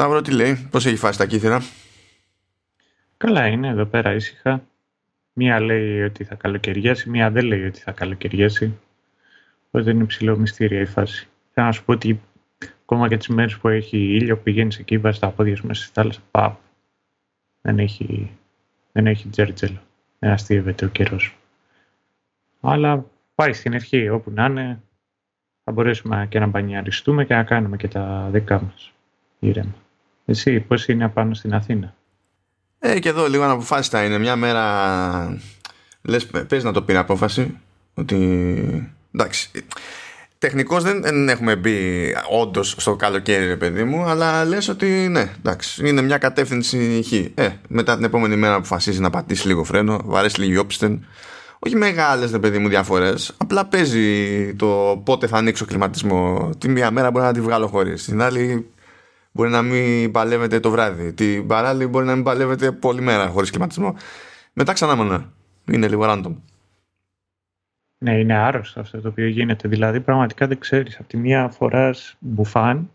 Σταύρο τι λέει, πώς έχει φάσει τα κύθρα. Καλά είναι εδώ πέρα ήσυχα. Μία λέει ότι θα καλοκαιριάσει, μία δεν λέει ότι θα καλοκαιριάσει. Οπότε είναι ψηλό μυστήρια η φάση. Θέλω να σου πω ότι ακόμα και τις μέρες που έχει ήλιο πηγαίνεις εκεί, βάζεις τα πόδια σου μέσα στη θάλασσα, παπ. Δεν έχει, δεν έχει τζέρτζελο. Δεν αστείευεται ο καιρός. Αλλά πάει στην ευχή, όπου να είναι, θα μπορέσουμε και να μπανιαριστούμε και να κάνουμε και τα δικά μας ήρεμα. Εσύ πώς είναι απάνω στην Αθήνα; Ε, και εδώ λίγο αναποφάσιστα είναι. Μια μέρα λες, πες να το πήρε απόφαση ότι εντάξει, Τεχνικώς δεν, έχουμε μπει όντως στο καλοκαίρι, ρε παιδί μου, αλλά λες ότι ναι, εντάξει, είναι μια κατεύθυνση χ. Ε, μετά την επόμενη μέρα αποφασίζει να πατήσει λίγο φρένο, βαρέσει λίγο όπισθεν. Όχι μεγάλες, ρε παιδί μου, διαφορές. Απλά παίζει το πότε θα ανοίξω κλιματισμός. Τη μία μέρα μπορεί να τη βγάλω χωρίς. Την άλλη μπορεί να μην παλεύεται το βράδυ. Την παράλληλη μπορεί να μην παλεύεται πολλή μέρα χωρίς κλιματισμό. Μετά ξανά μόνο. Είναι λίγο random. Ναι, είναι άρρωστο αυτό το οποίο γίνεται. Δηλαδή, πραγματικά δεν ξέρεις. Από τη μία φοράς μπουφάν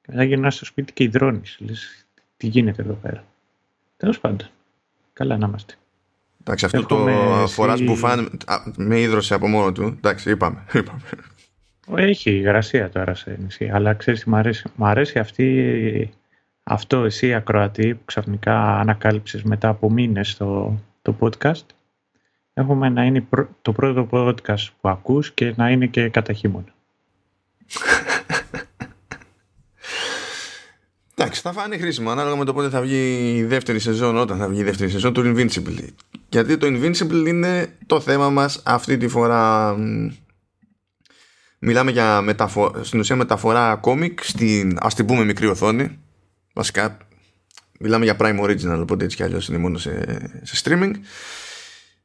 και μετά γυρνάς στο σπίτι και υδρώνεις. Λες, τι γίνεται εδώ πέρα. Τέλος πάντων. Καλά να είμαστε. Εντάξει, αυτό το εσύ... φοράς μπουφάν με ίδρωσε από μόνο του. Εντάξει, είπαμε. είπαμε. Έχει υγρασία τώρα σε νησί, αλλά ξέρεις τι μου αρέσει. Μου αρέσει αυτή, αυτό εσύ ακροατή που ξαφνικά ανακάλυψες μετά από μήνες το, το podcast έχουμε να είναι το πρώτο podcast που ακούς και να είναι και κατά χειμώνα. Εντάξει, θα φάνει χρήσιμο ανάλογα με το πότε θα βγει η δεύτερη σεζόν, όταν θα βγει η δεύτερη σεζόν του Invincible. Γιατί το Invincible είναι το θέμα μας αυτή τη φορά. Μιλάμε για μεταφο... στην ουσία μεταφορά κόμικ στην ας την πούμε μικρή οθόνη. Βασικά μιλάμε για Prime Original, οπότε έτσι κι αλλιώς είναι μόνο σε, σε streaming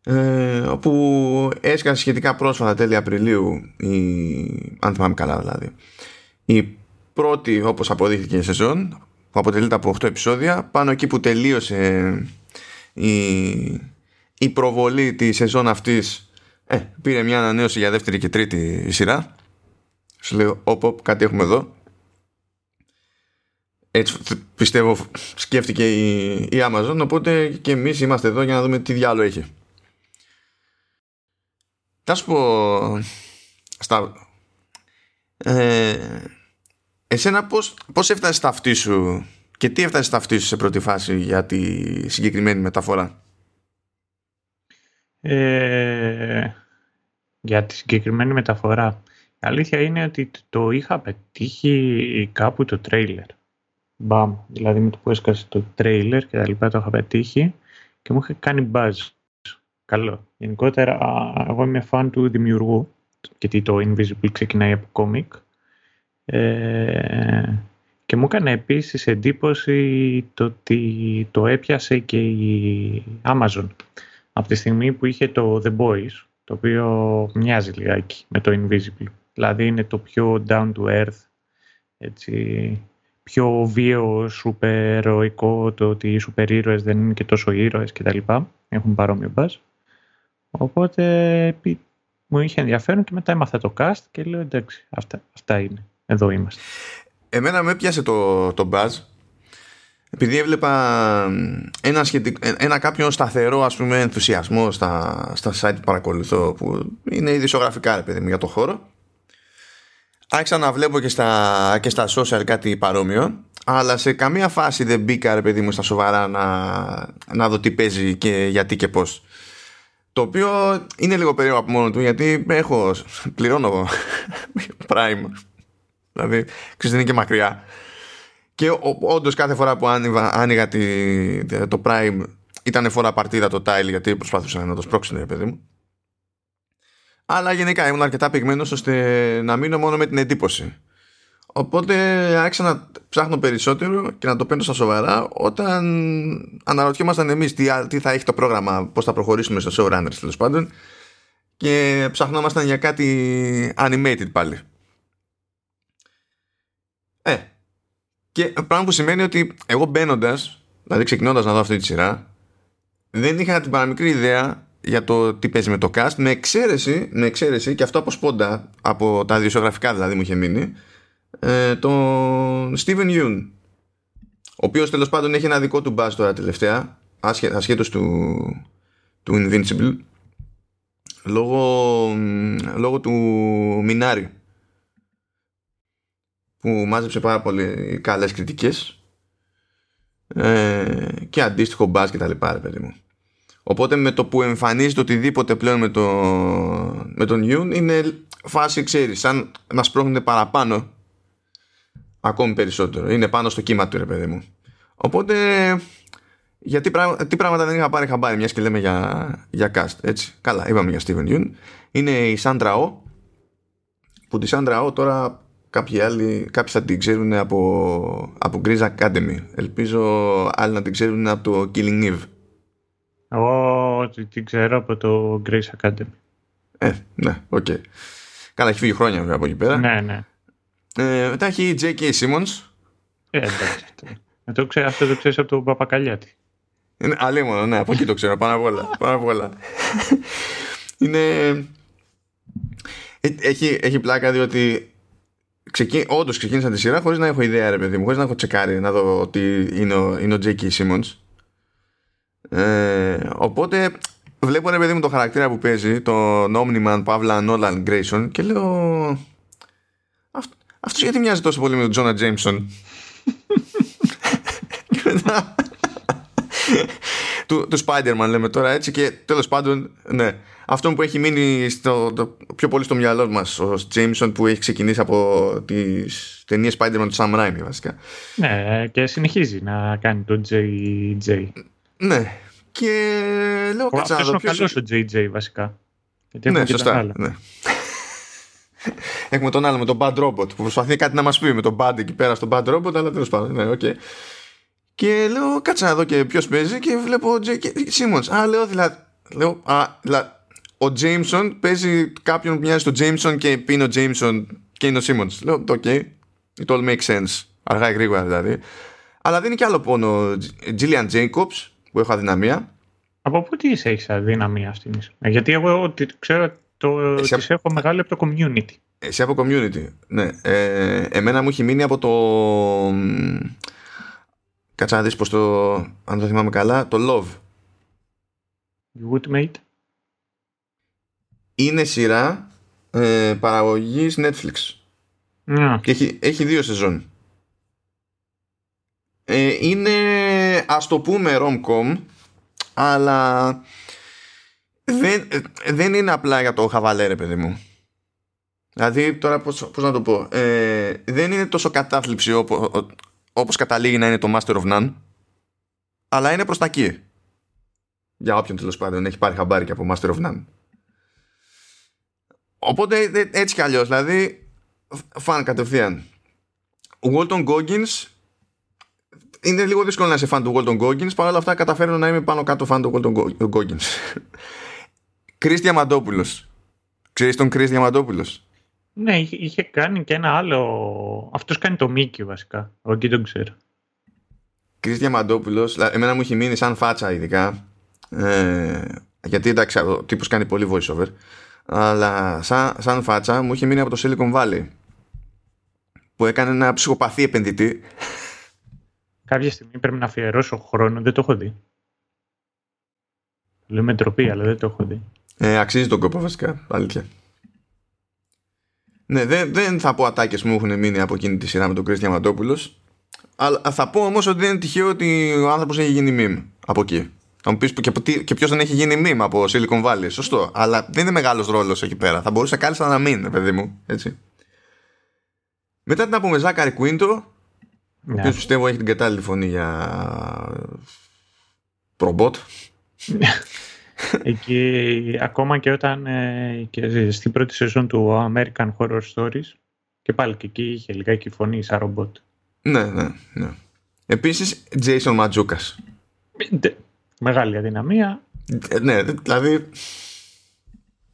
ε, όπου έσκασε σχετικά πρόσφατα τέλη Απριλίου η, αν θυμάμαι καλά δηλαδή η πρώτη όπως αποδείχθηκε η σεζόν που αποτελείται από 8 επεισόδια πάνω εκεί που τελείωσε η, η προβολή της σεζόν αυτής ε, πήρε μια ανανέωση για δεύτερη και τρίτη σειρά σου λέω όπ, κάτι έχουμε εδώ έτσι πιστεύω σκέφτηκε η, η Amazon οπότε και εμείς είμαστε εδώ για να δούμε τι διάλογο έχει θα σου πω στα... Ε, εσένα πώς, πώς έφτασε στα αυτή σου και τι έφτασε στα αυτή σου σε πρώτη φάση για τη συγκεκριμένη μεταφορά; Ε, για τη συγκεκριμένη μεταφορά. Η αλήθεια είναι ότι το είχα πετύχει κάπου το τρέιλερ. Μπαμ. Δηλαδή με το που έσκασε το τρέιλερ και τα λοιπά το είχα πετύχει και μου είχε κάνει buzz καλό. Γενικότερα, εγώ είμαι φαν του δημιουργού, γιατί το Invisible ξεκινάει από κόμικ. Ε, και μου έκανε επίσης εντύπωση το ότι το έπιασε και η Amazon από τη στιγμή που είχε το The Boys, το οποίο μοιάζει λιγάκι με το Invisible. Δηλαδή είναι το πιο down to earth, έτσι, πιο βίαιο, σούπερ ροϊκό, το ότι οι σούπερ ήρωες δεν είναι και τόσο ήρωες κτλ. Έχουν παρόμοιο μπάζ. Οπότε μου είχε ενδιαφέρον και μετά έμαθα το cast και λέω εντάξει, αυτά, αυτά είναι. Εδώ είμαστε. Εμένα με έπιασε το, το buzz επειδή έβλεπα ένα, σχετικ... ένα κάποιον σταθερό ας πούμε ενθουσιασμό στα, στα site που παρακολουθώ που είναι ειδησιογραφικά ρε παιδί μου για το χώρο άρχισα να βλέπω και στα, και στα social κάτι παρόμοιο αλλά σε καμία φάση δεν μπήκα ρε παιδί μου στα σοβαρά να, να δω τι παίζει και γιατί και πώς το οποίο είναι λίγο περίεργο από μόνο του γιατί έχω, πληρώνω Prime. Δηλαδή, ξέρεις, δεν είναι και μακριά. Και όντως κάθε φορά που άνοιγα, άνοιγα τη, το Prime ήταν φορά παρτίδα το tile γιατί προσπαθούσα να το σπρώξω, παιδί μου. Αλλά γενικά ήμουν αρκετά πυγμένος ώστε να μείνω μόνο με την εντύπωση. Οπότε άρχισα να ψάχνω περισσότερο και να το παίρνω στα σοβαρά όταν αναρωτιόμασταν εμείς τι, τι θα έχει το πρόγραμμα, πώς θα προχωρήσουμε στο showrunners τέλος πάντων και ψαχνόμασταν για κάτι animated πάλι. Ε, και πράγμα που σημαίνει ότι εγώ μπαίνοντας, δηλαδή ξεκινώντας να δω αυτή τη σειρά, δεν είχα την παραμικρή ιδέα για το τι παίζει με το cast, με εξαίρεση, με εξαίρεση και αυτό από σπόντα, από τα δισογραφικά δηλαδή μου είχε μείνει, ε, τον Steven Yeun ο οποίος τέλος πάντων έχει ένα δικό του μπάζ τώρα τελευταία, ασχέτως του, του Invincible, λόγω, λόγω του Μινάρι που μάζεψε πάρα πολύ καλές κριτικές ε, και αντίστοιχο μπάζ και τα λοιπά παιδί μου. Οπότε με το που εμφανίζεται οτιδήποτε πλέον με, το, με τον Ιουν είναι φάση ξέρεις σαν να σπρώχνουν παραπάνω ακόμη περισσότερο. Είναι πάνω στο κύμα του ρε παιδί μου. Οπότε γιατί τι πράγματα δεν είχα πάρει χαμπάρι μιας και λέμε για, για cast έτσι. Καλά είπαμε για Steven Yeun. Είναι η Sandra Oh που τη Sandra Oh τώρα κάποιοι άλλοι κάποιοι θα την ξέρουν από, από Grey's Anatomy. Ελπίζω άλλοι να την ξέρουν από το Killing Eve. Εγώ την ξέρω από το Grey's Anatomy. Ε, ναι, οκ. Okay. Καλά, έχει φύγει χρόνια βέβαια από εκεί πέρα. Ναι, ναι. Ε, μετά έχει η J.K. Simmons. Ε, εντάξει. το ξέρω, αυτό το ξέρεις από τον Παπακαλιάτη. Είναι αλίμονο, ναι, από εκεί το ξέρω, πάνω απ' όλα. Πάνω απ' όλα. Είναι... Ε, έχει, έχει πλάκα διότι ξεκί... όντως ξεκίνησα τη σειρά χωρίς να έχω ιδέα, ρε παιδί μου, χωρίς να έχω τσεκάρει να δω ότι είναι ο, είναι ο J.K. Simmons. Ε, οπότε βλέπω ρε παιδί μου το χαρακτήρα που παίζει, τον Omniman Παύλα Nolan Grayson και λέω. Αυτό αυτός γιατί μοιάζει τόσο πολύ με τον Τζόνα Τζέιμσον. και μετά. του, του Spider-Man λέμε τώρα έτσι και τέλος πάντων ναι αυτό που έχει μείνει στο, το, πιο πολύ στο μυαλό μας ο Jameson που έχει ξεκινήσει από τις ταινίες Spider-Man του Sam Raimi βασικά ναι και συνεχίζει να κάνει το JJ ναι και λέω κάτσα να δω είναι; καλός ο JJ βασικά Γιατί ναι σωστά ναι. Έχουμε τον άλλο με τον Bad Robot που προσπαθεί κάτι να μας πει με τον Bad εκεί πέρα στο Bad Robot αλλά τέλος πάντων ναι, okay. Και λέω, κάτσε να δω και ποιος παίζει και βλέπω ο J.K. Simmons. Α, λέω δηλαδή. Λέω, α, δηλαδή, ο Jameson παίζει κάποιον που μοιάζει στο Jameson και είναι ο Jameson και είναι ο Σίμον. Λέω, οκ, okay, it all makes sense. Αργά ή γρήγορα δηλαδή. Αλλά δίνει και άλλο πόνο. Gillian Jacobs που έχω αδυναμία. Από πού τις έχεις αδυναμία αυτής, ε, Γιατί εγώ ξέρω το, Εσύ... τις έχω μεγάλη από το Community. Εσύ από Community, ναι. Ε, εμένα μου έχει μείνει από το Κάτσε να δεις πως το, αν το θυμάμαι καλά, το Love. Woodmate. Είναι σειρά ε, παραγωγής Netflix. Yeah. Και έχει, έχει δύο σεζόν. Ε, είναι ας το πούμε rom-com αλλά δεν, δεν είναι απλά για το χαβαλέ ρε παιδί μου. Δηλαδή τώρα πώς, πώς να το πω ε, δεν είναι τόσο κατάθλιψη όπως καταλήγει να είναι το Master of None αλλά είναι προς τα εκεί. Για όποιον τέλος πάντων έχει πάρει χαμπάρι και από Master of None. Οπότε έτσι κι αλλιώς δηλαδή φαν κατευθείαν. Ο Walton Goggins είναι λίγο δύσκολο να είσαι φαν του Walton Goggins παρ' όλα αυτά καταφέρνω να είμαι πάνω κάτω φαν του Walton Goggins Κρις Διαμαντόπουλος Ξέρεις τον Κρις Διαμαντόπουλος; Ναι, είχε κάνει και ένα άλλο. Αυτός κάνει το Μίκη βασικά. Ο εκεί τον ξέρω. Κρι Διαμαντόπουλος, εμένα μου έχει μείνει σαν φάτσα ειδικά. Ε, γιατί εντάξει, ο τύπος κάνει πολύ voiceover. Αλλά σαν, σαν φάτσα μου είχε μείνει από το Silicon Valley. Που έκανε ένα ψυχοπαθή επενδυτή. Κάποια στιγμή πρέπει να αφιερώσω χρόνο, δεν το έχω δει. Λέω με ντροπή, αλλά δεν το έχω δει. Ε, αξίζει τον κόπο βασικά, αλήθεια. Ναι, δεν, δεν θα πω ατάκες που μου έχουν μείνει από εκείνη τη σειρά με τον Κρίστη Διαμαντόπουλος αλλά θα πω όμως ότι δεν είναι τυχαίο ότι ο άνθρωπος έχει γίνει meme από εκεί. Θα μου πεις και, και ποιος δεν έχει γίνει meme από Silicon Valley. Σωστό. Αλλά δεν είναι μεγάλος ρόλος εκεί πέρα. Θα μπορούσε κάλλιστα να μην, παιδί μου. Έτσι. Μετά την πούμε Ζάκαρη Κουίντο, ο οποίος πιστεύω έχει την κατάλληλη φωνή για. προμπότ. Εκεί ακόμα και όταν ε, και στην πρώτη σεζόν του American Horror Stories και πάλι και εκεί είχε λιγάκι φωνή σαν ρομπότ. Ναι, ναι, ναι. Επίσης Jason Ματζούκας. Μεγάλη αδυναμία. Ε, ναι, δηλαδή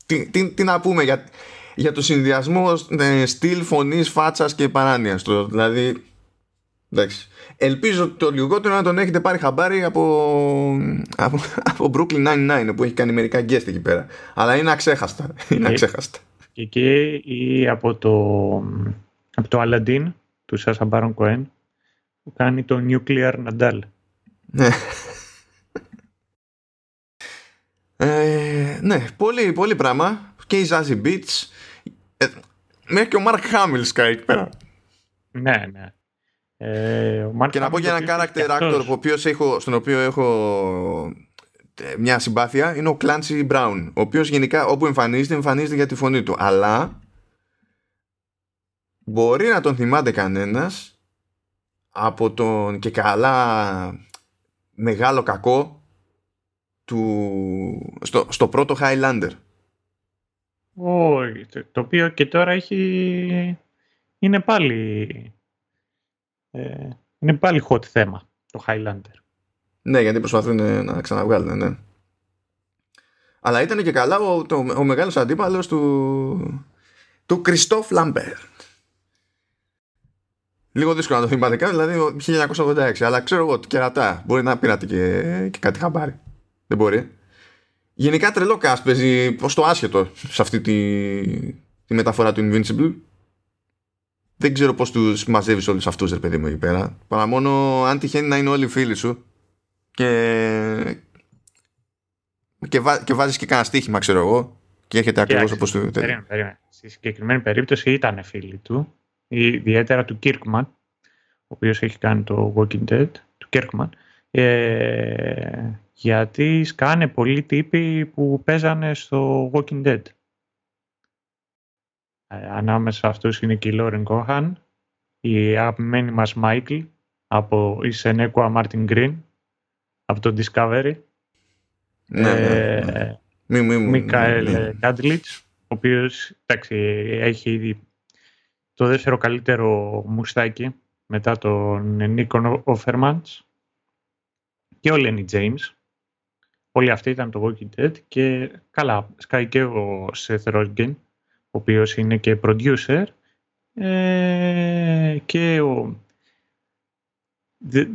τι, τι, τι να πούμε για, για το συνδυασμό ε, στυλ, φωνής, φάτσας και παράνοιας. Δηλαδή Εντάξει. Ελπίζω το λιγότερο να τον έχετε πάρει χαμπάρι από, από, από Brooklyn Nine-Nine που έχει κάνει μερικά guest εκεί πέρα. Αλλά είναι αξέχαστα. Είναι αξέχαστα. Και εκεί ή από το, από το Aladdin του Σάσα Μπάρον Κοέν που κάνει το Nuclear Nadal. Ναι. Ε, ναι, πολύ, πολύ πράγμα. Και η Zazie Beats. Ε, μέχρι και ο Mark Hamill σκάει εκεί πέρα. Ναι, ναι. Ε, ο Mark και να πω Hamill για ο ένα οποίος character και αυτός- actor ο οποίος έχω, στον οποίο έχω ε, μια συμπάθεια είναι ο Clancy Brown ο οποίος γενικά όπου εμφανίζεται εμφανίζεται για τη φωνή του. Αλλά μπορεί να τον θυμάται κανένας από τον και καλά μεγάλο κακό του, στο, στο πρώτο Highlander. Όχι, το- το οποίο και τώρα έχει... είναι πάλι... Ε, είναι πάλι hot θέμα το Highlander. Ναι, γιατί προσπαθούν ε, να ξαναβγάλουν, ναι. Αλλά ήταν και καλά ο, το, ο μεγάλος αντίπαλος του του Κριστόφ Λαμπέρ. Λίγο δύσκολο να το θυμάται καν, δηλαδή ο 1986. Αλλά ξέρω εγώ, κερατά. Μπορεί να πήρατε και, και κάτι χαμπάρι. Δεν μπορεί. Γενικά τρελό cast παίζει προς το άσχετο σε αυτή τη, τη μεταφορά του Invincible. Δεν ξέρω πώς τους μαζεύεις όλους αυτούς, ρε παιδί μου, εκεί πέρα. Παρά μόνο αν τυχαίνει να είναι όλοι φίλοι σου και, και, βά, και βάζεις και κανένα στοίχημα, ξέρω εγώ, και έρχεται ακριβώς Κοίταξε, όπως του... Περίμενε, περίμενε. Στη συγκεκριμένη περίπτωση ήταν φίλοι του, ιδιαίτερα του Kirkman, ο οποίος έχει κάνει το Walking Dead, του Kirkman, ε, γιατί σκάνε πολλοί τύποι που παίζανε στο Walking Dead. Ε, ανάμεσα σε αυτούς είναι και η Lauren Cohan, η αγαπημένη μας Μάικλ, από η Σενέκουα Μάρτιν Γκριν, από το Discovery, Ναι, ναι, ναι. ε, Μη, μη, μη, Μίκαελ ναι. Κάντλιτς, ο οποίος εντάξει, έχει ήδη το δεύτερο καλύτερο μουστάκι μετά τον Νίκον Όφερμαντς και ο Λένι Τζέιμς. Όλοι αυτοί ήταν το Walking Dead και καλά, σκάει και ο Seth Rogen, ο οποίος είναι και producer ε, και ο... Δε-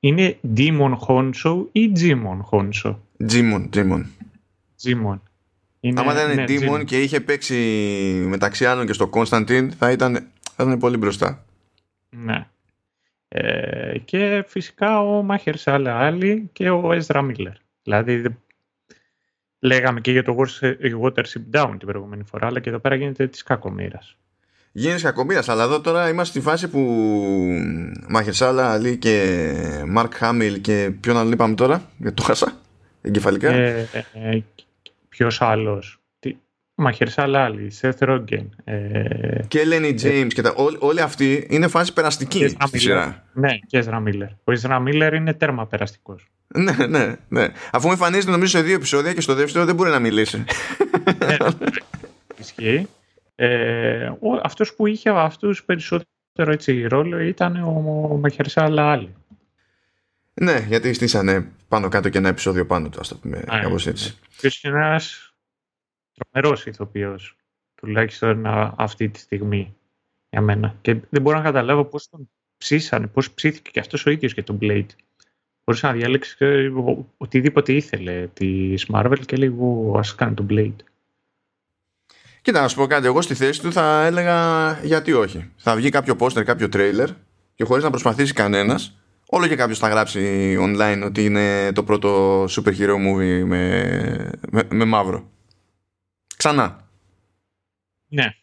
είναι Demon Honcho ή Jimon Honcho. Τζίμον, Τζίμον. Jimon. Είναι, Άμα ήταν ναι, Demon Jimon. και είχε παίξει μεταξύ άλλων και στο Constantine θα ήταν, θα ήταν πολύ μπροστά. Ναι. Ε, και φυσικά ο Μάχερ Σάλα Άλλη και ο Έζρα Μίλλερ. Δηλαδή δε- λέγαμε και για το Wars- Watership Down την προηγούμενη φορά, αλλά και εδώ πέρα γίνεται της κακομήρας. Γίνει κακομοίρας, αλλά εδώ τώρα είμαστε στη φάση που Μαχερσάλα, Αλή και Μαρκ Χάμιλ και ποιον άλλο είπαμε τώρα, γιατί το χάσα, εγκεφαλικά. Ε, ε, ε, ποιος άλλος. Τι, Μάχερ Σάλα Άλλη, Σεθ Ρόγκεν. Ε, και Lenny James και τα, όλοι, όλοι αυτοί είναι φάση περαστική και στη Ezra Miller. σειρά. Ναι, και Έζρα Μίλλερ. Ο Έζρα Μίλλερ είναι τέρμα περαστικός. ναι, ναι, ναι. Αφού εμφανίζεται νομίζω σε δύο επεισόδια και στο δεύτερο δεν μπορεί να μιλήσει. Ναι, Ισχύει. Ε, ο, αυτός που είχε αυτούς περισσότερο έτσι, ρόλο ήταν ο, ο Μαχερσάλα Άλλη. ναι, γιατί στήσανε πάνω κάτω και ένα επεισόδιο πάνω του, ας το πούμε, Α, κάπως ναι. έτσι. Ποιος είναι ένας τρομερός ηθοποιός, τουλάχιστον α, αυτή τη στιγμή για μένα. Και δεν μπορώ να καταλάβω πώς τον ψήσανε, πώς ψήθηκε και αυτός ο ίδιος και τον Blade. Μπορούσε να διάλεξεις ε, ο- οτιδήποτε ήθελε της Marvel και λέει «Εγώ, ας κάνει τον Blade. Κοίτα, να σου πω κάτι. Εγώ στη θέση του θα έλεγα γιατί όχι. Θα βγει κάποιο πόστερ, κάποιο τρέιλερ και χωρίς να προσπαθήσει κανένας, όλο και κάποιος θα γράψει online ότι είναι το πρώτο super hero movie με, με, με μαύρο. Ξανά. Ναι.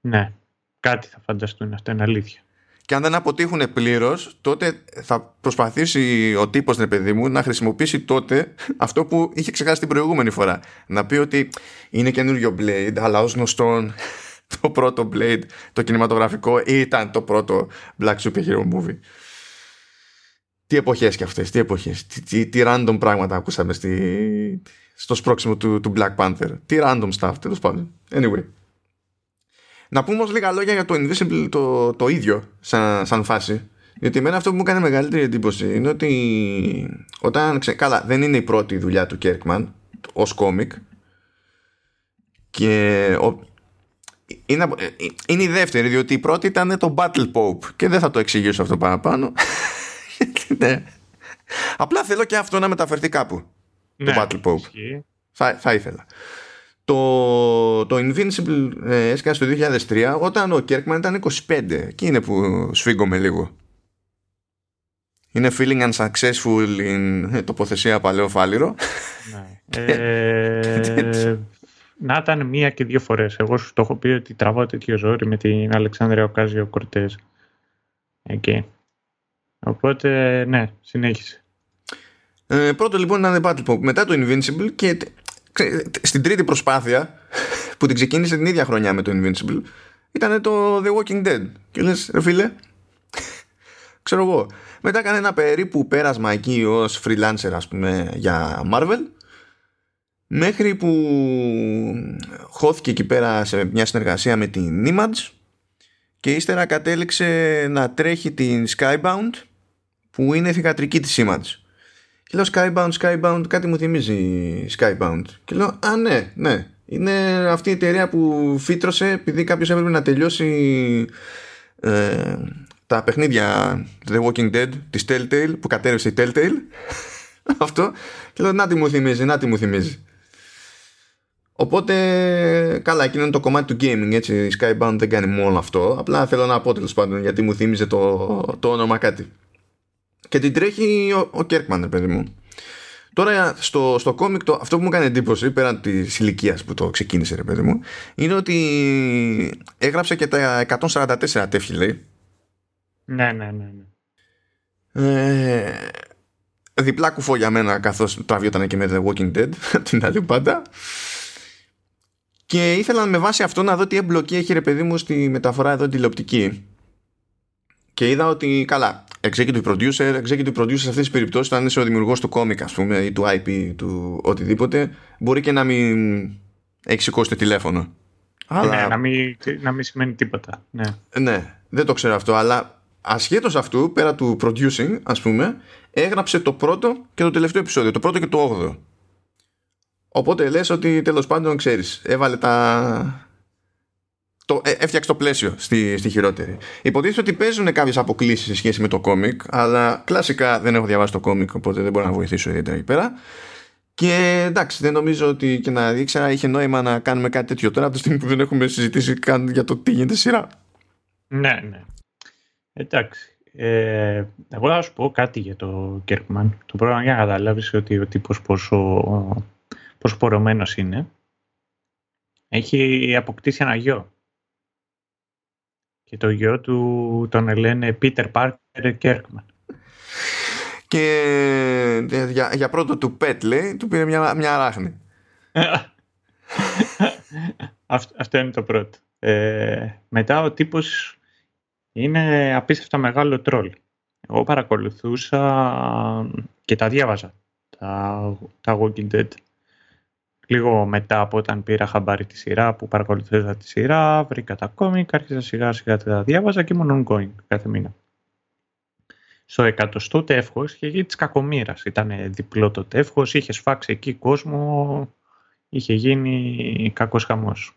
Ναι. Κάτι θα φανταστούν, αυτό είναι αλήθεια. Και αν δεν αποτύχουν πλήρως, τότε θα προσπαθήσει ο τύπος, ρε παιδί μου, να χρησιμοποιήσει τότε αυτό που είχε ξεχάσει την προηγούμενη φορά. Να πει ότι είναι καινούριο Blade, αλλά ως γνωστόν το πρώτο Blade, το κινηματογραφικό, ήταν το πρώτο Black Superhero Movie. Τι εποχές και αυτές, τι εποχές, τι, τι, τι random πράγματα ακούσαμε στη, στο σπρώξιμο του, του Black Panther. Τι random stuff, τέλος πάντων. Anyway. Να πούμε όμως λίγα λόγια για το Invisible το, το ίδιο σαν, σαν φάση. Γιατί εμένα αυτό που μου έκανε μεγαλύτερη εντύπωση είναι ότι όταν ξε... καλά δεν είναι η πρώτη δουλειά του Kirkman ως κόμικ και ο... είναι, είναι η δεύτερη διότι η πρώτη ήταν το Battle Pope και δεν θα το εξηγήσω αυτό παραπάνω ναι. απλά θέλω και αυτό να μεταφερθεί κάπου το Battle Pope Ναι, ισχύει. θα, θα ήθελα το, το Invincible ε, έσκασε το 2003 όταν ο Kirkman ήταν 25 και είναι που σφίγγομαι λίγο Είναι feeling unsuccessful in τοποθεσία παλαιό φάλιρο. Ναι. ε, να ήταν μία και δύο φορές. Εγώ σου το έχω πει ότι τραβάω τέτοιο ζόρι με την Αλεξάνδρεια Οκάζιο Κορτές. Εκεί. Οπότε, ναι, συνέχισε. Ε, πρώτο λοιπόν ήταν Battle Pop. Μετά το Invincible και στην τρίτη προσπάθεια που την ξεκίνησε την ίδια χρονιά με το Invincible ήταν το The Walking Dead. Και λες, ρε φίλε, ξέρω εγώ. Μετά έκανε ένα περίπου πέρασμα εκεί ως freelancer ας πούμε για Marvel μέχρι που χώθηκε εκεί πέρα σε μια συνεργασία με την Image και ύστερα κατέληξε να τρέχει την Skybound που είναι θηγατρική της Image και λέω Skybound, Skybound, κάτι μου θυμίζει Skybound και λέω α ναι, ναι είναι αυτή η εταιρεία που φύτρωσε επειδή κάποιος έπρεπε να τελειώσει ε, τα παιχνίδια The Walking Dead της Telltale που κατέρευσε η Telltale αυτό και λέω να τι μου θυμίζει, να τι μου θυμίζει Οπότε, καλά, εκείνο είναι το κομμάτι του gaming, έτσι. Η Skybound δεν κάνει μόνο αυτό. Απλά θέλω να πω τέλος πάντων γιατί μου θύμιζε το, το όνομα κάτι. Και την τρέχει ο, ο Kirkman, παιδί μου. Τώρα στο, στο κόμικ το, αυτό που μου έκανε εντύπωση πέραν της ηλικίας που το ξεκίνησε, ρε παιδί μου, είναι ότι έγραψε και τα 144 τεύχη, λέει. Ναι, ναι, ναι. ναι. Ε, διπλά κουφό για μένα καθώς τραβιόταν και με The Walking Dead την άλλη πάντα και ήθελα με βάση αυτό να δω τι εμπλοκή έχει ρε παιδί μου στη μεταφορά εδώ τηλεοπτική. Και είδα ότι καλά, executive producer, executive producer σε αυτές τις περιπτώσεις όταν είσαι ο δημιουργός του κόμικ ας πούμε ή του IP του οτιδήποτε μπορεί και να μην έχει σηκώσει το τηλέφωνο. Ναι, αλλά... να, μην, να μην σημαίνει τίποτα. Ναι. ναι, δεν το ξέρω αυτό, αλλά ασχέτως αυτού, πέρα του producing, ας πούμε, έγραψε το πρώτο και το τελευταίο επεισόδιο, το πρώτο και το όγδοο. Οπότε λες ότι τέλος πάντων ξέρεις, έβαλε τα... Το, ε, έφτιαξε το πλαίσιο στη, στη χειρότερη. Υποτίθεται ότι παίζουν κάποιες αποκλήσεις σε σχέση με το κόμικ, αλλά κλασικά δεν έχω διαβάσει το κόμικ, οπότε δεν μπορώ να βοηθήσω ιδιαίτερα εκεί πέρα. Και εντάξει, δεν νομίζω ότι και να ήξερα είχε νόημα να κάνουμε κάτι τέτοιο τώρα από τη στιγμή που δεν έχουμε συζητήσει καν για το τι γίνεται σειρά. Ναι, ναι. Εντάξει. Ε, εγώ θα σου πω κάτι για το Κέρκμαν. Το πρόγραμμα για να καταλάβεις ότι ο τύπος πόσο πόσο πορωμένος είναι, έχει αποκτήσει ένα γιο. Και το γιο του τον λένε Πίτερ Πάρκερ Κέρκμαν. Και ε, για, για πρώτο του πέτ λέει, του πήρε μια, μια αράχνη. αυτό, είναι το πρώτο. Ε, μετά ο τύπος είναι απίστευτα μεγάλο τρόλ. Εγώ παρακολουθούσα και τα διάβαζα, τα, τα Walking Dead λίγο μετά από όταν πήρα χαμπάρι τη σειρά που παρακολουθούσα τη σειρά, βρήκα τα κόμικ, άρχισα σιγά σιγά τα διάβαζα και ήμουν ongoing κάθε μήνα. Στο εκατοστό τεύχος είχε γίνει της κακομήρας. Ήταν διπλό το τεύχος, είχε σφάξει εκεί κόσμο, είχε γίνει κακός χαμός.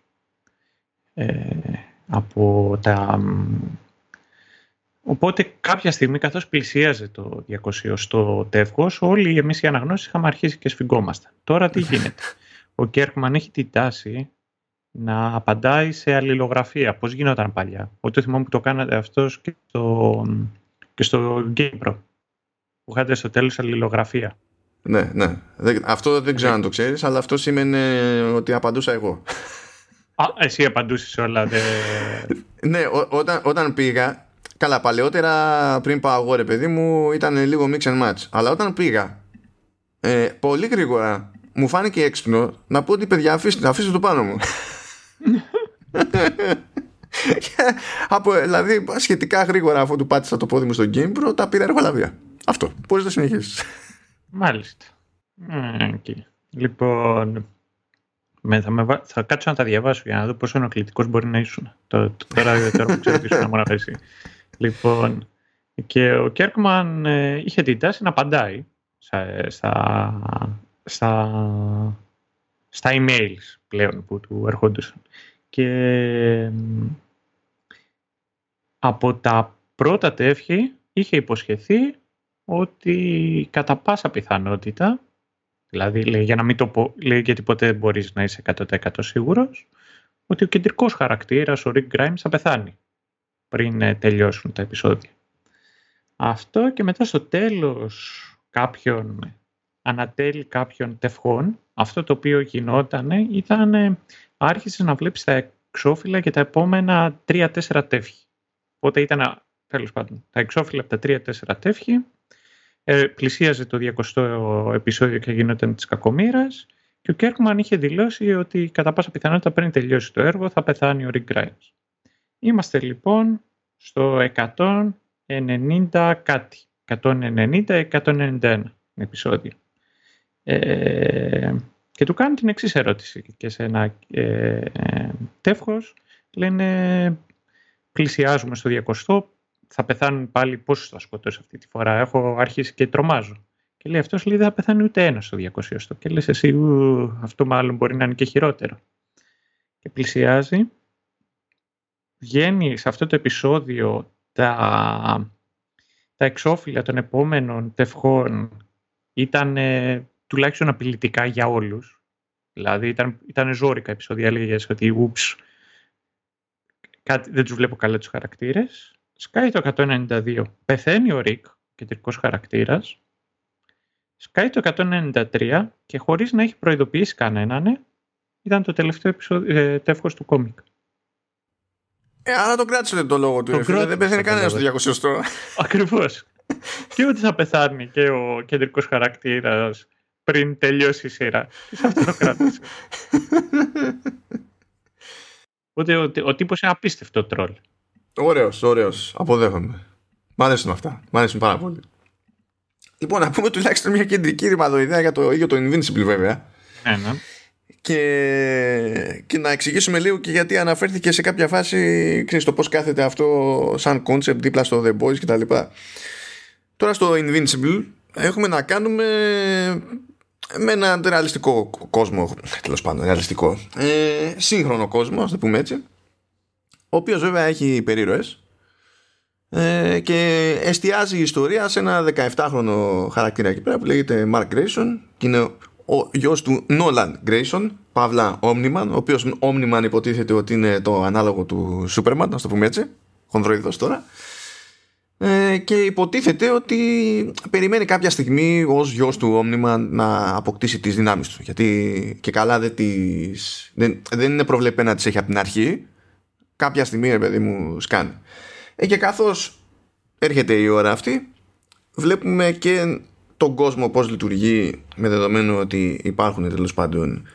Ε, από τα... Οπότε κάποια στιγμή καθώς πλησίαζε το 200 τεύχος όλοι εμείς οι αναγνώσεις είχαμε αρχίσει και σφιγγόμασταν. Τώρα τι γίνεται; Ο Κέρκμαν έχει την τάση να απαντάει σε αλληλογραφία. Πώς γινόταν παλιά. Ό,τι θυμάμαι που το κάνατε αυτός και στο, και στο GamePro. Που είχατε στο τέλος αλληλογραφία. Ναι, ναι. Αυτό δεν ξέρω αν το ξέρεις, αλλά αυτό σημαίνει ότι απαντούσα εγώ. Α, εσύ απαντούσες όλα. Δε... ναι, όταν, όταν πήγα, καλά παλαιότερα πριν πάω εγώ ρε παιδί μου ήταν λίγο mix and match. Αλλά όταν πήγα, ε, πολύ γρήγορα μου φάνηκε έξυπνο να πω ότι παιδιά αφήστε, αφήστε το πάνω μου. από, δηλαδή σχετικά γρήγορα αφού του πάτησα το πόδι μου στο Game Pro τα πήρα εργολαβία. Αυτό. Πώς να συνεχίσεις; Μάλιστα. Okay. Λοιπόν, με, θα, με, θα κάτσω να τα διαβάσω για να δω πόσο ενοχλητικός μπορεί να ήσουν. Το, το, τώρα, τώρα που ξέρω ότι ήσουν μόνο εσύ. Λοιπόν, και ο Κέρκμαν ε, είχε την τάση να απαντάει στα, στα στα, στα emails πλέον που του ερχόντουσαν. Και από τα πρώτα τεύχη είχε υποσχεθεί ότι κατά πάσα πιθανότητα, δηλαδή λέει, για να μην το πω, λέει γιατί ποτέ δεν μπορείς να είσαι 100% σίγουρος, ότι ο κεντρικός χαρακτήρας, ο Rick Grimes, θα πεθάνει πριν ε, τελειώσουν τα επεισόδια. Αυτό και μετά στο τέλος κάποιων ανατέλει κάποιων τευχών, αυτό το οποίο γινόταν ήταν άρχισε να βλέπεις τα εξώφυλλα και τα επόμενα 3-4 τεύχη. Οπότε ήταν, τέλος πάντων, τα εξώφυλλα από τα 3-4 τεύχη, ε, πλησίαζε το 200ο επεισόδιο και γινόταν της κακομήρας και ο Κέρκμαν είχε δηλώσει ότι κατά πάσα πιθανότητα πριν τελειώσει το έργο θα πεθάνει ο Rick Grimes. Είμαστε λοιπόν στο 190 κάτι, 190-191 επεισόδιο. Ε, και του κάνει την εξής ερώτηση και σε ένα ε, τεύχος λένε πλησιάζουμε στο 200 θα πεθάνουν πάλι πόσους θα σκοτώσει αυτή τη φορά. Έχω αρχίσει και τρομάζω και λέει αυτός λέει δεν θα πεθάνει ούτε ένας στο 200 και λες εσύ ου, αυτό μάλλον μπορεί να είναι και χειρότερο και πλησιάζει. Βγαίνει σε αυτό το επεισόδιο τα, τα εξώφυλλα των επόμενων τευχών. Ήταν τουλάχιστον απειλητικά για όλους. Δηλαδή ήταν, ήταν ζώρικα επεισόδια, έλεγες ότι ούψ, κάτι, δεν τους βλέπω καλά τους χαρακτήρες. Σκάει το 192, πεθαίνει ο Ρικ, κεντρικός χαρακτήρας. Σκάει το 193 και χωρίς να έχει προειδοποιήσει κανέναν, ήταν το τελευταίο επεισόδιο, ε, τεύχος του κόμικ. Ε, άρα τον κράτησε το λόγο του. δεν πεθαίνει κανένας στο 200. Ακριβώς. και ότι θα πεθάνει και ο κεντρικός χαρακτήρας πριν τελειώσει η σειρά. Σε αυτό το κράτησε. Οπότε ο, ο τύπος είναι απίστευτο τρόλ. Ωραίος, ωραίος. Αποδέχομαι. Μ' αρέσουν αυτά. Μ' αρέσουν πάρα πολύ. Λοιπόν, να πούμε τουλάχιστον μια κεντρική ρημαδοειδέα για το ίδιο το Invincible βέβαια. Ναι, ναι. Και, και να εξηγήσουμε λίγο και γιατί αναφέρθηκε σε κάποια φάση ξέρεις το πώς κάθεται αυτό σαν concept δίπλα στο The Boys κτλ. Τώρα στο Invincible έχουμε να κάνουμε με ένα ρεαλιστικό κόσμο, τέλος πάντων, ρεαλιστικό, ε, σύγχρονο κόσμο, ας το πούμε έτσι, ο οποίος βέβαια έχει υπερήρωες ε, και εστιάζει η ιστορία σε ένα 17χρονο χαρακτήρα εκεί πέρα που λέγεται Mark Grayson και είναι ο γιος του Nolan Grayson, Παύλα Omniman, ο οποίος Omniman υποτίθεται ότι είναι το ανάλογο του Superman, να το πούμε έτσι, χονδροειδός τώρα. Ε, και υποτίθεται ότι περιμένει κάποια στιγμή ως γιος του Omniman να αποκτήσει τις δυνάμεις του. Γιατί και καλά δεν, τις, δεν, δεν είναι προβλεπένα να τις έχει από την αρχή. Κάποια στιγμή ρε παιδί μου σκάνει. Ε, και καθώς έρχεται η ώρα αυτή βλέπουμε και τον κόσμο πώς λειτουργεί με δεδομένο ότι υπάρχουν τέλος πάντων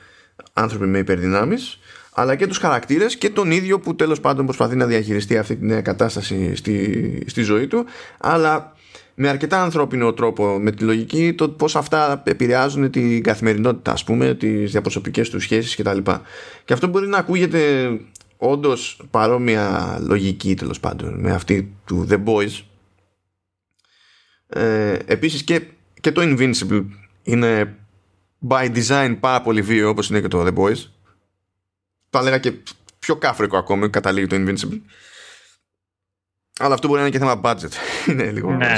άνθρωποι με υπερδυνάμεις αλλά και τους χαρακτήρες και τον ίδιο που τέλος πάντων προσπαθεί να διαχειριστεί αυτή τη νέα κατάσταση στη, στη ζωή του αλλά με αρκετά ανθρώπινο τρόπο με τη λογική το πώς αυτά επηρεάζουν την καθημερινότητα ας πούμε τις διαπροσωπικές τους σχέσεις κτλ. Και, και αυτό μπορεί να ακούγεται όντως παρόμοια λογική τέλος πάντων με αυτή του The Boys. Ε, επίσης και, και το Invincible είναι by design πάρα πολύ βίαιο όπως είναι και το The Boys θα έλεγα και πιο κάφρικο ακόμη καταλήγει το Invincible. Αλλά αυτό μπορεί να είναι και θέμα budget. είναι λίγο. Ναι.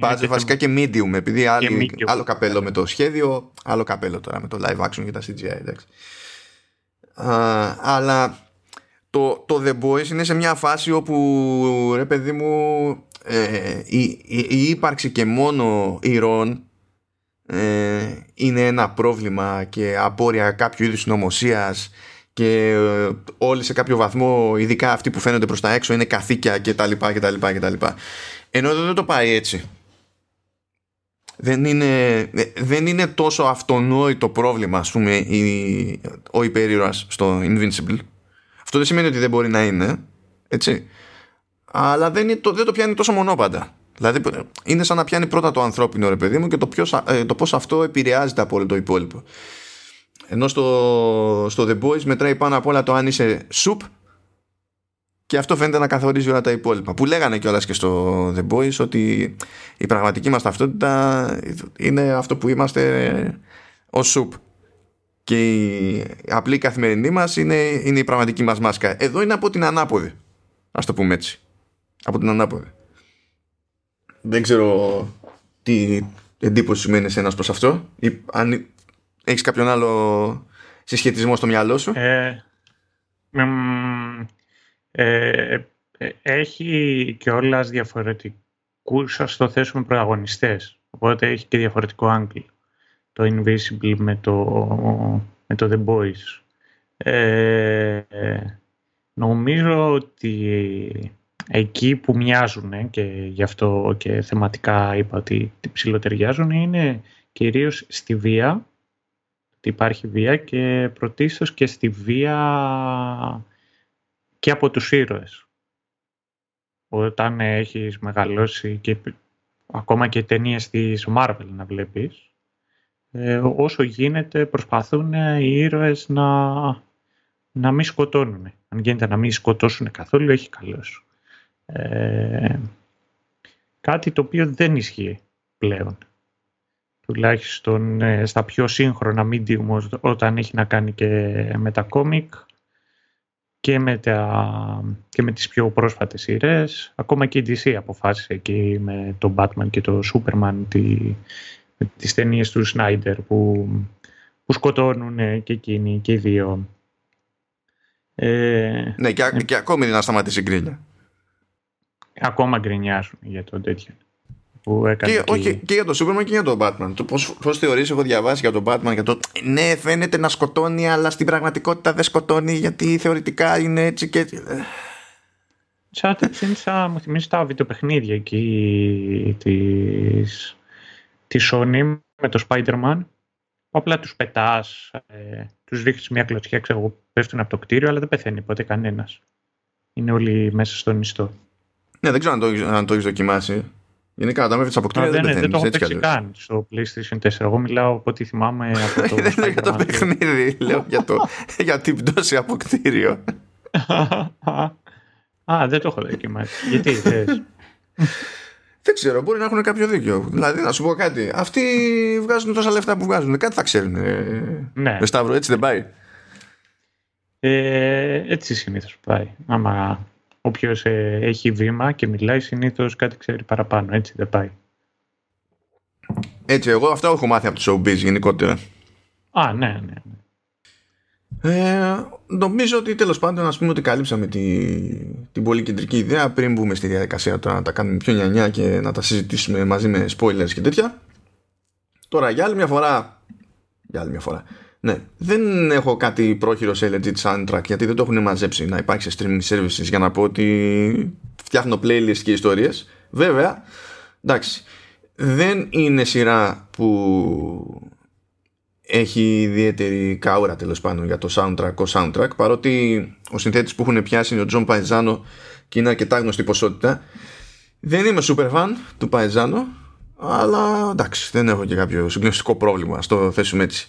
Budget βασικά και medium. Επειδή άλλη, άλλο καπέλο με το σχέδιο, άλλο καπέλο τώρα με το live action και τα CGI. Εντάξει. αλλά το, το The Boys είναι σε μια φάση όπου ρε παιδί μου ε, η, η, η, ύπαρξη και μόνο ηρών ε, είναι ένα πρόβλημα και απόρρια κάποιου είδους νομοσίας και ε, όλοι σε κάποιο βαθμό, ειδικά αυτοί που φαίνονται προς τα έξω, είναι καθήκια και τα λοιπά και τα λοιπά και τα λοιπά. Ενώ εδώ δεν το πάει έτσι. Δεν είναι, δεν είναι τόσο αυτονόητο πρόβλημα, ας πούμε, η, ο υπερήρωας στο Invincible. Αυτό δεν σημαίνει ότι δεν μπορεί να είναι, έτσι. Αλλά δεν, είναι, το, δεν το πιάνει τόσο μονόπαντα. Δηλαδή είναι σαν να πιάνει πρώτα το ανθρώπινο ρε παιδί μου και το, ποιος, ε, το πώς αυτό επηρεάζεται από όλο το υπόλοιπο. Ενώ στο, στο The Boys μετράει πάνω απ' όλα το αν είσαι soup και αυτό φαίνεται να καθορίζει όλα τα υπόλοιπα. Που λέγανε κιόλας και στο The Boys ότι η πραγματική μας ταυτότητα είναι αυτό που είμαστε ως soup. Και η απλή καθημερινή μας είναι, είναι η πραγματική μας μάσκα. Εδώ είναι από την ανάποδη. Ας το πούμε έτσι. Από την ανάποδη. Δεν ξέρω τι εντύπωση σημαίνει σε ένας προς αυτό. Ή αν Έχεις κάποιον άλλο συσχετισμό στο μυαλό σου; Ε, ε, ε, έχει και όλα διαφορετικό κούρσα το θέσουμε πρωταγωνιστές. Οπότε έχει και διαφορετικό άγγλ. Το Invisible με το, με το The Boys. Ε, νομίζω ότι εκεί που μοιάζουν και γι' αυτό και θεματικά είπα ότι ψηλοτεριάζουν είναι κυρίως στη βία, ότι υπάρχει βία και πρωτίστως και στη βία και από τους ήρωες. Όταν έχεις μεγαλώσει και ακόμα και ταινίες της Marvel να βλέπεις, ε, όσο γίνεται προσπαθούν οι ήρωες να, να μην σκοτώνουν. Αν γίνεται να μην σκοτώσουν καθόλου, έχει καλώς. Ε, κάτι το οποίο δεν ισχύει πλέον. Τουλάχιστον ε, στα πιο σύγχρονα medium όταν έχει να κάνει και με τα κόμικ και με, τα, και με τις πιο πρόσφατες σειρές. Ακόμα και η DC αποφάσισε εκεί με τον Batman και το Superman τη, με τις ταινίες του Snyder που, που σκοτώνουν και εκείνοι και οι δύο. Ε, ναι, και, ε, και ακόμη δεν να σταματήσει η γκρίνια. Ακόμα γκρινιάζουν για το τέτοιο. Που έκανε και, και... Όχι, και για τον Superman και για τον Batman. Το πώς, πώς θεωρείς, έχω διαβάσει για τον Batman και το ναι φαίνεται να σκοτώνει αλλά στην πραγματικότητα δεν σκοτώνει γιατί θεωρητικά είναι έτσι και έτσι. Σαν, σαν, μου θυμίζει τα βιντεοπαιχνίδια εκεί της, της Sony με το Spider-Man απλά τους πετάς, ε, τους ρίχνεις μια κλωτσιά, ξέρω, πέφτουν από το κτίριο αλλά δεν πεθαίνει ποτέ κανένας. Είναι όλοι μέσα στον ιστό. Ναι, δεν ξέρω αν το, αν το έχεις δοκιμάσει. Γενικά, όταν με αποκτήρια δεν, δεν, δεν το έχω παίξει καν στο PlayStation 4. Εγώ μιλάω από ό,τι θυμάμαι από το. δεν λέω για το παιχνίδι, λέω για, το, για την πτώση από κτίριο. Α, δεν το έχω δοκιμάσει. Γιατί θες; Δεν ξέρω, μπορεί να έχουν κάποιο δίκιο. Δηλαδή, να σου πω κάτι. Αυτοί βγάζουν τόσα λεφτά που βγάζουν. Κάτι θα ξέρουν. Ναι. Με Σταύρο, έτσι δεν πάει; Ε, έτσι συνήθως πάει. Άμα Όποιος ε, έχει βήμα και μιλάει συνήθως κάτι ξέρει παραπάνω. Έτσι δεν πάει. Έτσι, εγώ αυτό έχω μάθει από το showbiz γενικότερα. Α, ναι, ναι. ναι. Ε, νομίζω ότι τέλος πάντων ας πούμε ότι καλύψαμε τη, την πολύ κεντρική ιδέα πριν μπούμε στη διαδικασία τώρα να τα κάνουμε πιο νιανιά και να τα συζητήσουμε μαζί με spoilers και τέτοια τώρα για άλλη μια φορά για άλλη μια φορά ναι, δεν έχω κάτι πρόχειρο σε legit soundtrack γιατί δεν το έχουν μαζέψει να υπάρξει streaming services για να πω ότι φτιάχνω playlist και ιστορίες. Βέβαια, εντάξει, δεν είναι σειρά που έχει ιδιαίτερη καούρα τέλος πάντων για το soundtrack ο soundtrack παρότι ο συνθέτης που έχουν πιάσει είναι ο Τζον Παϊζάνο και είναι αρκετά γνωστή ποσότητα. Δεν είμαι super fan του Παϊζάνο αλλά εντάξει δεν έχω και κάποιο συγκλονιστικό πρόβλημα στο θέσουμε έτσι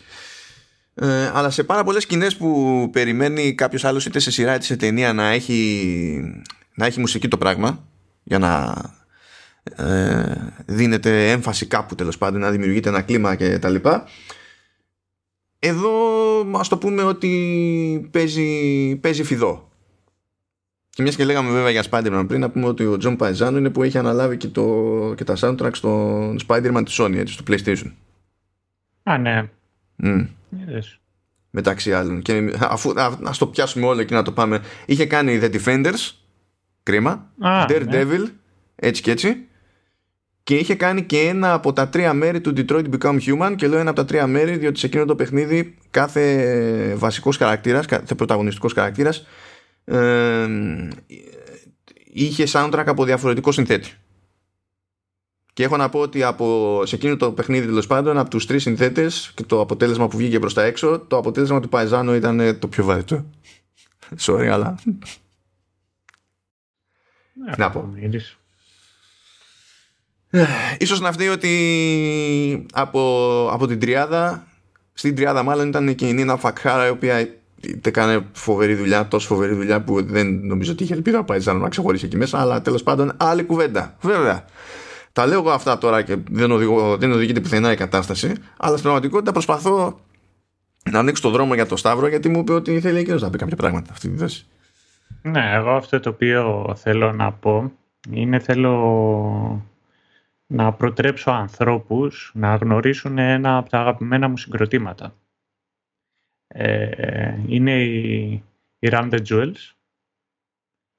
ε, αλλά σε πάρα πολλές σκηνές που περιμένει κάποιος άλλος είτε σε σειρά είτε σε ταινία να έχει, να έχει μουσική το πράγμα για να ε, δίνεται έμφαση κάπου τέλος πάντων να δημιουργείται ένα κλίμα και τα λοιπά. Εδώ ας το πούμε ότι παίζει, παίζει φιδό. Και μιας και λέγαμε βέβαια για Spider-Man πριν να πούμε ότι ο Τζον Παϊζάνο είναι που έχει αναλάβει και, το, και τα soundtrack στο Spider-Man της Sony έτσι, στο PlayStation. Α ναι. Mm. Μεταξύ άλλων. Και αφού να το πιάσουμε όλο και να το πάμε. Είχε κάνει The Defenders. Κρίμα. Daredevil. Ναι. Έτσι και έτσι. Και είχε κάνει και ένα από τα τρία μέρη του Detroit Become Human. Και λέω ένα από τα τρία μέρη, διότι σε εκείνο το παιχνίδι κάθε βασικός χαρακτήρας, κάθε πρωταγωνιστικός χαρακτήρας, ε, είχε soundtrack από διαφορετικό συνθέτη. Και έχω να πω ότι από, σε εκείνο το παιχνίδι τέλος πάντων από τους τρεις συνθέτες και το αποτέλεσμα που βγήκε προς τα έξω, το αποτέλεσμα του Παϊζάνο ήταν το πιο βαρετό. Sorry, αλλά. Ναι, να πω. Ίσως να φταίει ότι από, από την τριάδα στην τριάδα μάλλον ήταν και η Νίνα Φακχάρα η οποία έκανε φοβερή δουλειά, τόσο φοβερή δουλειά που δεν νομίζω ότι είχε ελπίδα Παϊζάνο να ξεχωρίσει εκεί μέσα αλλά τέλος πάντων άλλη κουβέντα βέβαια τα λέω εγώ αυτά τώρα και δεν, οδηγώ, δεν οδηγείται πουθενά η κατάσταση, αλλά στην πραγματικότητα προσπαθώ να ανοίξω το δρόμο για το Σταύρο γιατί μου είπε ότι θέλει εκείνος να πει κάποια πράγματα αυτή τη θέση. Ναι, εγώ αυτό το οποίο θέλω να πω είναι θέλω να προτρέψω ανθρώπους να γνωρίσουν ένα από τα αγαπημένα μου συγκροτήματα. Ε, είναι οι, οι Run the Jewels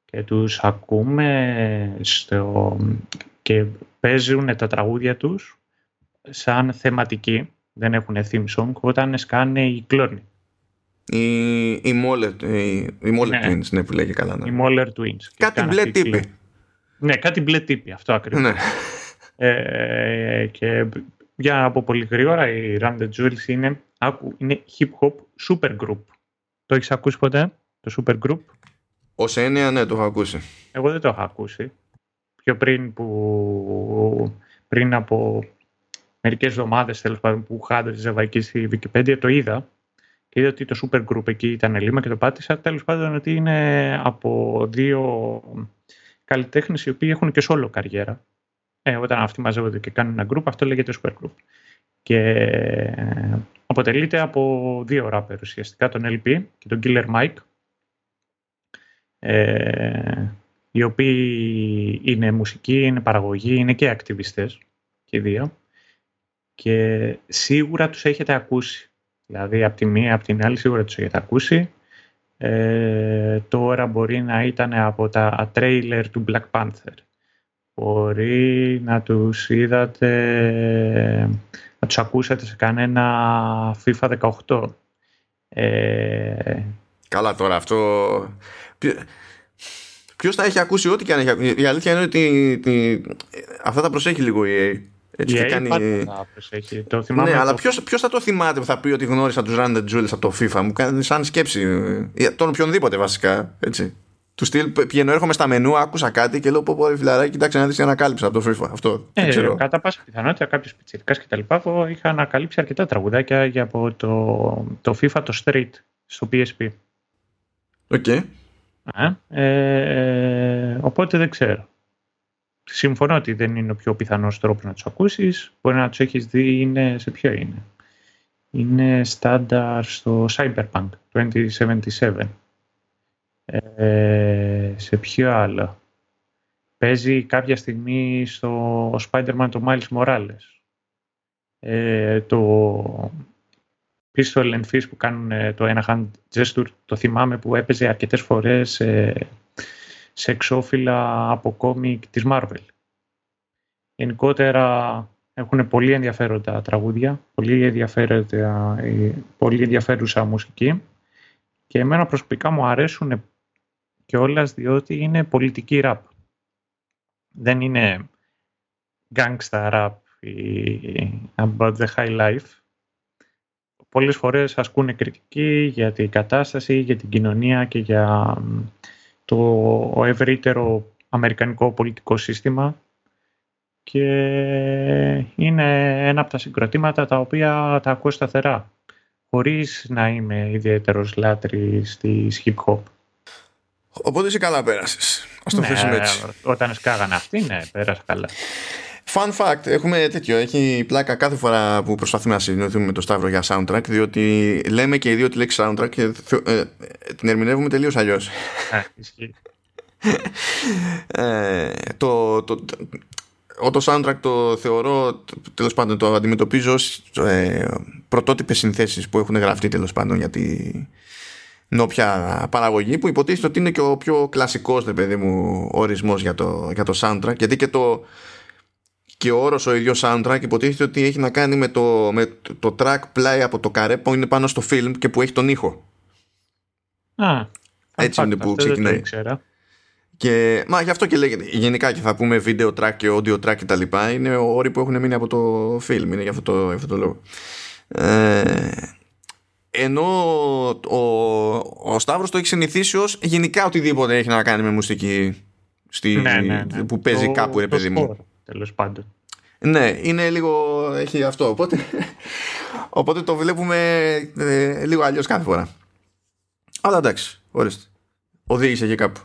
και τους ακούμε στο, και παίζουν τα τραγούδια τους σαν θεματική, δεν έχουν theme song, όταν σκάνε οι κλόνοι. Η, η Moller, η, η ναι. Twins, ναι, που λέγει καλά. Ναι. Η Moller Twins. Κάτι μπλε τύπη. Ναι, κάτι μπλε τύπη, αυτό ακριβώς. Ναι. Ε, και για να πω πολύ γρήγορα, η Run the Jewels είναι, είναι hip hop super group. Το έχεις ακούσει ποτέ, το super group? Ως έννοια, ναι, το έχω ακούσει. Εγώ δεν το έχω ακούσει. Πιο πριν που πριν από μερικές εβδομάδες τέλος πάντων που χάντριζε εκεί στη Wikipedia το είδα και είδα ότι το super group εκεί ήταν λίμα και το πάτησα τέλος πάντων ότι είναι από δύο καλλιτέχνες οι οποίοι έχουν και solo καριέρα. Ε, όταν αυτοί μαζεύονται και κάνουν ένα group αυτό λέγεται super group. Και αποτελείται από δύο ράπερ ουσιαστικά, τον LP και τον Killer Mike ε, οι οποίοι είναι μουσικοί, είναι παραγωγοί, είναι και ακτιβιστές και οι δύο και σίγουρα τους έχετε ακούσει. Δηλαδή από τη μία, από την άλλη σίγουρα τους έχετε ακούσει. Ε, τώρα μπορεί να ήταν από τα τρέιλερ του Black Panther. Μπορεί να τους είδατε, να τους ακούσατε σε κανένα FIFA 18. Ε, Καλά τώρα αυτό Ποιος θα έχει ακούσει ό,τι και αν έχει ακούσει. Η αλήθεια είναι ότι αυτά τα προσέχει λίγο η EA. Έτσι και κάνει... προσέχει. Το θυμάμαι ναι, το... αλλά ποιο θα το θυμάται που θα πει ότι γνώρισα τους Run the Jewels από το FIFA; Μου κάνει σαν σκέψη. Τον οποιονδήποτε βασικά. Έτσι. Του στυλ πηγαίνω, έρχομαι στα μενού, άκουσα κάτι και λέω: Πω, πω, φιλαράκι, κοιτάξτε να δεις ανακάλυψα από το FIFA. Αυτό. Ε, ξέρω. Κατά πάσα πιθανότητα κάποιο πιτσυρικά και τα λοιπά. είχα ανακαλύψει αρκετά τραγουδάκια για από το, το FIFA το Street στο PSP. OK. Okay. Ε, ε, οπότε δεν ξέρω. Συμφωνώ ότι δεν είναι ο πιο πιθανός τρόπος να τους ακούσεις. Μπορεί να τους έχεις δει, είναι, σε ποιο είναι. Είναι στάνταρ στο Cyberpunk 2077. Ε, σε ποιο άλλο. Παίζει κάποια στιγμή στο Spider-Man το Miles Morales. Ε, το pistol and fish που κάνουν ε, το ένα hand gesture, το θυμάμαι που έπαιζε αρκετές φορές σε εξώφυλλα από κόμικ της Marvel. Γενικότερα έχουν πολύ ενδιαφέροντα τραγούδια, πολύ, ενδιαφέροντα, ε, πολύ ενδιαφέρουσα μουσική και εμένα προσωπικά μου αρέσουν κιόλας διότι είναι πολιτική rap. Δεν είναι gangsta rap ή about the high life πολλές φορές ασκούν κριτική για την κατάσταση, για την κοινωνία και για το ευρύτερο αμερικανικό πολιτικό σύστημα και είναι ένα από τα συγκροτήματα τα οποία τα ακούω σταθερά χωρίς να είμαι ιδιαίτερος λάτρης της hip hop. Οπότε είσαι καλά πέρασες. Ας το ναι, έτσι. Όταν σκάγανε αυτοί, ναι, πέρασα καλά. Fun fact, έχουμε τέτοιο. Έχει πλάκα κάθε φορά που προσπαθούμε να συνδεθούμε με το Σταύρο για soundtrack, διότι λέμε και οι δύο τη λέξη soundtrack και ε, την ερμηνεύουμε τελείως αλλιώς. ε, το, το, το soundtrack το θεωρώ τέλος πάντων το αντιμετωπίζω ως ε, πρωτότυπες συνθέσεις που έχουν γραφτεί τέλος πάντων για τη νόπια παραγωγή που υποτίθεται ότι είναι και ο πιο κλασικός παιδί μου ορισμός για το, για το soundtrack γιατί και το, και ο όρος ο ίδιος soundtrack υποτίθεται ότι έχει να κάνει με το, με το track play από το καρέ που είναι πάνω στο film και που έχει τον ήχο. Α, Έτσι είναι που ξεκινάει. Και, μα γι' αυτό και λέγεται. Γενικά και θα πούμε video track και audio track και τα λοιπά είναι όροι που έχουν μείνει από το film. Είναι για αυτό το, για αυτό το λόγο. Ε, ενώ ο, ο Σταύρος το έχει συνηθίσει ως γενικά οτιδήποτε έχει να κάνει με μουσική στη, ναι, ναι, ναι. που παίζει το, κάπου ρε παιδί μου τέλος πάντων. Ναι, είναι λίγο. έχει αυτό. Οπότε, οπότε το βλέπουμε ε, λίγο αλλιώς κάθε φορά. Αλλά εντάξει, ορίστε. Οδήγησε και κάπου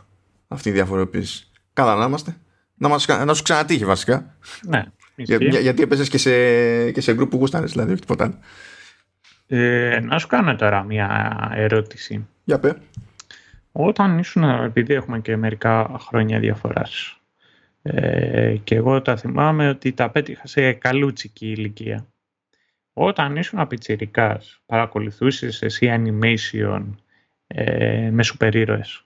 αυτή η διαφοροποίηση. Καλά να είμαστε. Να, μας, να σου ξανατύχει βασικά. Ναι. Για, για, γιατί έπαιζες και σε, και σε γκρουπ που γούσταρες, δηλαδή, όχι τίποτα άλλο. Ε, να σου κάνω τώρα μια ερώτηση. Για πέ. Όταν ήσουν, επειδή έχουμε και μερικά χρόνια διαφοράς, ε, και εγώ τα θυμάμαι ότι τα πέτυχα σε καλούτσικη ηλικία. Όταν ήσουν απιτσιρικάς, παρακολουθούσες εσύ animation ε, με σούπερ ήρωες.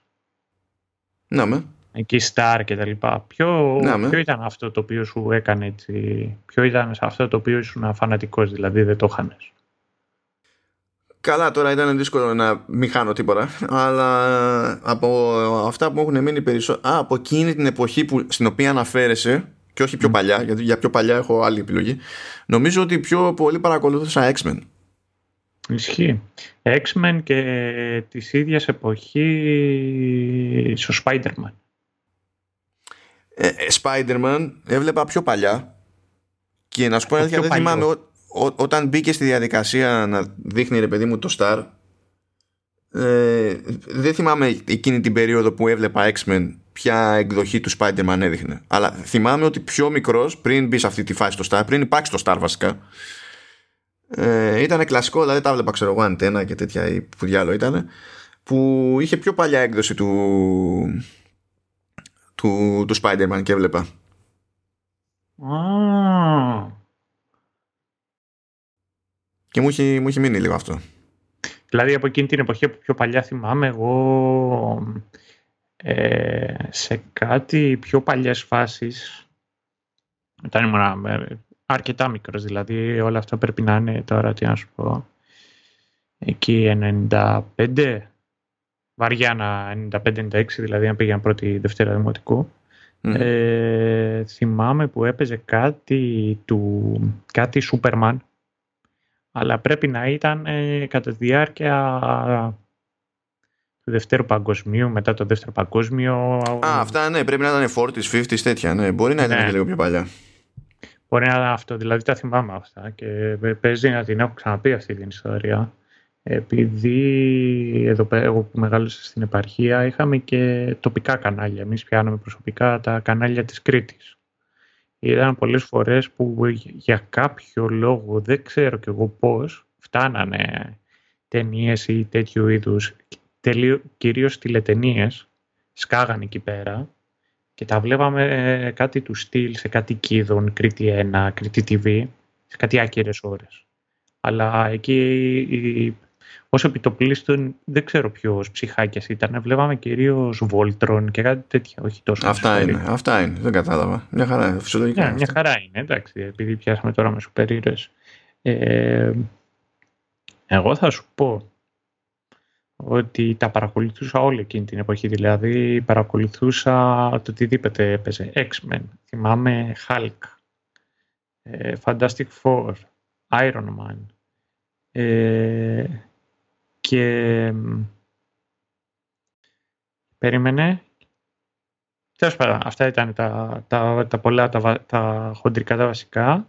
Ναι, με. Εκεί Star και τα λοιπά. Ποιο, ποιο ήταν αυτό το οποίο σου έκανε έτσι, ποιο ήταν αυτό το οποίο ήσουν φανατικός, δηλαδή δεν το χάνες; Καλά, τώρα ήταν δύσκολο να μην χάνω τίποτα, αλλά από αυτά που έχουν μείνει περισσότερο. Α, από εκείνη την εποχή που, στην οποία αναφέρεσαι, και όχι πιο παλιά, γιατί για πιο παλιά έχω άλλη επιλογή, νομίζω ότι πιο πολύ παρακολούθησα X-Men. Ισχύει. X-Men και της ίδιας εποχής στο Spider-Man. Ε, ε, Spider-Man έβλεπα πιο παλιά και να σου πω αλήθεια δεν θυμάμαι όταν μπήκε στη διαδικασία να δείχνει ρε παιδί μου το Star ε, δεν θυμάμαι εκείνη την περίοδο που έβλεπα X-Men ποια εκδοχή του Spider-Man έδειχνε αλλά θυμάμαι ότι πιο μικρός πριν μπει σε αυτή τη φάση το Star πριν υπάρξει το Star βασικά ε, ήταν κλασικό δηλαδή τα έβλεπα ξέρω εγώ αντένα και τέτοια ή που διάλογο ήταν που είχε πιο παλιά έκδοση του του, του Spider-Man και έβλεπα ah. Και μου έχει, μου έχει μείνει λίγο αυτό. Δηλαδή από εκείνη την εποχή που πιο παλιά θυμάμαι εγώ ε, σε κάτι πιο παλιές φάσεις όταν ήμουν ε, αρκετά μικρός δηλαδή όλα αυτά πρέπει να είναι τώρα τι να σου πω εκεί 95 βαριά να 95-96 δηλαδή να πήγαινε πρώτη Δευτέρα Δημοτικού ε, θυμάμαι που έπαιζε κάτι του κάτι Σούπερμαν αλλά πρέπει να ήταν ε, κατά τη διάρκεια του Δευτέρου Παγκοσμίου, μετά το Δεύτερο Παγκόσμιο. Α, αυτά ναι, πρέπει να ήταν 40s, 50s, τέτοια. Ναι. Μπορεί να ήταν ναι. και λίγο πιο παλιά. Μπορεί να ήταν αυτό, δηλαδή τα θυμάμαι αυτά και παίζει να την έχω ξαναπεί αυτή την ιστορία. Επειδή εδώ πέρα, εγώ που μεγάλωσα στην επαρχία, είχαμε και τοπικά κανάλια. Εμείς πιάναμε προσωπικά τα κανάλια της Κρήτης. Ήταν πολλές φορές που για κάποιο λόγο, δεν ξέρω κι εγώ πώς, φτάνανε ταινίες ή τέτοιου είδους, τελείω, κυρίως τηλετενίες, σκάγανε εκεί πέρα και τα βλέπαμε ε, κάτι του στυλ σε κάτι κίδων, Κρήτη 1, Κρήτη TV, σε κάτι άκυρες ώρες. Αλλά εκεί Όσο επιτοπλίστων δεν ξέρω ποιος ψυχάκιας ήταν. Βλέπαμε κυρίως Βόλτρον και κάτι τέτοια. Όχι τόσο. Αυτά είναι. Αυτά είναι. Δεν κατάλαβα. Μια χαρά είναι. Φυσιολογικά. Ναι, μια χαρά είναι. Εντάξει, επειδή πιάσαμε τώρα με σούπερ ε, εγώ θα σου πω ότι τα παρακολουθούσα όλη εκείνη την εποχή. Δηλαδή παρακολουθούσα το οτιδήποτε έπαιζε. X-Men, θυμάμαι Hulk, ε, Fantastic Four, Iron Man, ε, και περίμενε. Τέλος πάντων, αυτά ήταν τα, τα, τα πολλά, τα, τα χοντρικά, τα βασικά.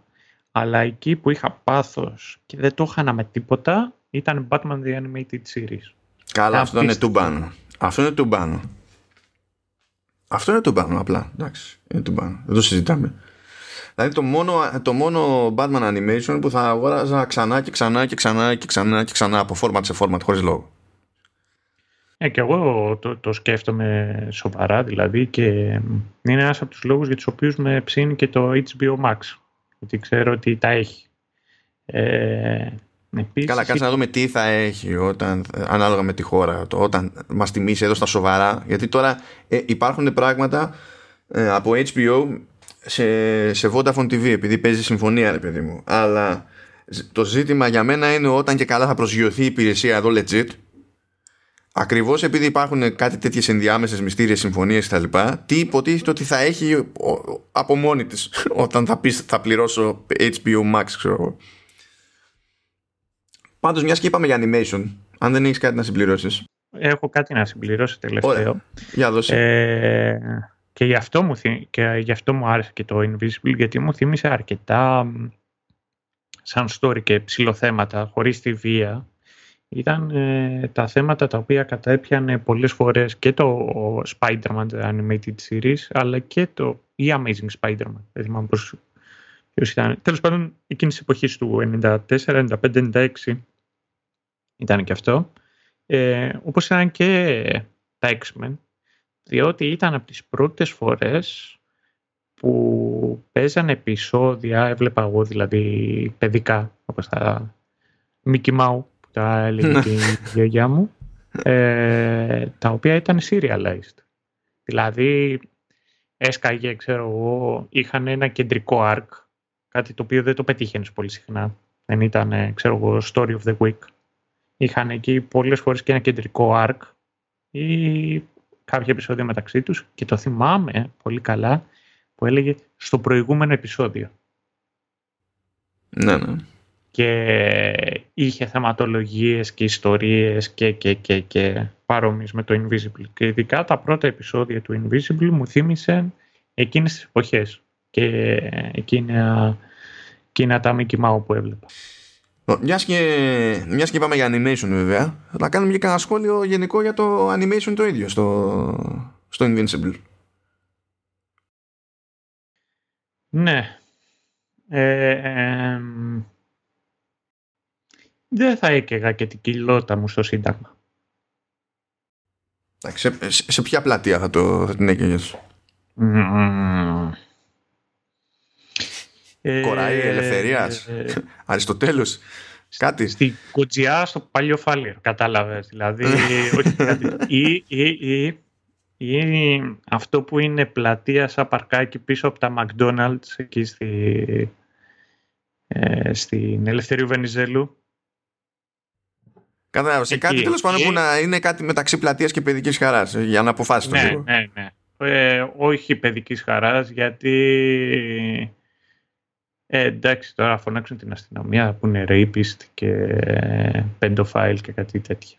Αλλά εκεί που είχα πάθος και δεν το είχα με τίποτα ήταν Batman The Animated Series. Καλά, αυτό είναι τούμπανο. Αυτό είναι τούμπανο. Αυτό είναι τούμπανο απλά. Εντάξει, είναι τούμπανο. Δεν το συζητάμε. Δηλαδή το μόνο, το μόνο Batman Animation που θα αγόραζα ξανά και ξανά και ξανά και ξανά και ξανά από format σε format χωρίς λόγο. Ε, και εγώ το, το σκέφτομαι σοβαρά δηλαδή και είναι ένας από τους λόγους για τους οποίους με ψήνει και το HBO Max. Γιατί ξέρω ότι τα έχει. Ε, επίσης... Καλά, κάτσε να δούμε τι θα έχει όταν, ανάλογα με τη χώρα, το, όταν μας τιμήσει εδώ στα σοβαρά. Γιατί τώρα ε, υπάρχουν πράγματα ε, από HBO σε, σε Vodafone TV επειδή παίζει συμφωνία ρε παιδί μου αλλά το ζήτημα για μένα είναι όταν και καλά θα προσγειωθεί η υπηρεσία εδώ legit ακριβώς επειδή υπάρχουν κάτι τέτοιες ενδιάμεσες μυστήριες συμφωνίες κτλ τι υποτίθεται ότι θα έχει από μόνη της όταν θα, πεις, θα πληρώσω HBO Max ξέρω εγώ Πάντως μιας και είπαμε για animation αν δεν έχεις κάτι να συμπληρώσεις Έχω κάτι να συμπληρώσω τελευταίο Ωραία. Για δώσε. Ε, και γι, αυτό μου, και γι' αυτό μου άρεσε και το Invisible, γιατί μου θύμισε αρκετά σαν story και ψηλοθέματα, χωρίς τη βία. Ήταν ε, τα θέματα τα οποία κατέπιανε πολλές φορές και το Spider-Man The Animated Series, αλλά και το ή Amazing Spider-Man. Δεν θυμάμαι πώς, ποιος ήταν. Τέλος πάντων, εκείνης της εποχής του 94, 95, 96 ήταν και αυτό. Ε, όπως ήταν και τα X-Men, διότι ήταν από τις πρώτες φορές που παίζανε επεισόδια, έβλεπα εγώ δηλαδή παιδικά, όπως τα Mickey Mouse που τα έλεγε ναι. και η γιαγιά μου, ε, τα οποία ήταν serialized. Δηλαδή, έσκαγε, ξέρω εγώ, είχαν ένα κεντρικό arc, κάτι το οποίο δεν το πετύχαινες πολύ συχνά. Δεν ήταν, ξέρω εγώ, story of the week. Είχαν εκεί πολλές φορές και ένα κεντρικό arc ή κάποια επεισόδια μεταξύ τους και το θυμάμαι πολύ καλά που έλεγε στο προηγούμενο επεισόδιο. Ναι, ναι. Και είχε θεματολογίες και ιστορίες και, και, και, και παρόμοιες με το Invisible. Και ειδικά τα πρώτα επεισόδια του Invisible μου θύμισαν εκείνες τις εποχές και εκείνα, εκείνα τα Mickey Mouse που έβλεπα. Μιας και, μιας και είπαμε για animation βέβαια, θα κάνουμε και κανένα σχόλιο γενικό για το animation το ίδιο στο, στο Invincible. Ναι. Ε, δεν θα έκαιγα και την κοιλότα μου στο Σύνταγμα. Σε, σε, ποια πλατεία θα, το, θα την έκαιγες; Mm. Κοραή Ελευθερίας, ε, Αριστοτέλους, κάτι. Στην Κουτζιά στο παλιό Φάλιρ, κατάλαβες. Δηλαδή, όχι κάτι. Ή, ή, ή, ή αυτό που είναι πλατεία σαν παρκάκι πίσω από τα McDonald's εκεί στη, ε, στην Ελευθερίου Βενιζέλου. Κατάλαβα. Σε κάτι τέλος πάντων που να είναι κάτι μεταξύ πλατείας και παιδικής χαράς. Για να αποφάσεις το ναι, λίγο. Ναι, ναι. Ε, όχι παιδικής χαράς, γιατί. Ε, εντάξει, τώρα φωνάξουν την αστυνομία που είναι rapist και pedophile και κάτι τέτοια.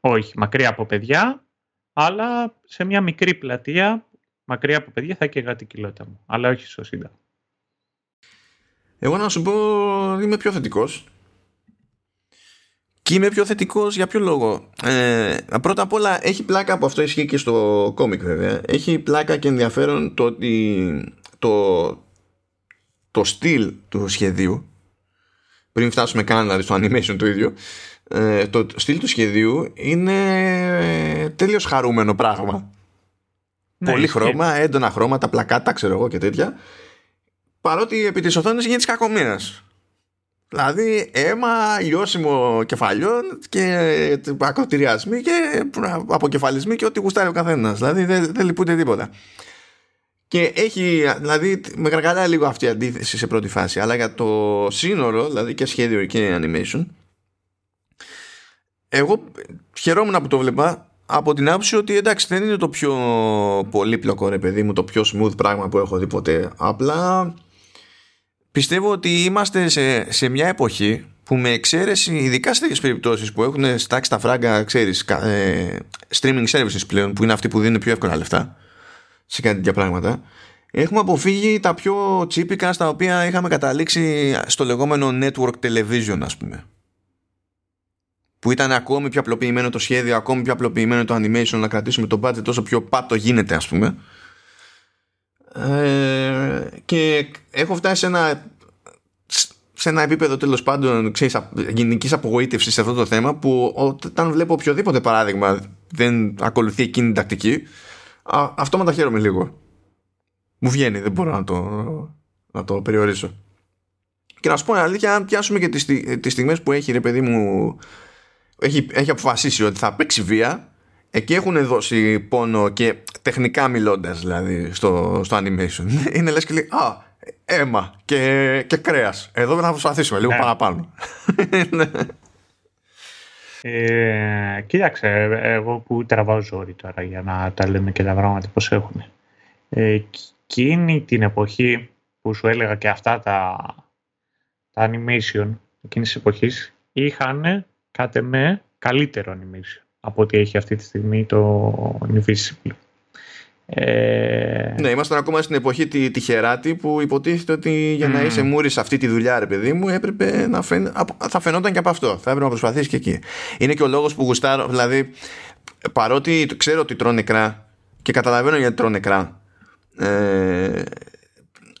Όχι, μακριά από παιδιά, αλλά σε μια μικρή πλατεία, μακριά από παιδιά, θα έκαιγα την κοιλότητα μου. Αλλά όχι στο Σύνταγμα. Εγώ να σου πω είμαι πιο θετικός. Και είμαι πιο θετικός για ποιο λόγο; Ε, πρώτα απ' όλα έχει πλάκα από αυτό ισχύει και στο κόμικ βέβαια. Έχει πλάκα και ενδιαφέρον το ότι το, το στυλ του σχεδίου πριν φτάσουμε καν δηλαδή στο animation το ίδιο ε, το στυλ του σχεδίου είναι τέλειος χαρούμενο πράγμα. Ναι, Πολύ χρώμα, έντονα χρώματα, πλακάτα, ξέρω εγώ και τέτοια. Παρότι επί της οθόνης γίνεται κακομοίρας. Δηλαδή αίμα, λιώσιμο κεφαλιών και ακροτηριασμοί και αποκεφαλισμοί και ό,τι γουστάρει ο καθένας. Δηλαδή δεν, δεν λυπούνται τίποτα. Και έχει, δηλαδή, με καρκαλάει λίγο αυτή η αντίθεση σε πρώτη φάση, αλλά για το σύνορο, δηλαδή και σχέδιο και animation, εγώ χαιρόμουν που το βλέπα από την άποψη ότι εντάξει δεν είναι το πιο πολύπλοκο ρε παιδί μου, το πιο smooth πράγμα που έχω δει ποτέ. Απλά πιστεύω ότι είμαστε σε, σε μια εποχή που με εξαίρεση, ειδικά σε τέτοιες περιπτώσεις που έχουν στάξει τα φράγκα, ξέρεις, ε, streaming services πλέον, που είναι αυτοί που δίνουν πιο εύκολα λεφτά σε κάτι τέτοια πράγματα, έχουμε αποφύγει τα πιο τσίπικα στα οποία είχαμε καταλήξει στο λεγόμενο network television, ας πούμε που ήταν ακόμη πιο απλοποιημένο το σχέδιο, ακόμη πιο απλοποιημένο το animation, να κρατήσουμε το budget τόσο πιο πάτο γίνεται ας πούμε. Ε, και έχω φτάσει σε ένα, σε ένα επίπεδο τέλος πάντων γενικής απογοήτευσης σε αυτό το θέμα που όταν βλέπω οποιοδήποτε παράδειγμα δεν ακολουθεί εκείνη την τακτική αυτό με τα χαίρομαι λίγο μου βγαίνει δεν μπορώ να το, να το περιορίσω και να σου πω αλήθεια αν πιάσουμε και τις, τις στιγμές που έχει ρε παιδί μου έχει, έχει αποφασίσει ότι θα παίξει βία εκεί έχουν δώσει πόνο και τεχνικά μιλώντας δηλαδή στο, στο animation είναι λες και λέει α αίμα και, και κρέας εδώ θα προσπαθήσουμε λίγο ναι. παραπάνω ναι. Ε, κοίταξε εγώ που τραβάω ζόρι τώρα για να τα λέμε και τα πράγματα πως έχουν ε, εκείνη την εποχή που σου έλεγα και αυτά τα, τα animation εκείνης της εποχής είχαν κάτε με καλύτερο animation από ό,τι έχει αυτή τη στιγμή το Invisible. Ε... Ναι, ήμασταν ακόμα στην εποχή τη τυχεράτη που υποτίθεται ότι για να είσαι μούρη σε αυτή τη δουλειά, ρε παιδί μου, έπρεπε να φαίν... θα φαινόταν και από αυτό. Θα έπρεπε να προσπαθήσεις και εκεί. Είναι και ο λόγος που γουστάρω, δηλαδή, παρότι ξέρω ότι τρώνε νεκρά και καταλαβαίνω γιατί τρώνε νεκρά, ε,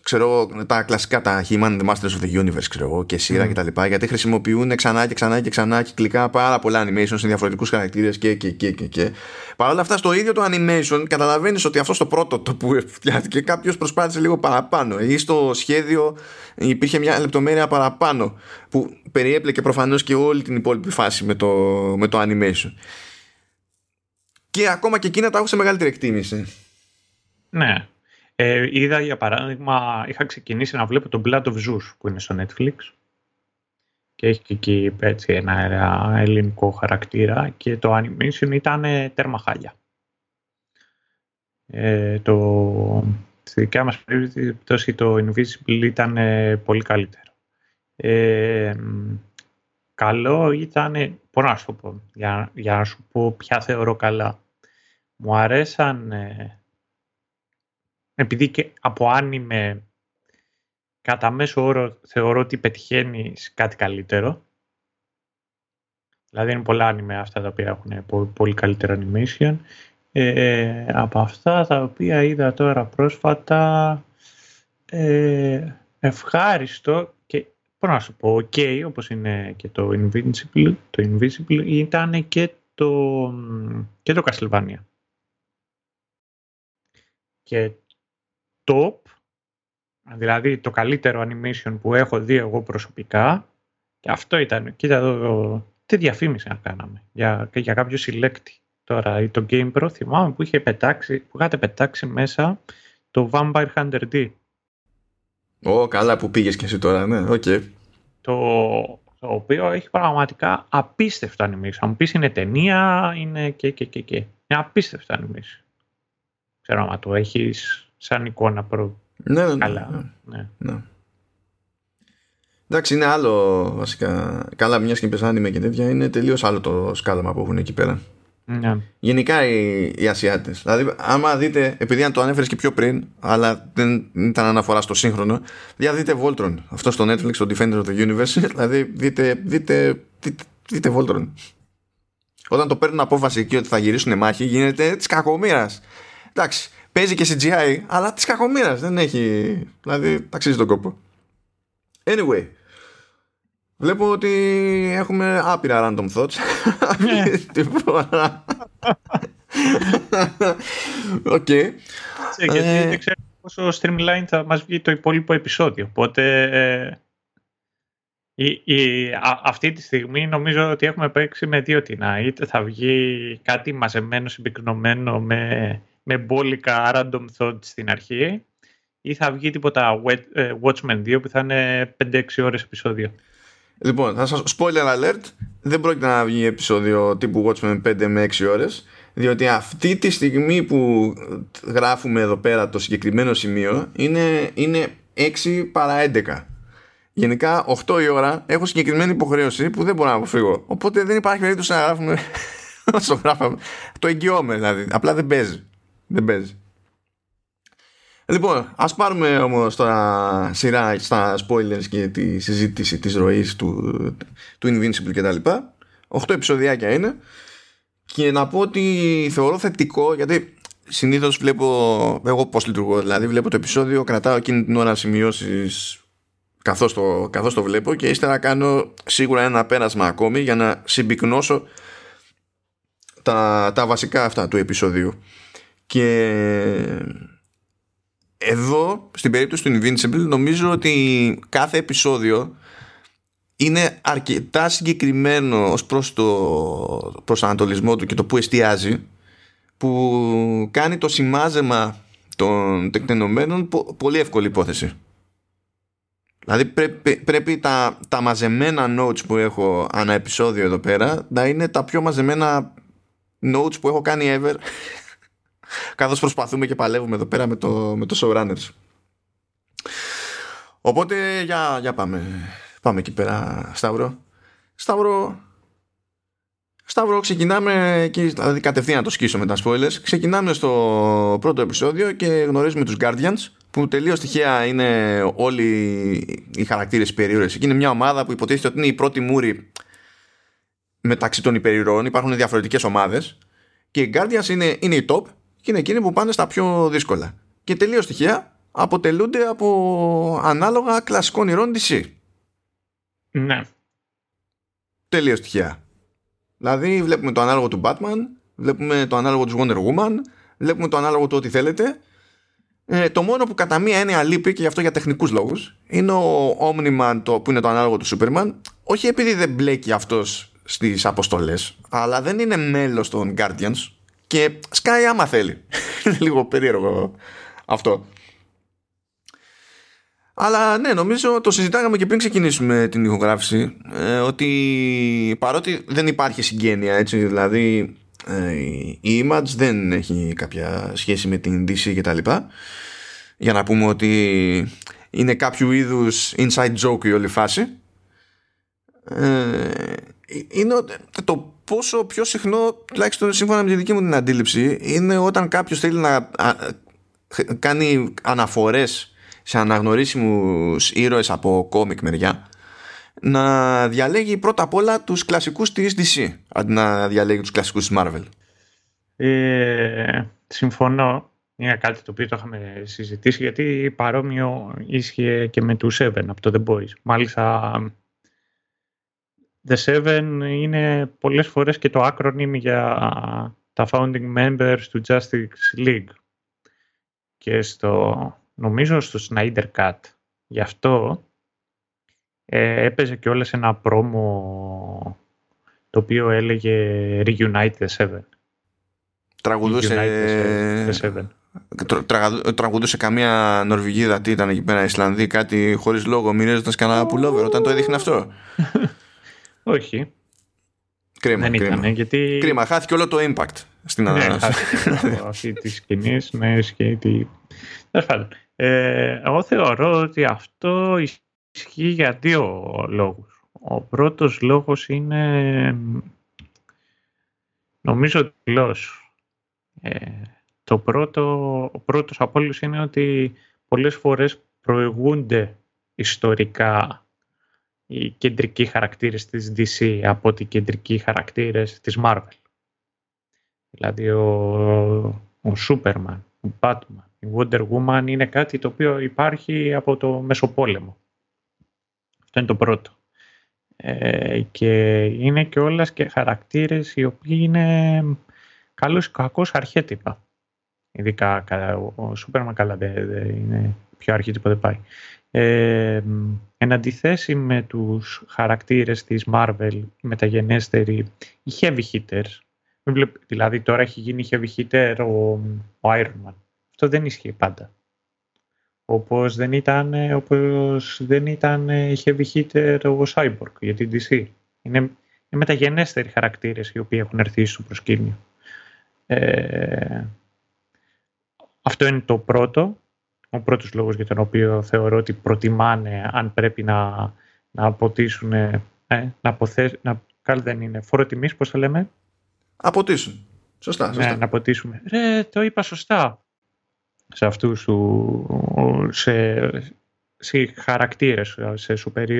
ξέρω τα κλασικά τα He-Man The Masters of the Universe ξέρω εγώ και σειρά mm. και τα λοιπά γιατί χρησιμοποιούν ξανά και ξανά και ξανά κυκλικά πάρα πολλά animation σε διαφορετικούς χαρακτήρες και και και και, και. Παρ' όλα αυτά στο ίδιο το animation καταλαβαίνεις ότι αυτό στο πρώτο το που φτιάχτηκε κάποιος προσπάθησε λίγο παραπάνω ή στο σχέδιο υπήρχε μια λεπτομέρεια παραπάνω που περιέπλεκε προφανώς και όλη την υπόλοιπη φάση με το, με το animation και ακόμα και εκείνα τα έχω σε μεγαλύτερη εκτίμηση Ναι. Ε, είδα για παράδειγμα, είχα ξεκινήσει να βλέπω τον Blood of Zeus που είναι στο Netflix και έχει και εκεί έτσι, ένα ελληνικό χαρακτήρα και το animation ήταν τέρμα χάλια. Ε, το, στη δικιά μας περίπτωση το Invisible ήταν πολύ καλύτερο. Ε, καλό ήταν, μπορώ να σου το πω, για, για να σου πω ποια θεωρώ καλά. Μου αρέσαν, επειδή και από άνιμε κατά μέσο όρο θεωρώ ότι πετυχαίνεις κάτι καλύτερο. Δηλαδή είναι πολλά άνιμε αυτά τα οποία έχουν πολύ καλύτερο animation. Ε, από αυτά τα οποία είδα τώρα πρόσφατα ε, ευχάριστο και μπορώ να σου πω ok όπως είναι και το Invincible, το Invisible ήταν και το, και το Castlevania. Και top Δηλαδή το καλύτερο animation που έχω δει εγώ προσωπικά και αυτό ήταν, κοίτα εδώ, τι διαφήμιση να κάναμε για, για κάποιο συλλέκτη. Τώρα το Game Pro θυμάμαι που, είχε πετάξει, που είχατε πετάξει μέσα το Vampire Hunter D. Ω, καλά που πήγες και εσύ τώρα, ναι, OK. Okay. Το, το οποίο έχει πραγματικά απίστευτο animation. Αν μου πεις είναι ταινία, είναι και και και και. Είναι απίστευτο animation. Ξέρω αν το έχεις σαν εικόνα προ, ναι, ναι, Καλά. Ναι, ναι. ναι. Εντάξει, είναι άλλο βασικά. Καλά, μιας και πεσάνει και τέτοια, είναι τελείως άλλο το σκάλαμα που έχουν εκεί πέρα. Ναι. Γενικά οι, οι Ασιάτες. Δηλαδή, άμα δείτε, επειδή αν το ανέφερες και πιο πριν, αλλά δεν ήταν αναφορά στο σύγχρονο, δηλαδή δείτε Voltron. Αυτό στο Netflix, το Defender of the Universe. Δηλαδή, δείτε, δείτε, δείτε, δείτε Voltron. Όταν το παίρνουν απόφαση εκεί ότι θα γυρίσουν μάχη, γίνεται της κακομοίρας. Εντάξει, Παίζει και CGI, αλλά της κακομοίρας δεν έχει. Δηλαδή, αξίζει τον κόπο. Anyway, βλέπω ότι έχουμε άπειρα random thoughts. Ναι. Αυτή τη φορά. Οκ. Γιατί ε, δεν ξέρω πόσο streamline θα μας βγει το υπόλοιπο επεισόδιο. Οπότε ε, η, αυτή τη στιγμή νομίζω ότι έχουμε παίξει με δύο τινά. Είτε θα βγει κάτι μαζεμένο, συμπυκνωμένο με με μπόλικα random thoughts στην αρχή ή θα βγει τίποτα ε, Watchmen 2 που θα είναι 5-6 ώρες επεισόδιο. Λοιπόν, θα σας spoiler alert, δεν πρόκειται να βγει επεισόδιο τύπου Watchmen 5 με 6 ώρες διότι αυτή τη στιγμή που γράφουμε εδώ πέρα το συγκεκριμένο σημείο είναι, είναι 6 παρά 11. Γενικά 8 η ώρα έχω συγκεκριμένη υποχρέωση που δεν μπορώ να αποφύγω. Οπότε δεν υπάρχει περίπτωση να γράφουμε όσο γράφαμε. Το εγγυώμαι δηλαδή. Απλά δεν παίζει. Δεν παίζει. Λοιπόν, ας πάρουμε όμως τώρα σειρά στα spoilers και τη συζήτηση της ροής του, του Invincible και τα λοιπά. 8 επεισοδιάκια είναι και να πω ότι θεωρώ θετικό γιατί συνήθως βλέπω εγώ πώς λειτουργώ δηλαδή βλέπω το επεισόδιο, κρατάω εκείνη την ώρα σημειώσεις καθώς το, καθώς το βλέπω και ύστερα κάνω σίγουρα ένα πέρασμα ακόμη για να συμπυκνώσω τα, τα βασικά αυτά του επεισοδίου. Και εδώ, στην περίπτωση του Invincible, νομίζω ότι κάθε επεισόδιο είναι αρκετά συγκεκριμένο ως προς το προσανατολισμό του και το που εστιάζει που κάνει το σημάζεμα των τεκτενωμένων πολύ εύκολη υπόθεση. Δηλαδή πρέπει, πρέπει τα, τα μαζεμένα notes που έχω ανά επεισόδιο εδώ πέρα να είναι τα πιο μαζεμένα notes που έχω κάνει ever καθώς προσπαθούμε και παλεύουμε εδώ πέρα με το, με το showrunners. Οπότε για, για πάμε. Πάμε εκεί πέρα, Σταύρο. Σταύρο, Σταύρο, ξεκινάμε και δηλαδή κατευθείαν να το σκίσω με τα spoilers. Ξεκινάμε στο πρώτο επεισόδιο και γνωρίζουμε τους Guardians που τελείως τυχαία είναι όλοι οι χαρακτήρες υπερήρωες. Είναι μια ομάδα που υποτίθεται ότι είναι η πρώτη μούρη μεταξύ των υπερηρώων. Υπάρχουν διαφορετικές ομάδες και οι Guardians είναι, είναι οι top και είναι εκείνοι που πάνε στα πιο δύσκολα. Και τελείως στοιχεία αποτελούνται από ανάλογα κλασικών ηρών DC. Ναι. Τελείως στοιχεία. Δηλαδή βλέπουμε το ανάλογο του Batman, βλέπουμε το ανάλογο του Wonder Woman, βλέπουμε το ανάλογο του ό,τι θέλετε. Ε, το μόνο που κατά μία έννοια λείπει και γι' αυτό για τεχνικούς λόγους είναι ο Omni-Man το, που είναι το ανάλογο του Superman όχι επειδή δεν μπλέκει αυτός στις αποστολές αλλά δεν είναι μέλος των Guardians και σκάει άμα θέλει. Είναι λίγο περίεργο Αυτό. Αλλά ναι, νομίζω το συζητάγαμε και πριν ξεκινήσουμε την ηχογράφηση ε, ότι παρότι δεν υπάρχει συγγένεια, έτσι, δηλαδή ε, η Image δεν έχει κάποια σχέση με την DC και τα λοιπά για να πούμε ότι είναι κάποιο είδους inside joke η όλη φάση ε, είναι το πόσο πιο συχνό τουλάχιστον σύμφωνα με τη δική μου την αντίληψη είναι όταν κάποιος θέλει να κάνει αναφορές σε αναγνωρίσιμους ήρωες από κόμικ μεριά να διαλέγει πρώτα απ' όλα τους κλασικούς της DC αντί να διαλέγει τους κλασικούς της Marvel. Ε, συμφωνώ. Είναι κάτι το οποίο το είχαμε συζητήσει γιατί παρόμοιο ίσχυε και με τους Seven από το The Boys. Μάλιστα The Seven είναι πολλές φορές και το acronym για τα founding members του Justice League. Και στο, νομίζω στο Snyder Cut. Γι' αυτό ε, έπαιζε και όλες ένα πρόμο το οποίο έλεγε Reunite the Seven. Τραγουδούσε... The Seven. τραγουδούσε καμία Νορβηγίδα τι ήταν εκεί πέρα Ισλανδή κάτι χωρίς λόγο μοιράζοντας κανένα pullover όταν το έδειχνε αυτό όχι κρίμα, δεν κρίμα. Ήταν, γιατί... κρίμα χάθηκε όλο το impact στην ναι, ανανάση αυτή τη σκηνή με σκέτη ε, εγώ θεωρώ ότι αυτό ισχύει για δύο λόγους. Ο πρώτος λόγος είναι νομίζω δηλώς. Ε, το πρώτο, ο πρώτος από όλους είναι ότι πολλές φορές προηγούνται ιστορικά οι κεντρικοί χαρακτήρες της DC από ότι οι κεντρικοί χαρακτήρες της Marvel. Δηλαδή ο, ο Superman, ο Batman, η Wonder Woman είναι κάτι το οποίο υπάρχει από το Μεσοπόλεμο. Αυτό είναι το πρώτο. Ε, και είναι και όλες και χαρακτήρες οι οποίοι είναι καλούς και κακούς αρχέτυπα. Ειδικά ο Σούπερμαν καλά δεν είναι πιο αρχέτυπο δεν πάει. Ε, εν αντιθέσει με τους χαρακτήρες της Marvel μεταγενέστερη οι heavy hitters δηλαδή τώρα έχει γίνει heavy hitter ο, ο Iron Man. Αυτό δεν ισχύει πάντα. Όπως δεν ήταν, όπως δεν ήταν heavy hitter ο Cyborg για την DC. Είναι, είναι μεταγενέστεροι χαρακτήρες οι οποίοι έχουν έρθει στο προσκήνιο. Ε, αυτό είναι το πρώτο ο πρώτος λόγος για τον οποίο θεωρώ ότι προτιμάνε αν πρέπει να, να αποτίσουν, ε, να, αποθέ, να δεν είναι φόρο τιμής, πώς θα λέμε; Αποτίσουν. Σωστά, ναι, σωστά. Ναι, να αποτίσουμε. Ρε, το είπα σωστά. Σε αυτούς σου, σε, σε χαρακτήρες, σε σούπερ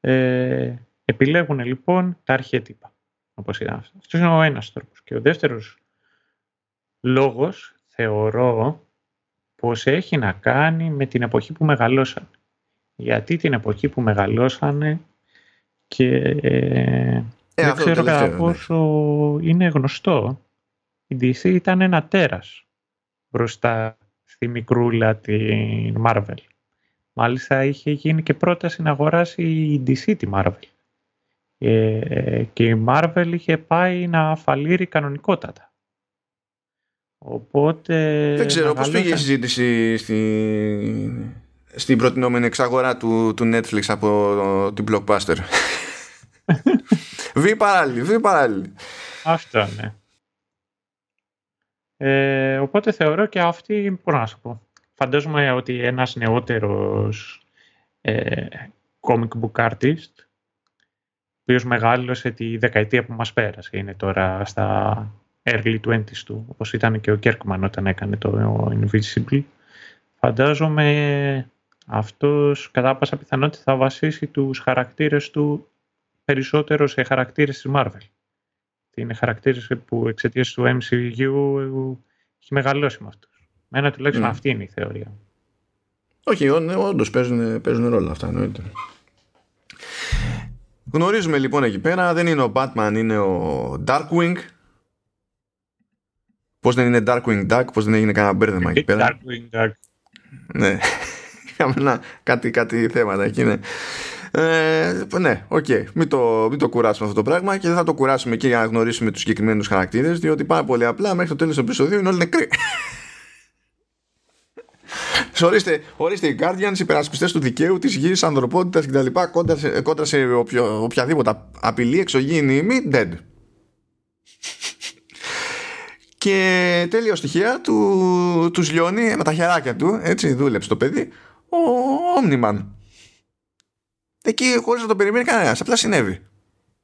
ε, επιλέγουν λοιπόν τα αρχέτυπα. Όπως ήταν αυτό. Αυτός είναι ο ένας τρόπος. Και ο δεύτερος λόγος θεωρώ πως έχει να κάνει με την εποχή που μεγαλώσαν. Γιατί την εποχή που μεγαλώσανε και ε, δεν ξέρω κατά ναι. πόσο είναι γνωστό. Η DC ήταν ένα τέρας μπροστά στη μικρούλα την Marvel. Μάλιστα είχε γίνει και πρόταση να αγοράσει η DC τη Marvel. Ε, και η Marvel είχε πάει να φαλείρει κανονικότατα. Οπότε... Δεν ξέρω πώς πήγε η συζήτηση στη... στην προτινόμενη εξαγορά του, του Netflix από την Blockbuster; βή παράλληλη, βή παράλληλη. Αυτό, ναι. Ε, οπότε θεωρώ και αυτή, μπορώ να σου πω, φαντάζομαι ότι ένας νεότερος ε, comic book artist, ο οποίος μεγάλωσε τη δεκαετία που μας πέρασε, είναι τώρα στα early 20s του, όπως ήταν και ο Κέρκμαν όταν έκανε το Invisible. Φαντάζομαι αυτός κατά πάσα πιθανότητα θα βασίσει τους χαρακτήρες του περισσότερο σε χαρακτήρες της Marvel. Είναι χαρακτήρες που εξαιτίας του MCU έχει μεγαλώσει με αυτούς. Μένα τουλάχιστον mm. αυτή είναι η θεωρία. Όχι, όντως παίζουν, παίζουν ρόλο αυτά εννοείται. Γνωρίζουμε λοιπόν εκεί πέρα, δεν είναι ο Batman, είναι ο Darkwing Πώς δεν είναι Darkwing Duck, πώς δεν έγινε κανένα μπέρδεμα εκεί πέρα. Darkwing Duck. Ναι. Είχαμε ένα, κάτι, κάτι θέματα εκεί, ναι. Ε, ναι, OK. Okay. Μην, το, μην το κουράσουμε αυτό το πράγμα και δεν θα το κουράσουμε και για να γνωρίσουμε τους συγκεκριμένους χαρακτήρες, διότι πάρα πολύ απλά μέχρι το τέλος του επεισοδίου είναι όλοι νεκροί. ορίστε, ορίστε οι Guardians, υπερασπιστές του δικαίου, της γης, ανθρωπότητας κτλ. Κόντρα σε, κόντρα σε οποιο, οποιαδήποτε απειλή εξωγήινη μη dead. Και τέλειο στοιχεία του, τους λιώνει με τα χεράκια του, έτσι δούλεψε το παιδί, ο Omniman. Εκεί χωρίς να το περιμένει κανένας, απλά συνέβη.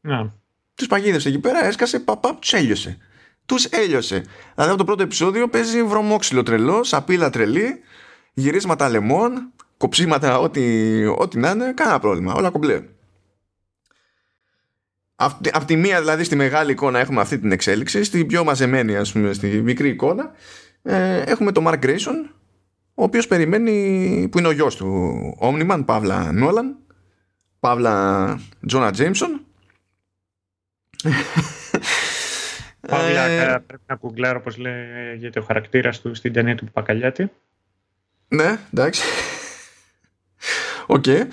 Ναι. Τους παγίδευσε εκεί πέρα, έσκασε, παπά, τους έλειωσε. Τους έλειωσε. Δηλαδή από το πρώτο επεισόδιο παίζει βρωμόξυλο τρελό, σαπίλα τρελή, γυρίσματα λεμόν, κοψίματα, ό,τι, ό,τι να είναι, κανένα πρόβλημα. Όλα κομπλέ. Από τη μία δηλαδή στη μεγάλη εικόνα έχουμε αυτή την εξέλιξη, στην πιο μαζεμένη ας πούμε στη μικρή εικόνα ε, έχουμε τον Mark Grayson ο οποίος περιμένει που είναι ο γιος του Omniman, Παύλα Nolan Παύλα Τζόνα Τζέιμσον. Παύλα ε, πρέπει να κουγκλάρω όπως λέγεται ο χαρακτήρας του στην ταινία του Πακαλιάτη. Ναι, εντάξει. OK. okay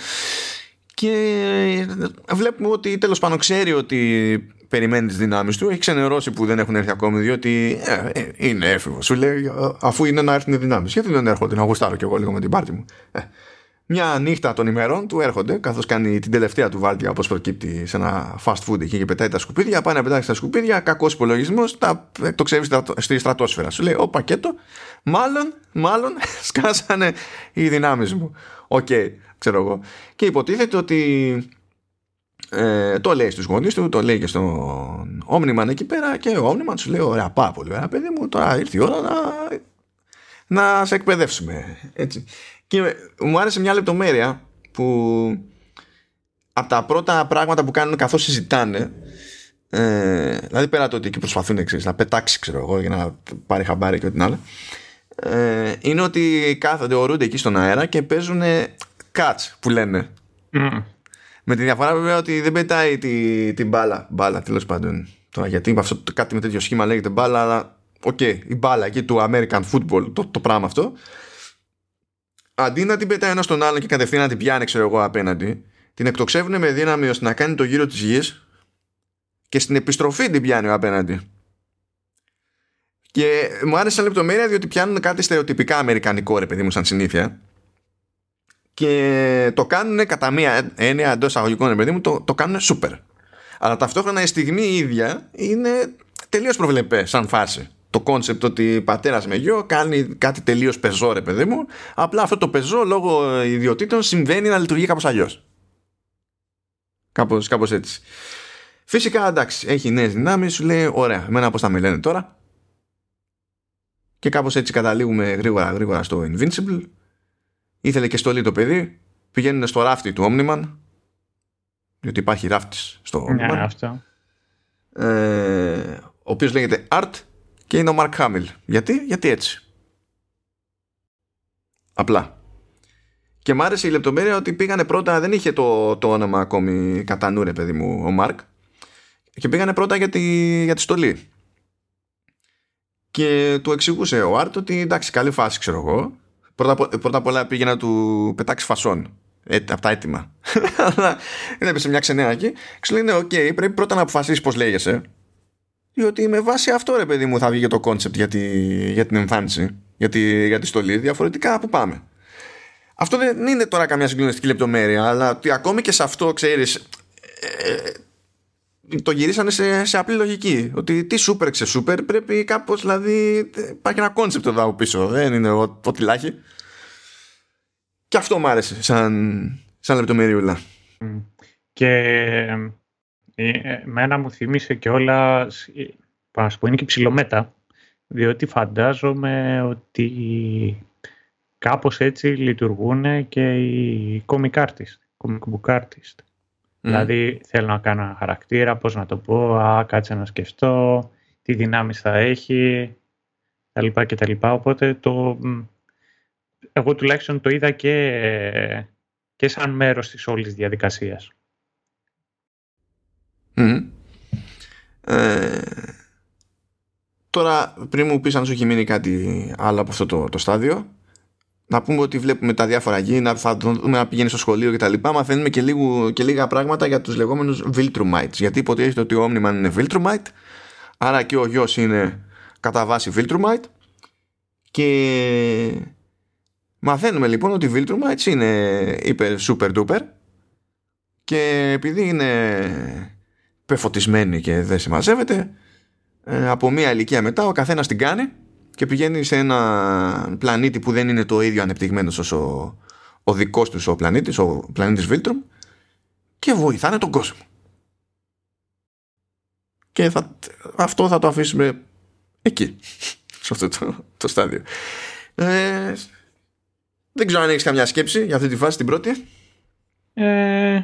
και βλέπουμε ότι τέλος πάντων ξέρει ότι περιμένει τις δυνάμεις του. Έχει ξενερώσει που δεν έχουν έρθει ακόμη, διότι ε, ε, είναι έφηβος. Σου λέει, αφού είναι να έρθουν οι δυνάμεις. Γιατί δεν έρχονται, να γουστάρω κι εγώ λίγο με την πάρτη μου; Ε, μια νύχτα των ημερών του έρχονται, καθώς κάνει την τελευταία του βάρδια, όπως προκύπτει σε ένα fast food εκεί και πετάει τα σκουπίδια. Πάει να πετάξει τα σκουπίδια, κακός υπολογισμός, το ξέρει στη στρατόσφαιρα. Σου λέει, Ο πακέτο, μάλλον, μάλλον σκάσανε οι δυνάμεις μου. OK. Okay ξέρω εγώ. Και υποτίθεται ότι ε, το λέει στους γονείς του, το λέει και στον Omni-Man εκεί πέρα και ο Omni-Man σου λέει ωραία πάρα πολύ ωραία παιδί μου τώρα ήρθε η ώρα να, να σε εκπαιδεύσουμε έτσι. Και μου άρεσε μια λεπτομέρεια που από τα πρώτα πράγματα που κάνουν καθώς συζητάνε ε, δηλαδή πέρα το ότι εκεί προσπαθούν ξέρεις, να πετάξει ξέρω εγώ για να πάρει χαμπάρι και ό,τι άλλο ε, είναι ότι κάθονται, αιωρούνται εκεί στον αέρα και παίζουν catch που λένε. Με τη διαφορά βέβαια ότι δεν πετάει την τη μπάλα. Μπάλα τέλος πάντων. Τώρα γιατί αυτό κάτι με τέτοιο σχήμα λέγεται μπάλα, αλλά OK, okay, η μπάλα εκεί του American football, το, το πράγμα αυτό. Αντί να την πετάει ένας στον άλλον και κατευθείαν να την πιάνει, ξέρω εγώ, απέναντι, την εκτοξεύουν με δύναμη ώστε να κάνει το γύρο της γης και στην επιστροφή την πιάνει ο απέναντι. Και μου άρεσε λεπτομέρεια διότι πιάνουν κάτι στερεοτυπικά αμερικανικό ρε παιδί μου σαν συνήθεια και το κάνουν κατά μία έννοια εντός εισαγωγικών παιδί μου, το, το κάνουν σούπερ. Αλλά ταυτόχρονα η στιγμή η ίδια είναι τελείως προβλεπέ σαν φάση. Το κόνσεπτ ότι πατέρας με γιο κάνει κάτι τελείως πεζό, ρε παιδί μου. Απλά αυτό το πεζό λόγω ιδιοτήτων συμβαίνει να λειτουργεί κάπως αλλιώς. Κάπως κάπως έτσι. Φυσικά εντάξει, έχει νέες δυνάμεις, σου λέει: Ωραία, εμένα πώς θα με λένε τώρα. Και κάπως έτσι καταλήγουμε γρήγορα γρήγορα στο Invincible Ήθελε και στολή το παιδί. Πηγαίνουν στο ράφτη του Omniman. Διότι υπάρχει ράφτης στο ναι, Omniman. Ναι, αυτό. Ε, ο οποίος λέγεται Art και είναι ο Mark Hamill. Γιατί; Γιατί έτσι; Απλά. Και μ' άρεσε η λεπτομέρεια ότι πήγανε πρώτα, δεν είχε το, το όνομα ακόμη κατά νου, ρε παιδί μου, ο Μάρκ. Και πήγανε πρώτα για τη, για τη στολή. Και του εξηγούσε ο Άρτ ότι εντάξει, καλή φάση, ξέρω εγώ. Πρώτα, πρώτα απ' όλα πήγε να του πετάξει φασόν. Ε, από τα έτοιμα. Αλλά δεν έπεσε μια ξενέρα εκεί. Ξέρω είναι οκ, πρέπει πρώτα να αποφασίσεις πώς λέγεσαι. Διότι με βάση αυτό ρε παιδί μου θα βγει το κόνσεπτ για, για την εμφάνιση, για τη, για τη στολή. Διαφορετικά που πάμε. Αυτό δεν είναι τώρα καμιά συγκλονιστική λεπτομέρεια, αλλά ότι ακόμη και σε αυτό ξέρεις. Ε, το γυρίσανε σε, σε απλή λογική. Ότι τι σούπερ ξε σούπερ πρέπει κάπως δηλαδή. Υπάρχει ένα κόνσεπτ εδώ από πίσω. Δεν είναι ό,τι λάχει. Και αυτό μου άρεσε σαν, σαν λεπτομεριούλα. Και ε, εμένα μου θύμισε και όλα. Πάνω πω είναι και ψηλομέτα. Διότι φαντάζομαι ότι κάπως έτσι λειτουργούν και οι comic artists, comic book artists. Δηλαδή θέλω να κάνω ένα χαρακτήρα, πώς να το πω, α, κάτσε να σκεφτώ, τι δυνάμεις θα έχει, τα λοιπά και τα λοιπά. Οπότε το, εγώ τουλάχιστον το είδα και, και σαν μέρος της όλης διαδικασίας. Ε, τώρα πριν μου πεις αν σου έχει μείνει κάτι άλλο από αυτό το, το στάδιο να πούμε ότι βλέπουμε τα διάφορα γίνα, θα δούμε να πηγαίνει στο σχολείο κτλ. Μαθαίνουμε και, λίγο, και λίγα πράγματα για τους λεγόμενους Viltrumites. Γιατί υποτίθεται ότι ο Omniman είναι Viltrumite, άρα και ο γιος είναι κατά βάση Viltrumite και Μαθαίνουμε λοιπόν ότι η Βίλτρουμα έτσι είναι υπερ super duper και επειδή είναι πεφωτισμένη και δεν συμμαζεύεται ε, από μία ηλικία μετά ο καθένας την κάνει και πηγαίνει σε ένα πλανήτη που δεν είναι το ίδιο ανεπτυγμένος όσο ο δικός τους ο πλανήτης, ο πλανήτης Βίλτρουμ και βοηθάνε τον κόσμο. Και θα, αυτό θα το αφήσουμε εκεί, σε αυτό το, το στάδιο. Ε, δεν ξέρω αν έχεις καμιά σκέψη για αυτή τη φάση την πρώτη. Ε,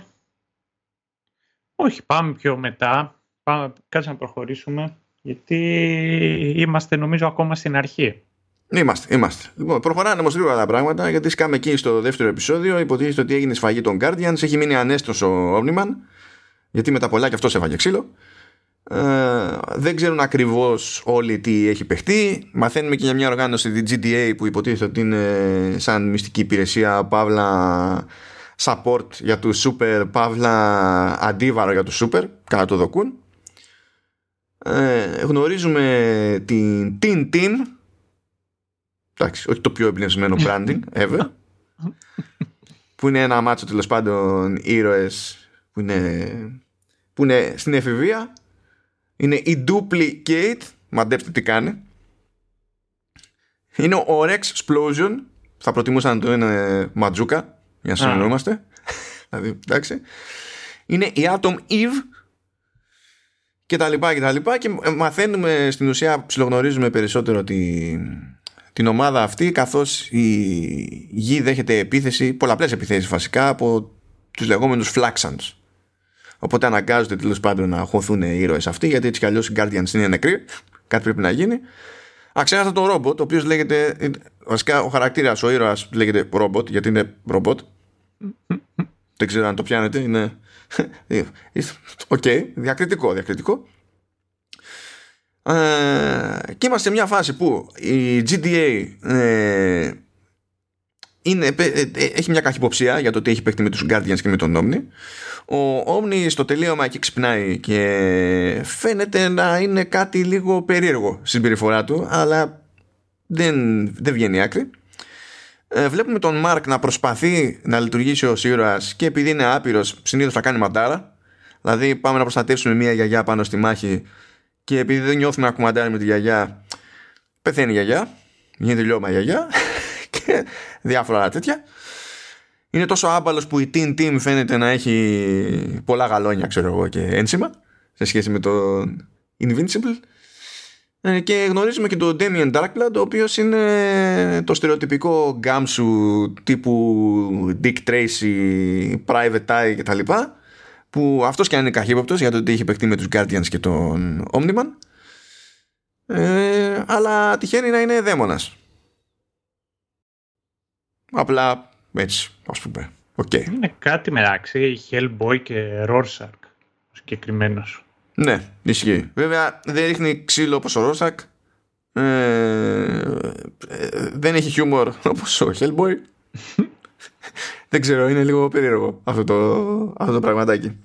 όχι, πάμε πιο μετά. Πάμε, κάτσε να προχωρήσουμε. Γιατί είμαστε νομίζω ακόμα στην αρχή. Είμαστε, είμαστε. Λοιπόν, προχωράνε όμως λίγο τα πράγματα γιατί σκάμε εκεί στο δεύτερο επεισόδιο. Υποτίθεται ότι έγινε σφαγή των Guardians. Έχει μείνει ανέστος ο Omniman. Γιατί με τα πολλά και αυτός έβαγε ξύλο. Ε, δεν ξέρουν ακριβώς όλοι τι έχει παιχτεί. Μαθαίνουμε και για μια οργάνωση, τη GDA, που υποτίθεται ότι είναι σαν μυστική υπηρεσία, παύλα support για τους super, παύλα αντίβαρο για τους super, κατά το δοκούν. Ε, γνωρίζουμε την Tin Tin εντάξει, όχι το πιο εμπνευσμένο branding ever. Που είναι ένα μάτσο τέλος πάντων ήρωες που είναι, που είναι στην εφηβεία. Είναι η Duplicate μαντέψτε τι κάνει. Είναι ο Rex Explosion. Θα προτιμούσα να το είναι Ματζούκα για να συνεννοούμαστε δηλαδή εντάξει είναι η Atom Eve και τα λοιπά και τα λοιπά και μαθαίνουμε στην ουσία ψιλογνωρίζουμε περισσότερο τη, την ομάδα αυτή καθώς η γη δέχεται επίθεση, πολλαπλές επιθέσεις βασικά από τους λεγόμενους Flaxans οπότε αναγκάζονται τέλος πάντων να χωθούν οι ήρωες αυτοί γιατί έτσι κι αλλιώς οι Guardians είναι νεκροί κάτι πρέπει να γίνει Α ξέχασα τον Robot, ο οποίος λέγεται. Βασικά ο χαρακτήρας, ο ήρωας λέγεται Robot, γιατί είναι robot. Δεν ξέρω αν το πιάνετε. Είναι. OK, okay, διακριτικό, διακριτικό. Ε, και είμαστε σε μια φάση που η GDA ε, είναι, ε, ε, έχει μια καχυποψία για το τι έχει παίξει με τους Guardians και με τον Omni. Ο Omni στο τελείωμα εκεί ξυπνάει και φαίνεται να είναι κάτι λίγο περίεργο στη συμπεριφορά του, αλλά δεν, δεν βγαίνει άκρη. Ε, βλέπουμε τον Μάρκ να προσπαθεί να λειτουργήσει ω ήρωα και επειδή είναι άπειρος, συνήθως θα κάνει μαντάρα. Δηλαδή, πάμε να προστατεύσουμε μια γιαγιά πάνω στη μάχη και επειδή δεν νιώθουμε να κουμαντάρει με τη γιαγιά, πεθαίνει η γιαγιά. Γίνεται λιώμα η γιαγιά και διάφορα τέτοια. Είναι τόσο άμπαλος που η Team Team φαίνεται να έχει πολλά γαλόνια, ξέρω εγώ, και ένσημα σε σχέση με το Invincible. Ε, και γνωρίζουμε και τον Damien Darkblood ο οποίος είναι το στερεοτυπικό γκάμσου τύπου Dick Tracy, Private Eye κτλ που αυτός και αν είναι καχύποπτος για το ότι έχει παιχτεί με τους Guardians και τον Omniman. Ε, αλλά τυχαίνει να είναι δαίμονας. Απλά έτσι ας πούμε. Okay. είναι κάτι μεταξύ Hellboy και Rorschach συγκεκριμένος ναι, ισχύει. Βέβαια δεν ρίχνει ξύλο όπως ο Ρόσακ. Ε, ε, δεν έχει χιούμορ όπως ο Hellboy. δεν ξέρω, είναι λίγο περίεργο αυτό το, αυτό το πραγματάκι.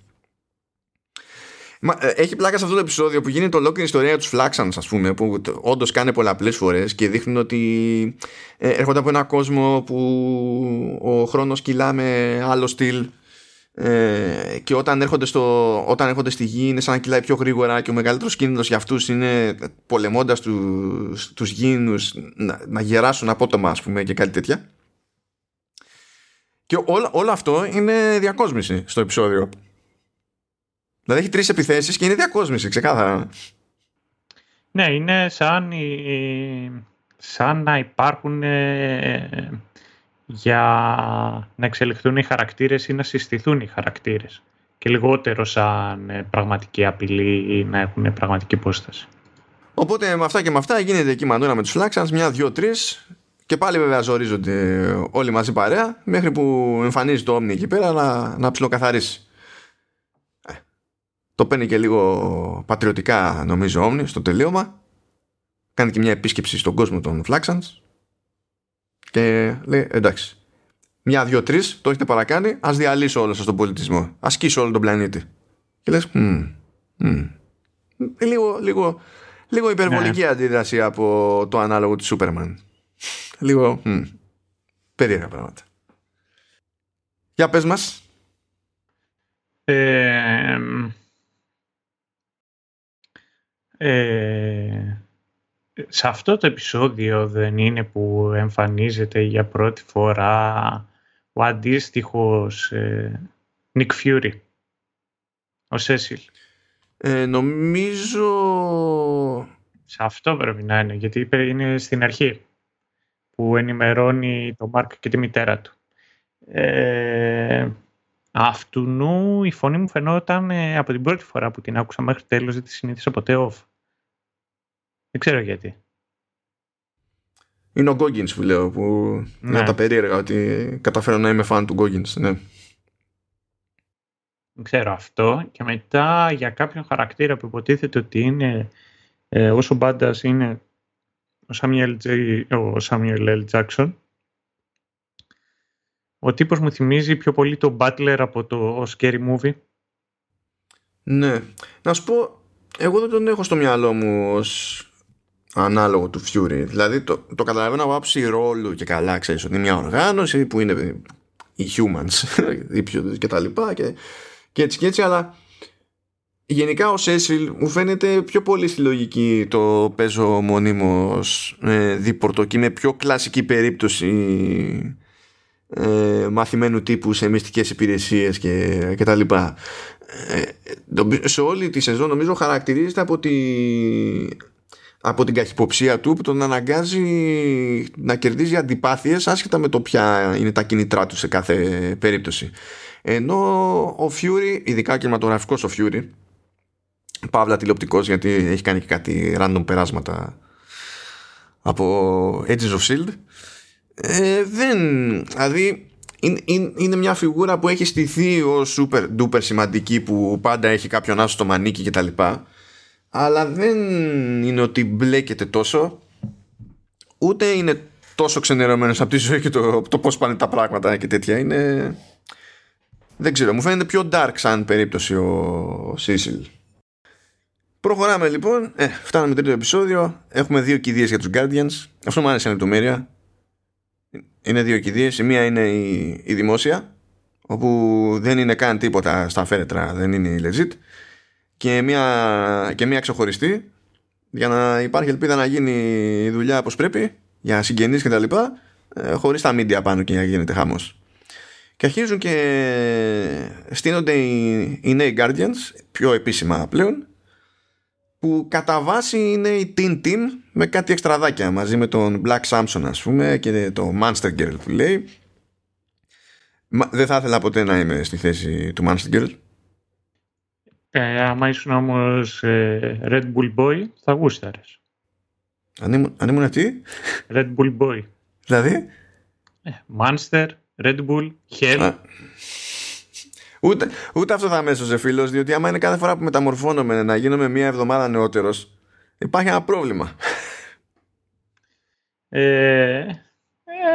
Μα, ε, έχει πλάκα σε αυτό το επεισόδιο που γίνεται ολόκληρη ιστορία τους Flaxans, ας πούμε, που όντως κάνει πολλαπλές φορές και δείχνουν ότι ε, έρχονται από ένα κόσμο που ο χρόνος κυλά με άλλο στυλ ε, και όταν έρχονται, στο, όταν έρχονται στη γη είναι σαν να κυλάει πιο γρήγορα και ο μεγαλύτερος κίνδυνος για αυτούς είναι πολεμώντας τους, τους γήινους να, να γεράσουν απότομα ας πούμε και κάτι τέτοια. Και όλο, όλο αυτό είναι διακόσμηση στο επεισόδιο. Δηλαδή έχει τρεις επιθέσεις και είναι διακόσμηση ξεκάθαρα. Ναι είναι σαν, σαν να υπάρχουν ε, για να εξελιχθούν οι χαρακτήρες ή να συστηθούν οι χαρακτήρες και λιγότερο σαν ε, πραγματική απειλή ή να έχουν πραγματική υπόσταση. Οπότε με αυτά και με αυτά γίνεται εκεί μανούρα με τους Flaxans μια, δυο, τρεις και πάλι βέβαια ζορίζονται όλοι μαζί παρέα μέχρι που εμφανίζει το Omni εκεί πέρα να, να ψιλοκαθαρίσει. Ε, το παίρνει και λίγο πατριωτικά νομίζω Omni στο τελείωμα. Κάνει και μια επίσκεψη στον κόσμο των Flaxans και λέει εντάξει. Μια, δύο, τρεις, το έχετε παρακάνει. Α διαλύσω όλο σας τον πολιτισμό. Α σκίσω όλο τον πλανήτη. Και λες, λίγο, λίγο, λίγο υπερβολική ναι. αντίδραση από το ανάλογο του Σούπερμαν. Λίγο. περίεργα πράγματα. Για πες μας. Ε, ε, σε αυτό το επεισόδιο δεν είναι που εμφανίζεται για πρώτη φορά ο αντίστοιχος ε, Nick Fury, ο Σέσιλ. Ε, νομίζω... Σε αυτό πρέπει να είναι, γιατί είναι στην αρχή που ενημερώνει τον Μάρκ και τη μητέρα του. Ε, αυτού νου η φωνή μου φαινόταν ε, από την πρώτη φορά που την άκουσα μέχρι τέλος, δεν τη συνήθισα ποτέ off. Δεν ξέρω γιατί. Είναι ο Goggins που λέω, που ναι. είναι τα περίεργα ότι καταφέρω να είμαι φαν του Goggins, ναι. Δεν ξέρω αυτό. Και μετά για κάποιον χαρακτήρα που υποτίθεται ότι είναι ε, όσο μπάντας είναι ο Samuel, J, ο Samuel L. Jackson, ο τύπος μου θυμίζει πιο πολύ τον Butler από το Scary Movie. Ναι. Να σου πω, εγώ δεν τον έχω στο μυαλό μου ως ανάλογο του Fury. Δηλαδή το, το καταλαβαίνω από άψη ρόλου και καλά, ξέρεις ότι είναι μια οργάνωση που είναι οι humans και τα λοιπά και, και έτσι και έτσι, αλλά γενικά ο Σέσιλ μου φαίνεται πιο πολύ στη λογική το παίζω μονίμως ε, δίπορτο και είναι πιο κλασική περίπτωση ε, μαθημένου τύπου σε μυστικές υπηρεσίες και, και τα λοιπά. Ε, σε όλη τη σεζόν νομίζω χαρακτηρίζεται από, τη, από την καχυποψία του που τον αναγκάζει να κερδίζει αντιπάθειες άσχετα με το ποια είναι τα κινητρά του σε κάθε περίπτωση. Ενώ ο Fury, ειδικά κινηματογραφικός ο Fury, παύλα τηλεοπτικός γιατί έχει κάνει και κάτι random περάσματα από Edges of S.H.I.E.L.D. Ε, δεν, δηλαδή είναι, είναι μια φιγούρα που έχει στηθεί ως super duper σημαντική που πάντα έχει κάποιον άσο στο μανίκι κτλ αλλά δεν είναι ότι μπλέκεται τόσο ούτε είναι τόσο ξενερωμένος από τη ζωή και το, το πώς πάνε τα πράγματα και τέτοια. Είναι δεν ξέρω μου φαίνεται πιο dark σαν περίπτωση ο Σίσιλ. Προχωράμε λοιπόν. Ε, φτάνουμε τρίτο επεισόδιο. Έχουμε δύο κηδείες για τους Guardians. Αυτό μου άρεσε λεπτομέρεια. Είναι δύο κηδείες. Η μία είναι η, η δημόσια όπου δεν είναι καν τίποτα στα φέρετρα δεν είναι legit και μια, και μια ξεχωριστή για να υπάρχει ελπίδα να γίνει η δουλειά όπως πρέπει για συγγενείς και τα λοιπά ε, χωρίς τα media πάνω και να γίνεται χαμός και αρχίζουν και στείνονται οι, οι νέοι Guardians πιο επίσημα πλέον που κατά βάση είναι η Teen Team με κάτι εξτραδάκια μαζί με τον Black Samson ας πούμε και το Monster Girl που λέει. Δεν θα ήθελα ποτέ να είμαι στη θέση του Monster Girl ε, άμα ήσουν όμως ε, Red Bull Boy, θα γούσταρες. Αν ήμουν, αν ήμουν αυτή; Red Bull Boy. Δηλαδή; Ε, Monster, Red Bull, Hell. Ούτε, ούτε αυτό θα μέσω σε φίλος, διότι άμα είναι κάθε φορά που μεταμορφώνομαι να γίνομαι μία εβδομάδα νεότερος, υπάρχει ένα πρόβλημα. Ε,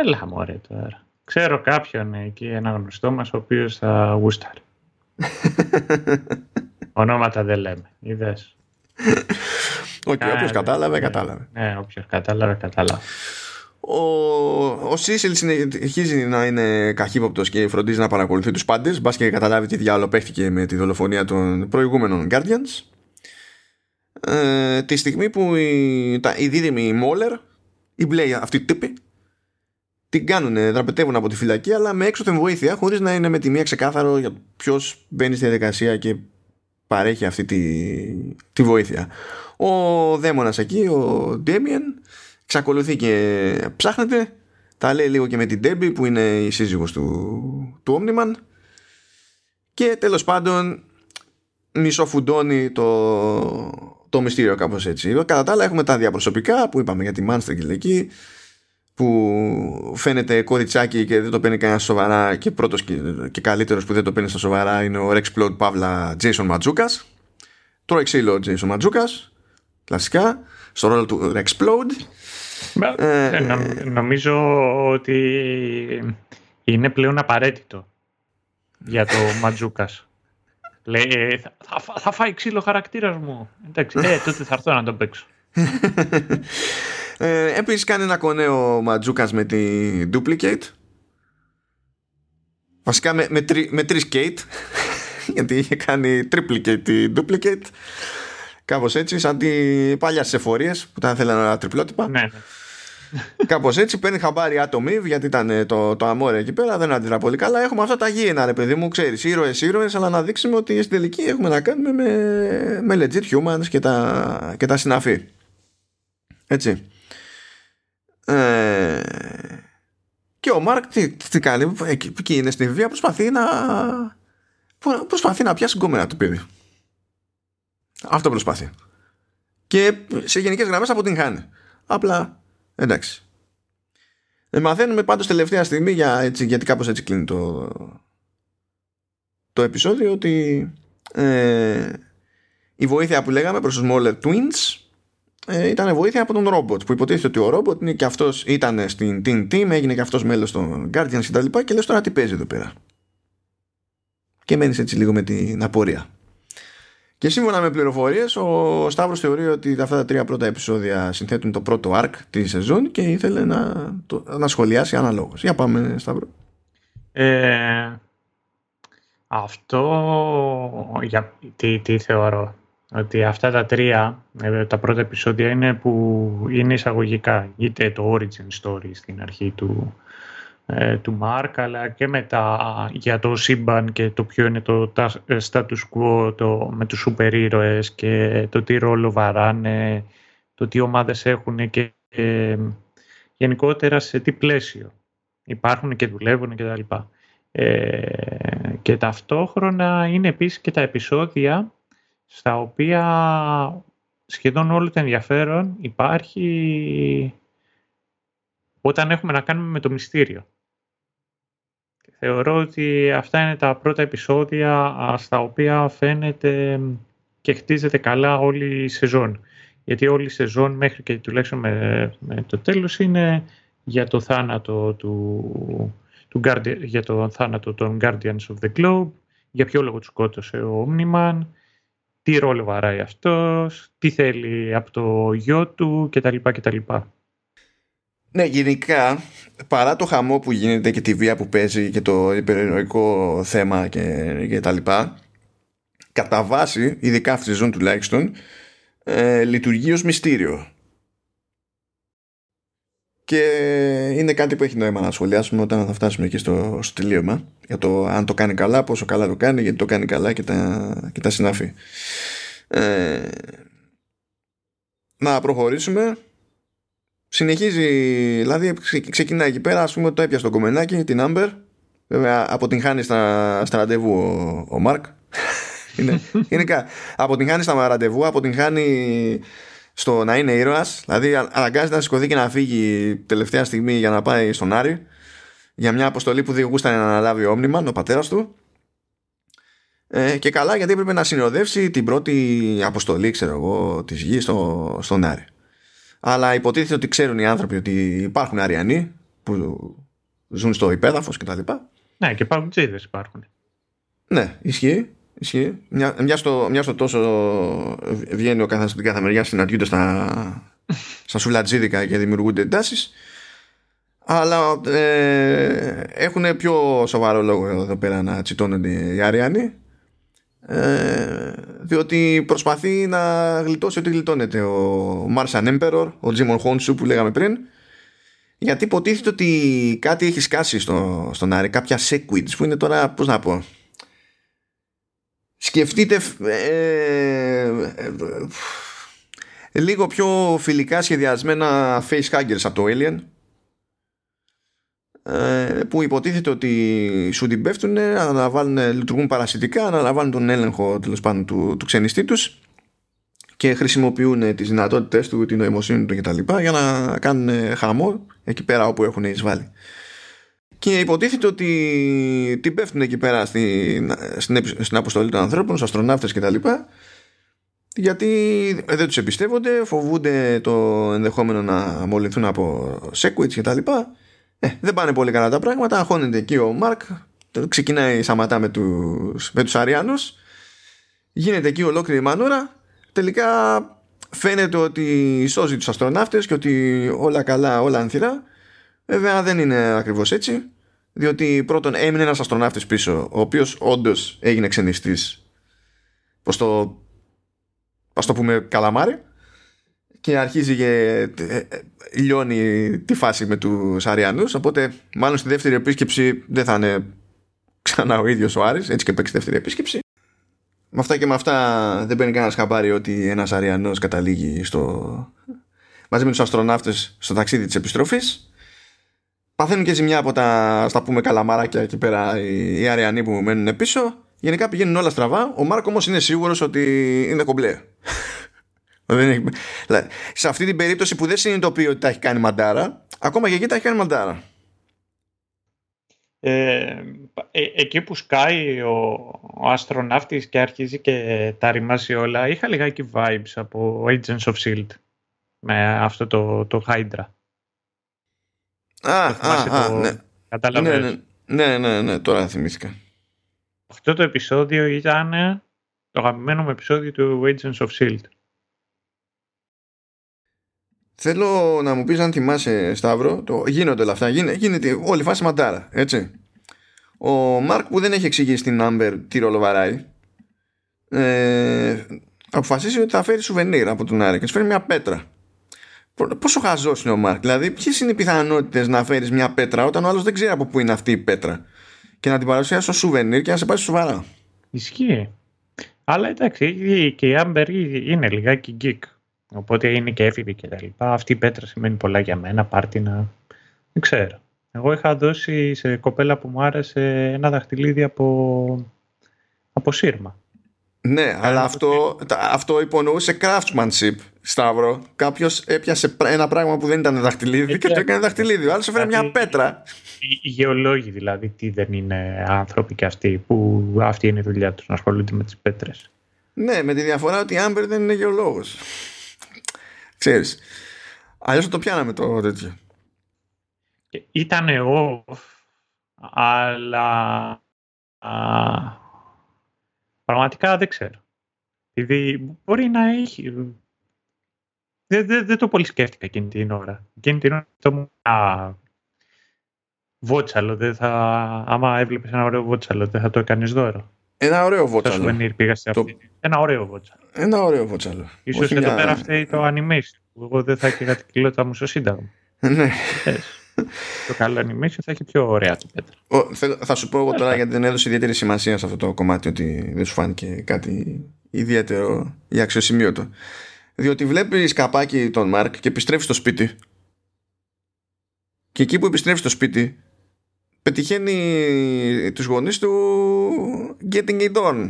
έλα μωρέ τώρα. Ξέρω κάποιον εκεί, ένα γνωστό μας, ο οποίος θα γούσταρε. Ονόματα δεν λέμε. Είδες. OK, okay, όποιος κατάλαβε, κατάλαβε. Ναι, όποιος κατάλαβε, κατάλαβε. Ο, ο Σίσιλ συνεχίζει να είναι καχύποπτος και φροντίζει να παρακολουθεί τους πάντες. Μπας και καταλάβει τι διάολο παίχτηκε με τη δολοφονία των προηγούμενων Guardians. Ε, τη στιγμή που η, τα, η δίδυμη Μόλερ, η μπλε αυτή τύπη, την κάνουν, δραπετεύουν από τη φυλακή, αλλά με έξωθεν βοήθεια, χωρίς να είναι με τη μία ξεκάθαρο για ποιος μπαίνει στη διαδικασία και παρέχει αυτή τη, τη βοήθεια. Ο δαίμονας εκεί, ο Ντέμιεν, εξακολουθεί και ψάχνεται. Τα λέει λίγο και με την Ντέμπι που είναι η σύζυγος του, του Όμνιμαν. Και τέλος πάντων μισοφουντώνει το, το μυστήριο κάπως έτσι. Κατά τα άλλα έχουμε τα διαπροσωπικά που είπαμε για τη Μάνστρεγγιλ εκεί που φαίνεται κοριτσάκι και δεν το παίρνει κανένα σοβαρά και πρώτος και, και καλύτερος που δεν το παίρνει στα σοβαρά είναι ο Rexplode Παύλα Jason Ματζούκας τρώει ξύλο ο Jason Ματζούκας κλασικά στο ρόλο του Rexplode ε, ε, νομίζω ότι είναι πλέον απαραίτητο για το Ματζούκας Λέει, ε, θα, θα, φάει ξύλο χαρακτήρας μου. Εντάξει, ε, τότε θα έρθω να τον παίξω. Ε, Επίσης κάνει ένα κονέο Ματζούκας με τη Duplicate βασικά με, με, τρι, με τρεις Kate γιατί είχε κάνει triplicate ή duplicate κάπως έτσι σαν τι παλιά εφορίες που τα θέλανε ένα τριπλότυπα Ναι, ναι. Κάπως έτσι παίρνει χαμπάρι άτομη γιατί ήταν ε, το, το αμόρε εκεί πέρα. Δεν αντιδρά πολύ καλά. Έχουμε αυτά τα γήινα, ρε παιδί μου, ξέρεις. ήρωες, ήρωες, αλλά να δείξουμε ότι στην τελική έχουμε να κάνουμε με, με legit humans και τα, και τα συναφή. Έτσι. Ε, και ο Μάρκ τι, τι κάνει, εκεί, εκεί είναι στη βία, προσπαθεί να. Προσπαθεί να πιάσει γκόμενα του παιδί. Αυτό προσπαθεί. Και σε γενικές γραμμές αποτυγχάνει. Απλά Εντάξει. Ε, μαθαίνουμε πάντως τελευταία στιγμή για, έτσι, γιατί κάπως έτσι κλείνει το, το επεισόδιο ότι ε, η βοήθεια που λέγαμε προς τους Smaller Twins ε, ήταν βοήθεια από τον ρόμποτ που υποτίθεται ότι ο ρόμποτ είναι και αυτός ήταν στην Team Team έγινε και αυτός μέλος των Guardians και τα λοιπά και λες τώρα τι παίζει εδώ πέρα και μένεις έτσι λίγο με την απορία και σύμφωνα με πληροφορίες ο Σταύρος θεωρεί ότι αυτά τα τρία πρώτα επεισόδια συνθέτουν το πρώτο arc τη σεζόν και ήθελε να, το, να σχολιάσει αναλόγως. Για πάμε Σταύρο. Ε, αυτό για, τι, τι θεωρώ; Ότι αυτά τα τρία ε, τα πρώτα επεισόδια είναι που είναι εισαγωγικά είτε το origin story στην αρχή του, ε, του Μάρκ αλλά και μετά για το σύμπαν και το ποιο είναι το ε, status quo το, με τους σούπερ ήρωες και το τι ρόλο βαράνε, το τι ομάδες έχουν και γενικότερα σε τι πλαίσιο υπάρχουν και δουλεύουν και τα λοιπά. Ε, και ταυτόχρονα είναι επίσης και τα επεισόδια στα οποία σχεδόν όλο το ενδιαφέρον υπάρχει όταν έχουμε να κάνουμε με το μυστήριο. Θεωρώ ότι αυτά είναι τα πρώτα επεισόδια στα οποία φαίνεται και χτίζεται καλά όλη η σεζόν. Γιατί όλη η σεζόν μέχρι και τουλάχιστον με, το τέλος είναι για το θάνατο του, του για το θάνατο των Guardians of the Globe, για ποιο λόγο τους σκότωσε ο Omniman, τι ρόλο βαράει αυτός, τι θέλει από το γιο του κτλ. κτλ. Ναι, γενικά, παρά το χαμό που γίνεται και τη βία που παίζει και το υπερηρωικό θέμα και, και τα λοιπά, κατά βάση, ειδικά αυτή τη ζώνη τουλάχιστον, ε, λειτουργεί ως μυστήριο. Και είναι κάτι που έχει νόημα να σχολιάσουμε όταν θα φτάσουμε εκεί στο, στο τελείωμα για το αν το κάνει καλά, πόσο καλά το κάνει, γιατί το κάνει καλά και τα, και τα συνάφη. Ε, να προχωρήσουμε συνεχίζει, δηλαδή ξεκινάει εκεί πέρα, ας πούμε το έπιασε το κομμενάκι, την Άμπερ, βέβαια αποτυγχάνει στα, στα ραντεβού ο, ο Μάρκ. είναι, γενικά, αποτυγχάνει στα ραντεβού, αποτυγχάνει στο να είναι ήρωας, δηλαδή αναγκάζεται να σηκωθεί και να φύγει τελευταία στιγμή για να πάει στον Άρη για μια αποστολή που διηγούσταν να αναλάβει ο Όμνημαν, ο πατέρας του ε, και καλά γιατί έπρεπε να συνοδεύσει την πρώτη αποστολή ξέρω εγώ της γης στο, στον Άρη αλλά υποτίθεται ότι ξέρουν οι άνθρωποι ότι υπάρχουν Αριανοί που ζουν στο υπέδαφος κτλ. Ναι, και υπάρχουν τζίδες υπάρχουν. Ναι, ισχύει. Ισχύει. Μια, μια, στο, μια στο τόσο βγαίνει ο καθένας στην κάθε μεριά, συναντιούνται στα, στα σουλατζίδικα και δημιουργούνται εντάσεις. Αλλά ε, έχουν πιο σοβαρό λόγο εδώ πέρα να τσιτώνονται οι Αριανοί ε, διότι προσπαθεί να γλιτώσει ό,τι γλιτώνεται ο Martian Emperor, ο Jimon Honshu που λέγαμε πριν γιατί υποτίθεται ότι κάτι έχει σκάσει στο, στον Άρη κάποια sequids που είναι τώρα πώς να πω σκεφτείτε ε, ε, λίγο πιο φιλικά σχεδιασμένα face huggers από το Alien ε, που υποτίθεται ότι σου την πέφτουν, αναλαμβάνουν, λειτουργούν παρασιτικά, αναλαμβάνουν τον έλεγχο τέλος πάντων του, του ξενιστή τους και χρησιμοποιούν τις δυνατότητες του, την νοημοσύνη του κτλ. για να κάνουν χαμό εκεί πέρα όπου έχουν εισβάλει. Και υποτίθεται ότι την πέφτουν εκεί πέρα στην, στην, στην αποστολή των ανθρώπων, στους αστροναύτες κτλ. Γιατί δεν τους εμπιστεύονται, φοβούνται το ενδεχόμενο να μολυνθούν από σέκουιτς κτλ. Ε, δεν πάνε πολύ καλά τα πράγματα. Αγχώνεται εκεί ο Μάρκ. Ξεκινάει σαματά με τους, με τους Αριάνους. Γίνεται εκεί ολόκληρη μανούρα. Τελικά φαίνεται ότι σώζει τους αστροναύτες και ότι όλα καλά, όλα ανθυρά. Βέβαια δεν είναι ακριβώς έτσι. διότι πρώτον έμεινε ένας αστροναύτης πίσω ο οποίος όντως έγινε ξενιστής πως το ας το πούμε καλαμάρι και αρχίζει και ε, ε, λιώνει τη φάση με τους Αριανούς οπότε μάλλον στη δεύτερη επίσκεψη δεν θα είναι ξανά ο ίδιος ο Άρης έτσι και παίξει δεύτερη επίσκεψη με αυτά και με αυτά δεν παίρνει κανένα χαμπάρι ότι ένας Αριανός καταλήγει στο... μαζί με τους αστροναύτες στο ταξίδι της επιστροφής παθαίνουν και ζημιά από τα στα πούμε καλαμάρακια εκεί πέρα οι, οι Αριανοί που μένουν πίσω γενικά πηγαίνουν όλα στραβά ο Μάρκ όμως είναι σίγουρος ότι είναι κομπλέ σε αυτή την περίπτωση που δεν συνειδητοποιεί ότι τα έχει κάνει μαντάρα ακόμα και εκεί τα έχει κάνει μαντάρα ε, ε, εκεί που σκάει ο, ο αστροναύτης και αρχίζει και τα ρημάσει όλα, είχα λιγάκι vibes από Agents of S.H.I.E.L.D. με αυτό το, το Hydra. Α, α, α, ναι. Ναι, ναι, ναι, ναι, ναι, τώρα θυμήθηκα. Αυτό το επεισόδιο ήταν το αγαπημένο μου επεισόδιο του Agents of S.H.I.E.L.D. Θέλω να μου πεις αν θυμάσαι Σταύρο το, Γίνονται όλα αυτά Γίνεται, γίνεται όλη φάση μαντάρα Έτσι Ο Μάρκ που δεν έχει εξηγήσει στην Άμπερ Τι ρόλο βαράει ε, Αποφασίζει ότι θα φέρει σουβενίρ από τον Άρη Και τους φέρει μια πέτρα Πόσο χαζός είναι ο Μάρκ; Δηλαδή ποιες είναι οι πιθανότητες να φέρεις μια πέτρα Όταν ο άλλος δεν ξέρει από πού είναι αυτή η πέτρα; Και να την παρουσιάσει ως σουβενίρ Και να σε πάρει σοβαρά Ισχύει αλλά εντάξει, και η Άμπερ είναι λιγάκι geek. Οπότε είναι και έφηβη και τα λοιπά. Αυτή η πέτρα σημαίνει πολλά για μένα. Πάρτι να. Δεν ξέρω. Εγώ είχα δώσει σε κοπέλα που μου άρεσε ένα δαχτυλίδι από, από σύρμα. Ναι, αλλά αυτό, αυτό υπονοούσε craftsmanship, Σταύρο. Κάποιος έπιασε ένα πράγμα που δεν ήταν δαχτυλίδι και το έκανε δαχτυλίδι. Ο άλλος έφερε μια πέτρα. Οι γεωλόγοι δηλαδή, τι δεν είναι άνθρωποι και αυτοί, που αυτή είναι η δουλειά τους να ασχολούνται με τις πέτρες. Ναι, με τη διαφορά ότι η Άμπερ δεν είναι γεωλόγος. Ξέρεις. Αλλιώς θα το πιάναμε το τέτοιο. Ήταν εγώ, αλλά α, πραγματικά δεν ξέρω. Δηλαδή μπορεί να έχει... Δεν, δεν, δεν το πολύ σκέφτηκα εκείνη την ώρα. Εκείνη την ώρα το μου... Α, βότσαλο, δεν θα... Άμα έβλεπες ένα ωραίο βότσαλο, δεν θα το έκανες δώρο. Ένα ωραίο βότσαλο. πήγα σε αυτή. Ένα ωραίο βότσαλο. Ένα ωραίο βότσαλο. Ίσως εδώ μια... πέρα φταίει το animation. Εγώ δεν θα έκανα την κοιλότητα μου στο Σύνταγμα. Ναι. το καλό animation θα έχει πιο ωραία την πέτρα. Θα σου πω εγώ τώρα γιατί δεν έδωσε ιδιαίτερη σημασία σε αυτό το κομμάτι ότι δεν σου φάνηκε κάτι ιδιαίτερο ή αξιοσημείωτο. Διότι βλέπεις καπάκι τον Μάρκ και επιστρέφει στο σπίτι. Και εκεί που επιστρέφει στο σπίτι, πετυχαίνει τους γονείς του getting it on.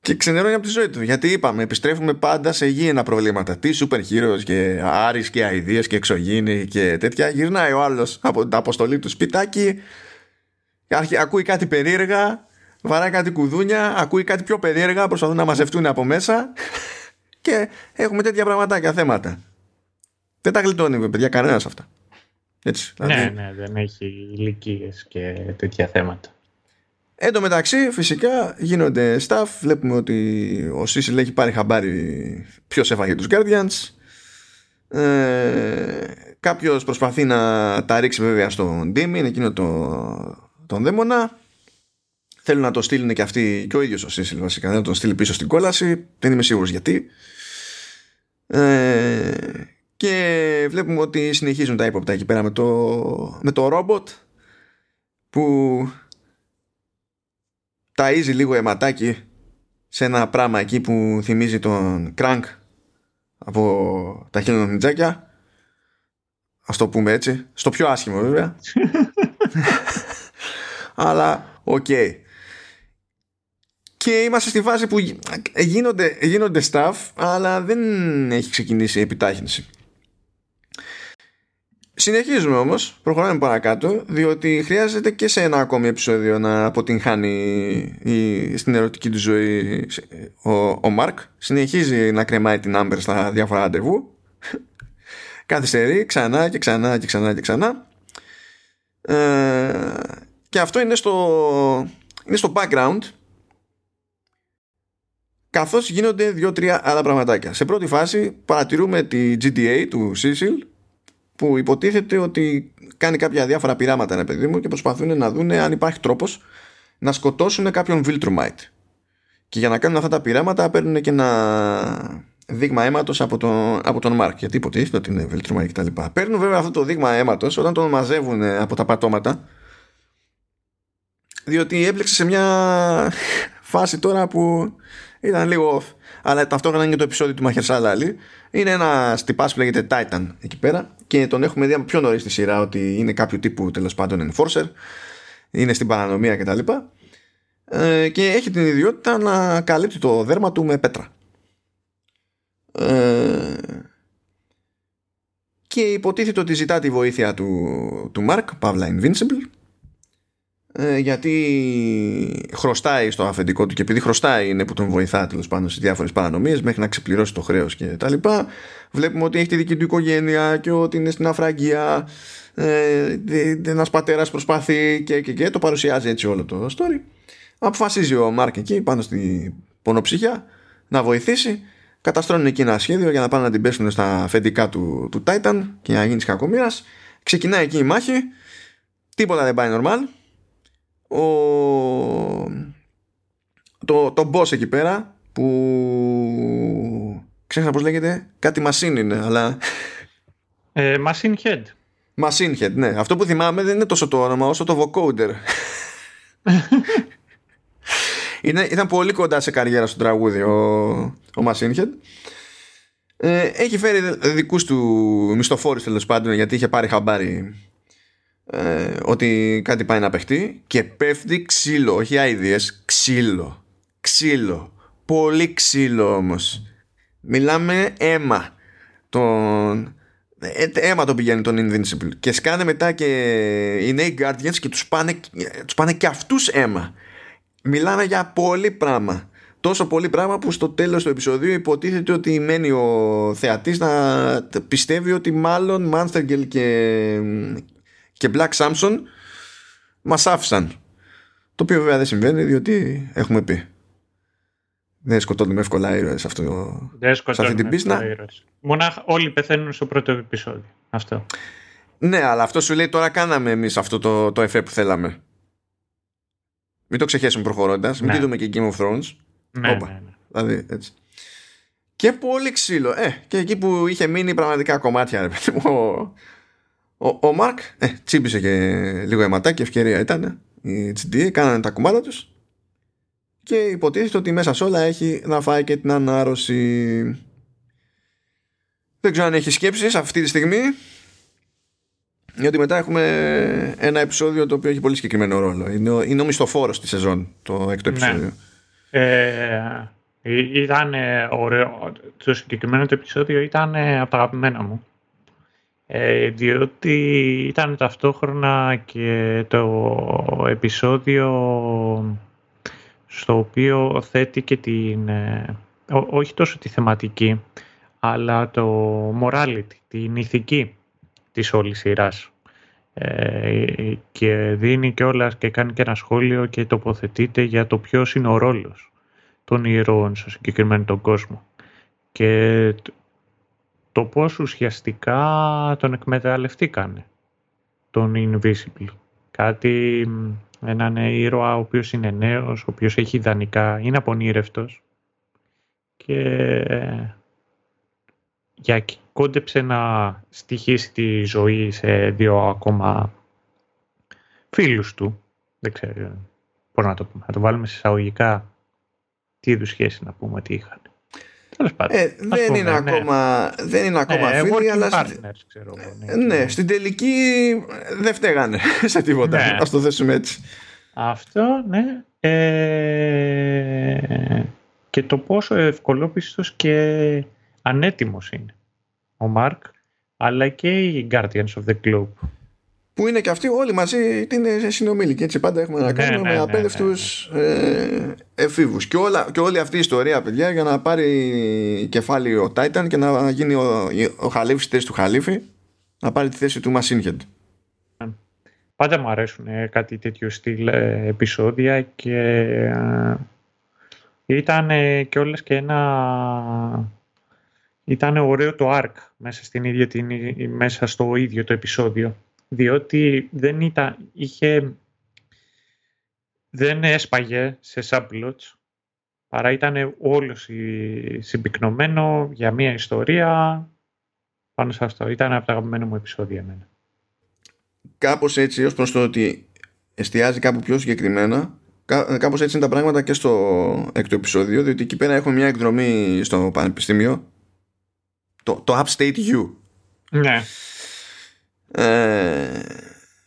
Και ξενερώνει από τη ζωή του. Γιατί είπαμε επιστρέφουμε πάντα σε γήινα προβλήματα. Τι super heroes και άρις και αηδίες και εξωγήινοι και τέτοια. Γυρνάει ο άλλος από την αποστολή του σπιτάκι ακούει κάτι περίεργα βαράει κάτι κουδούνια ακούει κάτι πιο περίεργα προσπαθούν να μαζευτούν από μέσα και έχουμε τέτοια πραγματάκια θέματα δεν τα γλιτώνει παιδιά κανένας αυτά έτσι, δηλαδή... Ναι, ναι, δεν έχει ηλικίες και τέτοια θέματα. Εν τω μεταξύ, φυσικά γίνονται staff. Βλέπουμε ότι ο Σίσιλ έχει πάρει χαμπάρι ποιο έφαγε τους Guardians. Ε, Κάποιος προσπαθεί να τα ρίξει βέβαια στον είναι εκείνο το, τον δαίμονα. Θέλουν να το στείλουν και αυτοί και ο ίδιος ο Σίσιλ βασικά. Να τον στείλει πίσω στην κόλαση. Δεν είμαι σίγουρος γιατί. Ε, και βλέπουμε ότι συνεχίζουν τα ύποπτα εκεί πέρα με το, με το Robot που ταΐζει λίγο αιματάκι σε ένα πράγμα εκεί που θυμίζει τον Krang από τα χελωνονιντζάκια ας το πούμε έτσι. Στο πιο άσχημο βέβαια. Αλλά OK. okay. Και είμαστε στη φάση που γίνονται, γίνονται stuff αλλά δεν έχει ξεκινήσει η επιτάχυνση Συνεχίζουμε όμως, προχωράμε παρακάτω, διότι χρειάζεται και σε ένα ακόμη επεισόδιο να αποτυγχάνει η, στην ερωτική του ζωή ο, ο Μάρκ. Συνεχίζει να κρεμάει την Άμπερ στα διάφορα ραντεβού. Καθυστερεί ξανά και ξανά και ξανά και ξανά. Ε, και αυτό είναι στο, είναι στο background καθώς γίνονται δύο-τρία άλλα πραγματάκια. Σε πρώτη φάση παρατηρούμε τη GTA του Cecil που υποτίθεται ότι κάνει κάποια διάφορα πειράματα ένα παιδί μου και προσπαθούν να δουν αν υπάρχει τρόπος να σκοτώσουν κάποιον Viltrumite. Και για να κάνουν αυτά τα πειράματα παίρνουν και ένα δείγμα αίματος από, τον, από τον Μάρκ. Γιατί υποτίθεται ότι είναι Viltrumite κτλ. Παίρνουν βέβαια αυτό το δείγμα αίματος όταν τον μαζεύουν από τα πατώματα διότι έπλεξε σε μια φάση τώρα που ήταν λίγο off αλλά ταυτόχρονα είναι και το επεισόδιο του Μαχερσάλα Ali. Είναι ένα τυπάς που λέγεται Titan εκεί πέρα και τον έχουμε δει από πιο νωρίς στη σειρά ότι είναι κάποιο τύπου τέλος πάντων enforcer, είναι στην παρανομία κτλ. Ε, και έχει την ιδιότητα να καλύπτει το δέρμα του με πέτρα. Ε, και υποτίθεται ότι ζητά τη βοήθεια του, του Mark, Παύλα Invincible, ε, γιατί χρωστάει στο αφεντικό του και επειδή χρωστάει είναι που τον βοηθά τέλος πάντων σε διάφορες παρανομίες μέχρι να ξεπληρώσει το χρέος και τα λοιπά. Βλέπουμε ότι έχει τη δική του οικογένεια και ότι είναι στην αφραγία. Ε, Ένας πατέρας προσπαθεί και, και, και το παρουσιάζει έτσι όλο το story. Αποφασίζει ο Μάρκ εκεί πάνω στη πονοψυχιά να βοηθήσει. Καταστρώνουν εκεί ένα σχέδιο για να πάνε να την πέσουν στα αφεντικά του, του Titan και να γίνεις κακομοίρας. Ξεκινάει εκεί η μάχη. Τίποτα δεν πάει normal ο, το, το boss εκεί πέρα που ξέχασα πως λέγεται κάτι machine είναι αλλά ε, machine head. Machine head ναι. Αυτό που θυμάμαι δεν είναι τόσο το όνομα όσο το vocoder. Είναι, ήταν πολύ κοντά σε καριέρα στο τραγούδι ο, ο Machine Head. Ε, έχει φέρει δικούς του μισθοφόρους τέλος πάντων γιατί είχε πάρει χαμπάρι ε, ότι κάτι πάει να παιχτεί και πέφτει ξύλο, όχι αηδίες, ξύλο. Ξύλο. Πολύ ξύλο όμως. Μιλάμε αίμα. Τον... Ε, αίμα το πηγαίνει τον Invincible. Και σκάνε μετά και οι νέοι Guardians και τους πάνε, τους πάνε και αυτούς αίμα. Μιλάμε για πολύ πράγμα. Τόσο πολύ πράγμα που στο τέλος του επεισοδίου υποτίθεται ότι μένει ο θεατής να πιστεύει ότι μάλλον Μάνστεργελ και, και Black Samson μας άφησαν. Το οποίο βέβαια δεν συμβαίνει διότι έχουμε πει. Δεν σκοτώνουμε εύκολα ήρωες αυτό, δεν σε αυτή την πίσνα. Μονάχα όλοι πεθαίνουν στο πρώτο επεισόδιο. Αυτό. Ναι, αλλά αυτό σου λέει τώρα κάναμε εμείς αυτό το, το εφέ που θέλαμε. Μην το ξεχέσουμε προχωρώντας. Μην ναι. δούμε και Game of Thrones. Ναι, ναι, ναι. Δηλαδή έτσι. Και πολύ ξύλο. Ε, και εκεί που είχε μείνει πραγματικά κομμάτια, ρε παιδί μου, ο, ο Μαρκ ε, τσίπησε και λίγο αιματάκι, ευκαιρία ήταν. Οι HDA κάνανε τα κουμάτα τους και υποτίθεται ότι μέσα σε όλα έχει να φάει και την ανάρρωση. Δεν ξέρω αν έχεις σκέψεις αυτή τη στιγμή γιατί μετά έχουμε ένα επεισόδιο το οποίο έχει πολύ συγκεκριμένο ρόλο. Είναι ο, είναι ο μισθοφόρος της σεζόν, το έκτο ναι. επεισόδιο. Ναι. Ε, ήταν ωραίο. Το συγκεκριμένο το επεισόδιο ήταν από τα αγαπημένα μου ε, διότι ήταν ταυτόχρονα και το επεισόδιο στο οποίο θέτει και την, ε, όχι τόσο τη θεματική, αλλά το morality, την ηθική της όλης σειράς. Ε, και δίνει και όλα και κάνει και ένα σχόλιο και τοποθετείται για το ποιος είναι ο ρόλος των ηρώων στο συγκεκριμένο τον κόσμο. Και το πώς ουσιαστικά τον εκμεταλλευτήκανε τον Invisible. Κάτι, έναν ήρωα ο οποίος είναι νέος, ο οποίος έχει ιδανικά, είναι απονήρευτος και για κόντεψε να στοιχήσει τη ζωή σε δύο ακόμα φίλους του. Δεν ξέρω πώς να το πούμε. Να το βάλουμε σε εισαγωγικά τι είδους σχέση να πούμε ότι είχαν. Ε, δεν, είναι ναι. ακόμα, δεν είναι ακόμα ε, φίλοι, αλλά. Partners, ξέρω, ναι, ναι, στην τελική δεν φταίγανε σε τίποτα. Ναι. Α το θέσουμε έτσι. Αυτό, ναι. Ε, και το πόσο ευκολόπιστος και ανέτοιμος είναι ο Μάρκ, αλλά και οι Guardians of the Globe που είναι και αυτοί όλοι μαζί είναι συνομήλικοι. Έτσι πάντα έχουμε να ναι, κάνουμε ναι, με ναι, απέδευτου ναι, ε, εφήβους. Και, και όλη αυτή η ιστορία, παιδιά, για να πάρει κεφάλι ο Titan και να γίνει ο, ο Χαλίφης στη θέση του Χαλίφη, να πάρει τη θέση του Machine Πάντα μου αρέσουν ε, κάτι τέτοιο στυλ ε, επεισόδια και ε, ήταν ε, και όλες και ένα ήταν ωραίο το arc μέσα, στην ίδια την, μέσα στο ίδιο το επεισόδιο. Διότι δεν ήταν, είχε, δεν έσπαγε σε subplots, παρά ήταν όλο συμπυκνωμένο για μια ιστορία πάνω σε αυτό. Ήταν από τα αγαπημένα μου επεισόδια εμένα. Κάπως έτσι, ως προς το ότι εστιάζει κάπου πιο συγκεκριμένα, κάπως έτσι είναι τα πράγματα και στο έκτο επεισόδιο, διότι εκεί πέρα έχουμε μια εκδρομή στο πανεπιστήμιο το, το Upstate U. Ναι. Ε,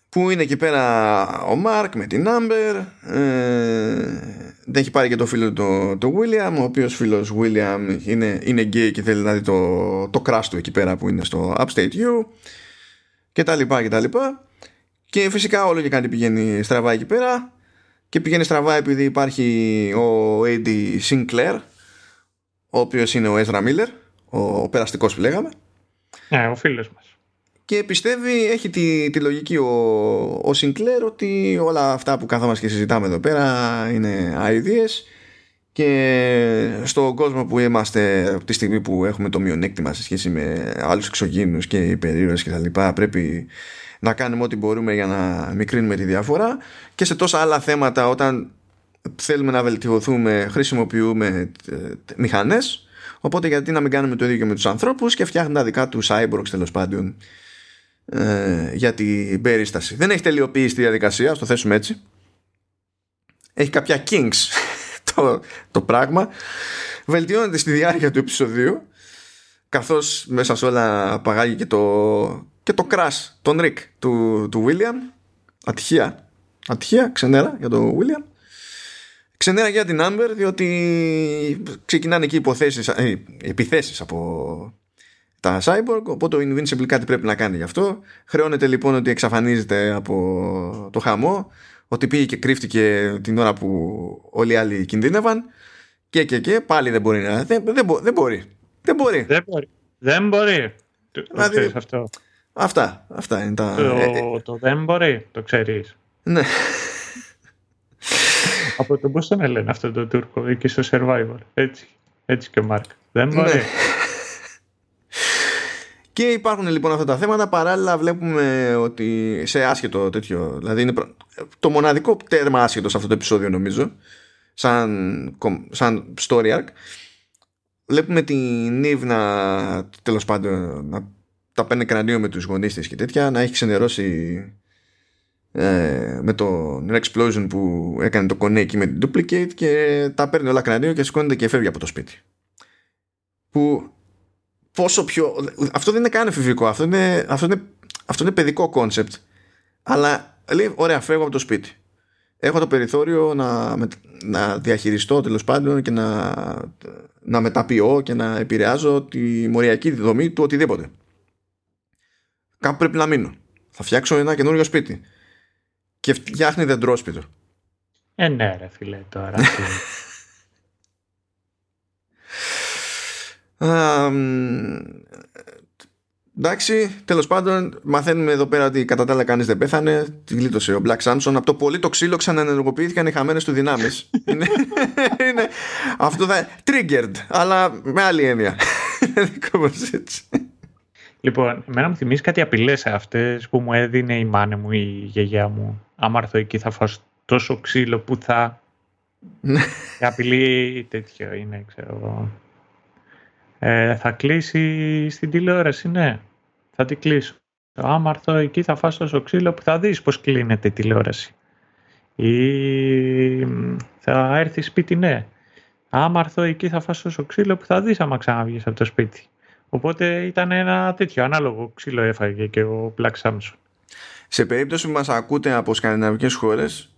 που είναι εκεί πέρα ο Μάρκ με την Άμπερ ε, δεν έχει πάρει και το φίλο το, το William ο οποίος φίλος William είναι, είναι gay και θέλει να δει το, το crash του εκεί πέρα που είναι στο Upstate U και τα λοιπά και τα λοιπά και φυσικά όλο και κάτι πηγαίνει στραβά εκεί πέρα και πηγαίνει στραβά επειδή υπάρχει ο AD Sinclair ο οποίος είναι ο Ezra Miller ο περαστικός που λέγαμε. Ναι, ο φίλος μας. Και πιστεύει, έχει τη, τη λογική ο, ο Σινκλέρ ότι όλα αυτά που καθόμαστε και συζητάμε εδώ πέρα είναι ideas. Και στον κόσμο που είμαστε από τη στιγμή που έχουμε το μειονέκτημα σε σχέση με άλλους εξωγήινους και υπερήρωες και τα λοιπά πρέπει να κάνουμε ό,τι μπορούμε για να μικρύνουμε τη διαφορά. Και σε τόσα άλλα θέματα όταν θέλουμε να βελτιωθούμε χρησιμοποιούμε ε, μηχανές. Οπότε γιατί να μην κάνουμε το ίδιο και με τους ανθρώπους και φτιάχνουν τα δικά τους cyborgs τέλος πάντων ε, για την περίσταση. Δεν έχει τελειοποιήσει τη διαδικασία, το θέσουμε έτσι. Έχει κάποια kinks το, το πράγμα. Βελτιώνεται στη διάρκεια του επεισοδίου καθώς μέσα σε όλα παγάγει και το, και το crash, τον Rick του, του William. Ατυχία. Ατυχία, ξενέρα για τον William. Ξενέρα για την Amber διότι ξεκινάνε εκεί υποθέσεις, ε, επιθέσεις από τα Cyborg οπότε ο Invincible κάτι πρέπει να κάνει γι' αυτό χρεώνεται λοιπόν ότι εξαφανίζεται από το χαμό ότι πήγε και κρύφτηκε την ώρα που όλοι οι άλλοι κινδύνευαν και και και πάλι δεν μπορεί να δεν, δεν, δεν μπορεί δεν μπορεί δεν μπορεί δεν μπορεί δηλαδή, αυτό. Αυτά, αυτά είναι τα... Το, ε, ε, το δεν μπορεί, το ξέρεις. Ναι. Από τον πώς τον λένε αυτό το Τούρκο εκεί στο Survivor. Έτσι, έτσι και ο Μάρκ. Δεν ναι. μπορεί. Και υπάρχουν λοιπόν αυτά τα θέματα. Παράλληλα βλέπουμε ότι σε άσχετο τέτοιο. Δηλαδή είναι το μοναδικό τέρμα άσχετο σε αυτό το επεισόδιο νομίζω. Σαν, σαν story arc. Βλέπουμε την Νίβ να τέλος πάντων να τα παίρνει κρανίο με τους γονείς της και τέτοια. Να έχει ξενερώσει ε, με το Explosion που έκανε το connect με την Duplicate και τα παίρνει όλα κρανίο και σηκώνεται και φεύγει από το σπίτι. Που πόσο πιο... Αυτό δεν είναι καν εφηβικό, αυτό είναι, αυτό είναι, αυτό είναι παιδικό concept. Αλλά λέει, ωραία, φεύγω από το σπίτι. Έχω το περιθώριο να, να διαχειριστώ τέλος πάντων και να, να μεταποιώ και να επηρεάζω τη μοριακή δομή του οτιδήποτε. Κάπου πρέπει να μείνω. Θα φτιάξω ένα καινούριο σπίτι και φτιάχνει δεντρόσπιτο. Ε, ναι, ρε φίλε, τώρα. εντάξει, τέλος πάντων, μαθαίνουμε εδώ πέρα ότι κατά τα άλλα κανείς δεν πέθανε. Τη γλίτωσε ο Black Samson. Από το πολύ το ξύλο ξαναενεργοποιήθηκαν οι χαμένες του δυνάμεις. είναι, είναι, αυτό θα. Triggered, αλλά με άλλη έννοια. Δικό έτσι. Λοιπόν, εμένα μου θυμίζει κάτι απειλές αυτές που μου έδινε η μάνα μου, η γιαγιά μου. Άμα έρθω εκεί θα φας τόσο ξύλο που θα... Ναι. η απειλή τέτοιο είναι, ξέρω εγώ. Ε, θα κλείσει στην τηλεόραση, ναι. Θα την κλείσω. Άμα έρθω εκεί θα φας τόσο ξύλο που θα δεις πώς κλείνεται η τηλεόραση. Ή θα έρθει σπίτι, ναι. Άμα έρθω εκεί θα φας τόσο ξύλο που θα δεις άμα ξαναβγείς από το σπίτι. Οπότε ήταν ένα τέτοιο ανάλογο ξύλο έφαγε και ο Black Samson. Σε περίπτωση που μας ακούτε από σκανδιναβικές χώρες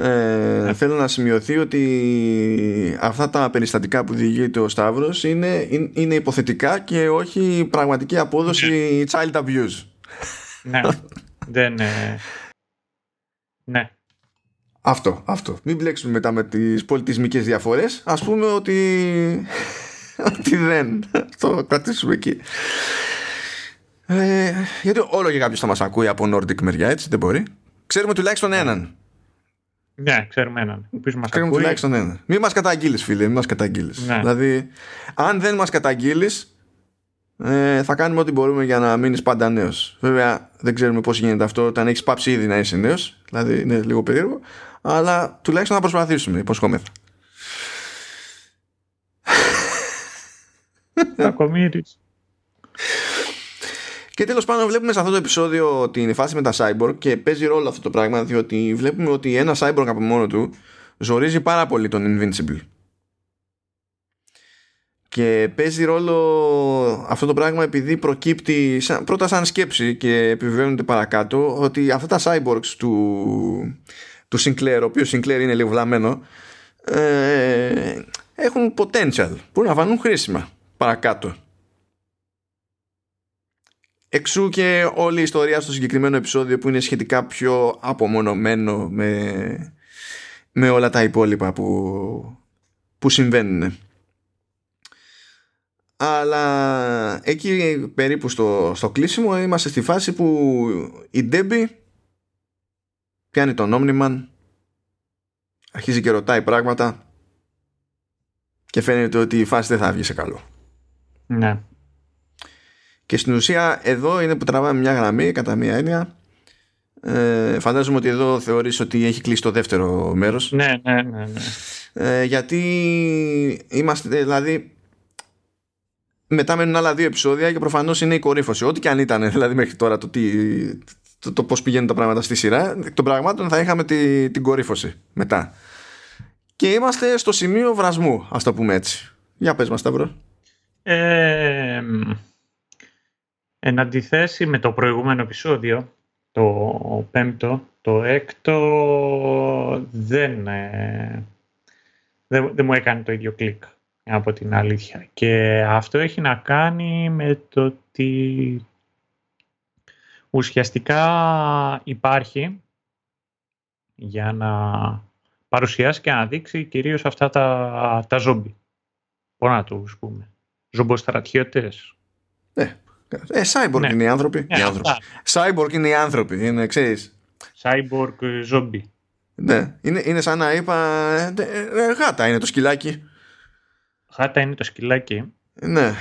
ε, ναι. θέλω να σημειωθεί ότι αυτά τα περιστατικά που διηγείται ο Σταύρος είναι, είναι υποθετικά και όχι πραγματική απόδοση ναι. child abuse. Ναι, δεν... Ναι. ναι. Αυτό, αυτό. Μην μπλέξουμε μετά με τις πολιτισμικές διαφορές. Ας πούμε ότι, ότι δεν. Το κρατήσουμε εκεί. Ε, γιατί όλο και κάποιος θα μας ακούει από Nordic μεριά, έτσι δεν μπορεί. Ξέρουμε τουλάχιστον έναν. Ναι, ξέρουμε έναν. ξέρουμε ακούει... τουλάχιστον έναν. Μην μας καταγγείλεις, φίλε, μην μας καταγγείλεις. Ναι. Δηλαδή, αν δεν μας καταγγείλεις, ε, θα κάνουμε ό,τι μπορούμε για να μείνεις πάντα νέος. Βέβαια, δεν ξέρουμε πώς γίνεται αυτό όταν έχεις πάψει ήδη να είσαι νέος. Δηλαδή, είναι λίγο περίεργο. Αλλά τουλάχιστον να προσπαθήσουμε, υποσχόμεθα. Κακομύρης. Και τέλος πάντων, βλέπουμε σε αυτό το επεισόδιο την φάση με τα cyborg και παίζει ρόλο αυτό το πράγμα, διότι βλέπουμε ότι ένα cyborg από μόνο του ζορίζει πάρα πολύ τον Invincible. Και παίζει ρόλο αυτό το πράγμα επειδή προκύπτει σαν, πρώτα σαν σκέψη και επιβεβαιώνεται παρακάτω ότι αυτά τα cyborgs του, του Sinclair, ο οποίος Sinclair είναι λίγο βλαμμένο, ε, έχουν potential, που να φανούν χρήσιμα παρακάτω. Εξού και όλη η ιστορία στο συγκεκριμένο επεισόδιο που είναι σχετικά πιο απομονωμένο με, με όλα τα υπόλοιπα που, που συμβαίνουν. Αλλά εκεί περίπου στο, στο κλείσιμο είμαστε στη φάση που η Ντέμπι πιάνει τον Omniman αρχίζει και ρωτάει πράγματα και φαίνεται ότι η φάση δεν θα βγει σε καλό. Ναι. Και στην ουσία εδώ είναι που τραβάμε μια γραμμή κατά μία έννοια. Ε, φαντάζομαι ότι εδώ θεωρείς ότι έχει κλείσει το δεύτερο μέρος. Ναι, ναι, ναι. ναι. Ε, γιατί είμαστε δηλαδή μετά μένουν άλλα δύο επεισόδια και προφανώς είναι η κορύφωση. Ό,τι και αν ήταν δηλαδή μέχρι τώρα το, τι, το, το πώς πηγαίνουν τα πράγματα στη σειρά, των πραγμάτων θα είχαμε τη, την κορύφωση μετά. Και είμαστε στο σημείο βρασμού, ας το πούμε έτσι. Για πες μας, Σταύρο. Ε, εν αντιθέσει με το προηγούμενο επεισόδιο, το πέμπτο, το έκτο δεν, ε, δεν, δεν μου έκανε το ίδιο κλικ από την αλήθεια. Και αυτό έχει να κάνει με το ότι ουσιαστικά υπάρχει για να παρουσιάσει και να δείξει κυρίως αυτά τα, τα ζόμπι. Πώς να το πούμε. Ζομποστρατιώτες. Ε, ε cyborg ναι. είναι οι άνθρωποι. Ναι, οι άνθρωποι. Cyborg είναι οι άνθρωποι, είναι, ξέρεις. Cyborg ζόμπι. Ναι, είναι, είναι σαν να είπα ε, ε, γάτα είναι το σκυλάκι. Γάτα είναι το σκυλάκι. Ναι.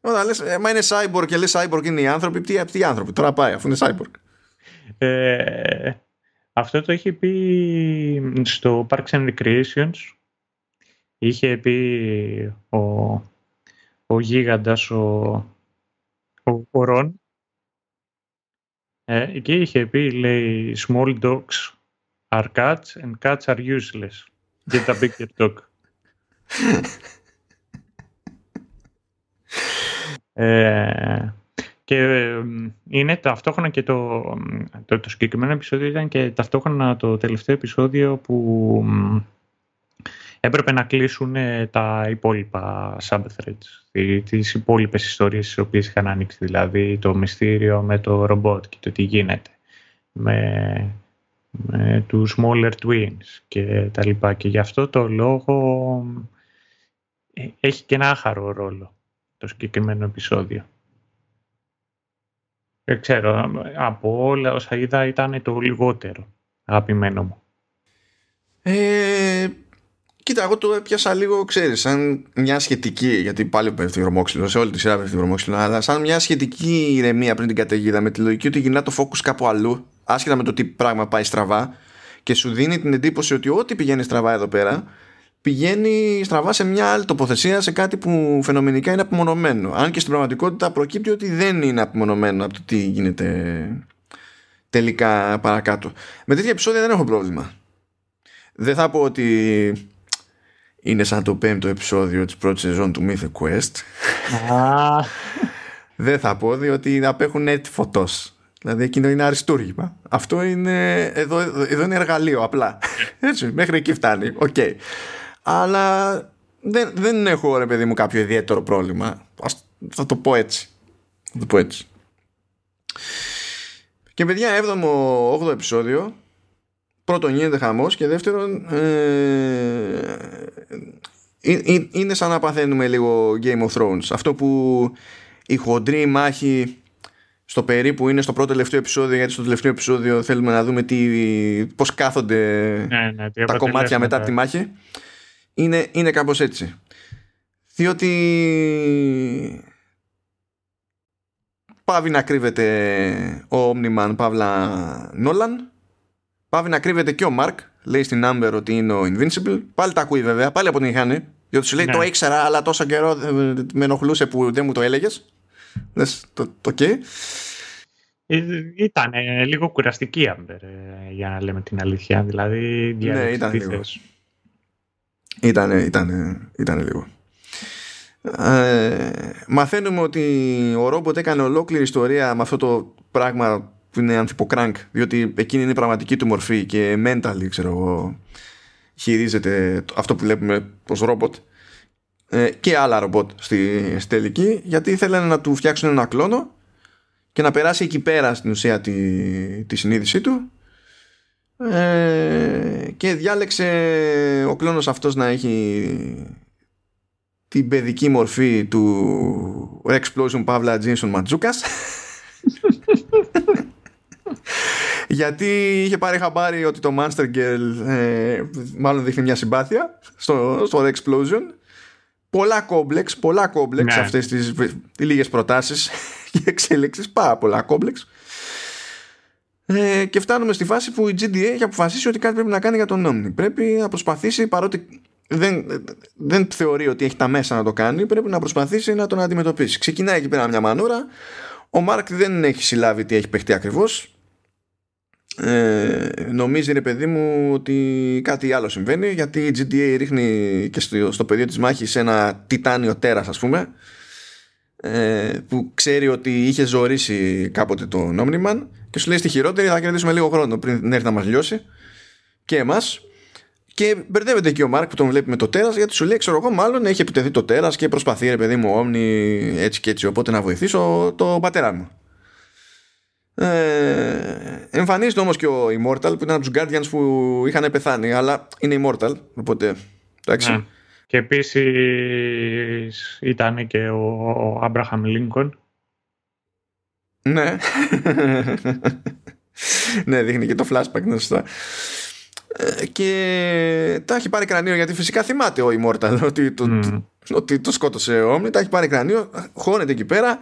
Όταν λες, ε, μα είναι cyborg και λες cyborg είναι οι άνθρωποι, τι, τι άνθρωποι, τώρα πάει αφού είναι cyborg. Ε, αυτό το είχε πει στο Parks and Recreations. Είχε πει ο, ο γίγαντας, ο, ο, ο Ρον. Ε, και είχε πει, λέει, small dogs are cats and cats are useless. Get a bigger dog. ε, και είναι ταυτόχρονα και το, το, το συγκεκριμένο επεισόδιο ήταν και ταυτόχρονα το τελευταίο επεισόδιο που έπρεπε να κλείσουν ε, τα υπόλοιπα subthreads, τις υπόλοιπες ιστορίες τις οποίες είχαν ανοίξει, δηλαδή το μυστήριο με το ρομπότ και το τι γίνεται με, με τους smaller twins και τα λοιπά. Και γι' αυτό το λόγο ε, έχει και ένα άχαρο ρόλο το συγκεκριμένο επεισόδιο. Δεν ξέρω, από όλα όσα είδα ήταν το λιγότερο αγαπημένο μου. Ε, κοίτα, εγώ το έπιασα λίγο, ξέρεις, σαν μια σχετική, γιατί πάλι πέφτει βρωμόξυλο, σε όλη τη σειρά πέφτει βρωμόξυλο, αλλά σαν μια σχετική ηρεμία πριν την καταιγίδα, με τη λογική ότι γυρνά το focus κάπου αλλού, άσχετα με το τι πράγμα πάει στραβά, και σου δίνει την εντύπωση ότι ό,τι πηγαίνει στραβά εδώ πέρα, πηγαίνει στραβά σε μια άλλη τοποθεσία σε κάτι που φαινομενικά είναι απομονωμένο. Αν και στην πραγματικότητα προκύπτει ότι δεν είναι απομονωμένο από το τι γίνεται τελικά παρακάτω. Με τέτοια επεισόδια δεν έχω πρόβλημα. Δεν θα πω ότι είναι σαν το πέμπτο επεισόδιο της πρώτης σεζόν του Mythic Quest. δεν θα πω διότι απέχουν έτη φωτός. Δηλαδή εκείνο είναι αριστούργημα. Αυτό είναι, εδώ, εδώ είναι εργαλείο απλά. Έτσι, μέχρι εκεί φτάνει. OK. Okay αλλά δεν, δεν έχω ρε παιδί μου κάποιο ιδιαίτερο πρόβλημα. Ας, θα το πω έτσι. Θα το πω έτσι. Και παιδιά, 7ο, 8ο επεισόδιο. Πρώτον γίνεται χαμός και δεύτερον ε, ε, ε, είναι σαν να παθαίνουμε λίγο Game of Thrones. Αυτό που η χοντρή μάχη στο περίπου είναι στο πρώτο τελευταίο επεισόδιο γιατί στο τελευταίο επεισόδιο θέλουμε να δούμε τι, πώς κάθονται ναι, ναι, τα κομμάτια μετά από τη μάχη είναι, είναι κάπως έτσι. Διότι πάβει να κρύβεται ο Omniman Παύλα Νόλαν πάβει να κρύβεται και ο Μαρκ λέει στην Amber ότι είναι ο Invincible πάλι τα ακούει βέβαια, πάλι από την Ιχάνη διότι σου λέει ναι. το ήξερα αλλά τόσο καιρό με ενοχλούσε που δεν μου το έλεγες λες το, το okay. Ε, ήταν λίγο κουραστική η Amber ε, για να λέμε την αλήθεια δηλαδή ναι, ήταν λίγο. Ήτανε, ήτανε, ήτανε λίγο ε, μαθαίνουμε ότι ο ρόμποτ έκανε ολόκληρη ιστορία με αυτό το πράγμα που είναι ανθυποκράγκ διότι εκείνη είναι η πραγματική του μορφή και mentally ξέρω εγώ χειρίζεται αυτό που βλέπουμε ως ρόμποτ. Ε, και άλλα ρομπότ στη, στη τελική γιατί ήθελαν να του φτιάξουν ένα κλόνο και να περάσει εκεί πέρα στην ουσία τη, τη συνείδησή του. Ε, και διάλεξε ο κλόνος αυτός να έχει την παιδική μορφή του Explosion Pavla Jason Ματζούκας γιατί είχε πάρει χαμπάρι ότι το Monster Girl ε, μάλλον δείχνει μια συμπάθεια στο, στο Explosion πολλά κόμπλεξ πολλά κόμπλεξ ναι. αυτές τις, τις λίγες προτάσεις και εξέλιξεις πάρα πολλά κόμπλεξ ε, και φτάνουμε στη φάση που η GDA έχει αποφασίσει ότι κάτι πρέπει να κάνει για τον Omni πρέπει να προσπαθήσει παρότι δεν, δεν θεωρεί ότι έχει τα μέσα να το κάνει, πρέπει να προσπαθήσει να τον αντιμετωπίσει. Ξεκινάει εκεί πέρα μια μανούρα. Ο Μάρκ δεν έχει συλλάβει τι έχει παιχτεί ακριβώς. Ε, νομίζει ρε παιδί μου ότι κάτι άλλο συμβαίνει γιατί η GTA ρίχνει και στο, στο πεδίο της μάχης ένα τιτάνιο τέρας ας πούμε ε, που ξέρει ότι είχε ζωρίσει κάποτε τον Omniman και σου λέει στη χειρότερη θα κερδίσουμε λίγο χρόνο πριν έρθει να μας λιώσει και εμάς και μπερδεύεται και ο Μάρκ που τον βλέπει με το τέρας, γιατί σου λέει: Ξέρω εγώ, μάλλον έχει επιτεθεί το τέρας και προσπαθεί, ρε παιδί μου, όμνη έτσι και έτσι. Οπότε να βοηθήσω τον πατέρα μου. Ε, εμφανίζεται όμως και ο Immortal που ήταν από τους Guardians που είχαν πεθάνει, αλλά είναι Immortal. Οπότε. Εντάξει. Ναι. Και επίσης ήταν και ο Abraham Lincoln. Ναι. ναι, δείχνει και το flashback, ναι, σωστά. Ε, και τα έχει πάρει κρανίο γιατί φυσικά θυμάται ο Immortal ότι το, mm. ότι το σκότωσε ο Όμνη τα έχει πάρει κρανίο χώνεται εκεί πέρα ε,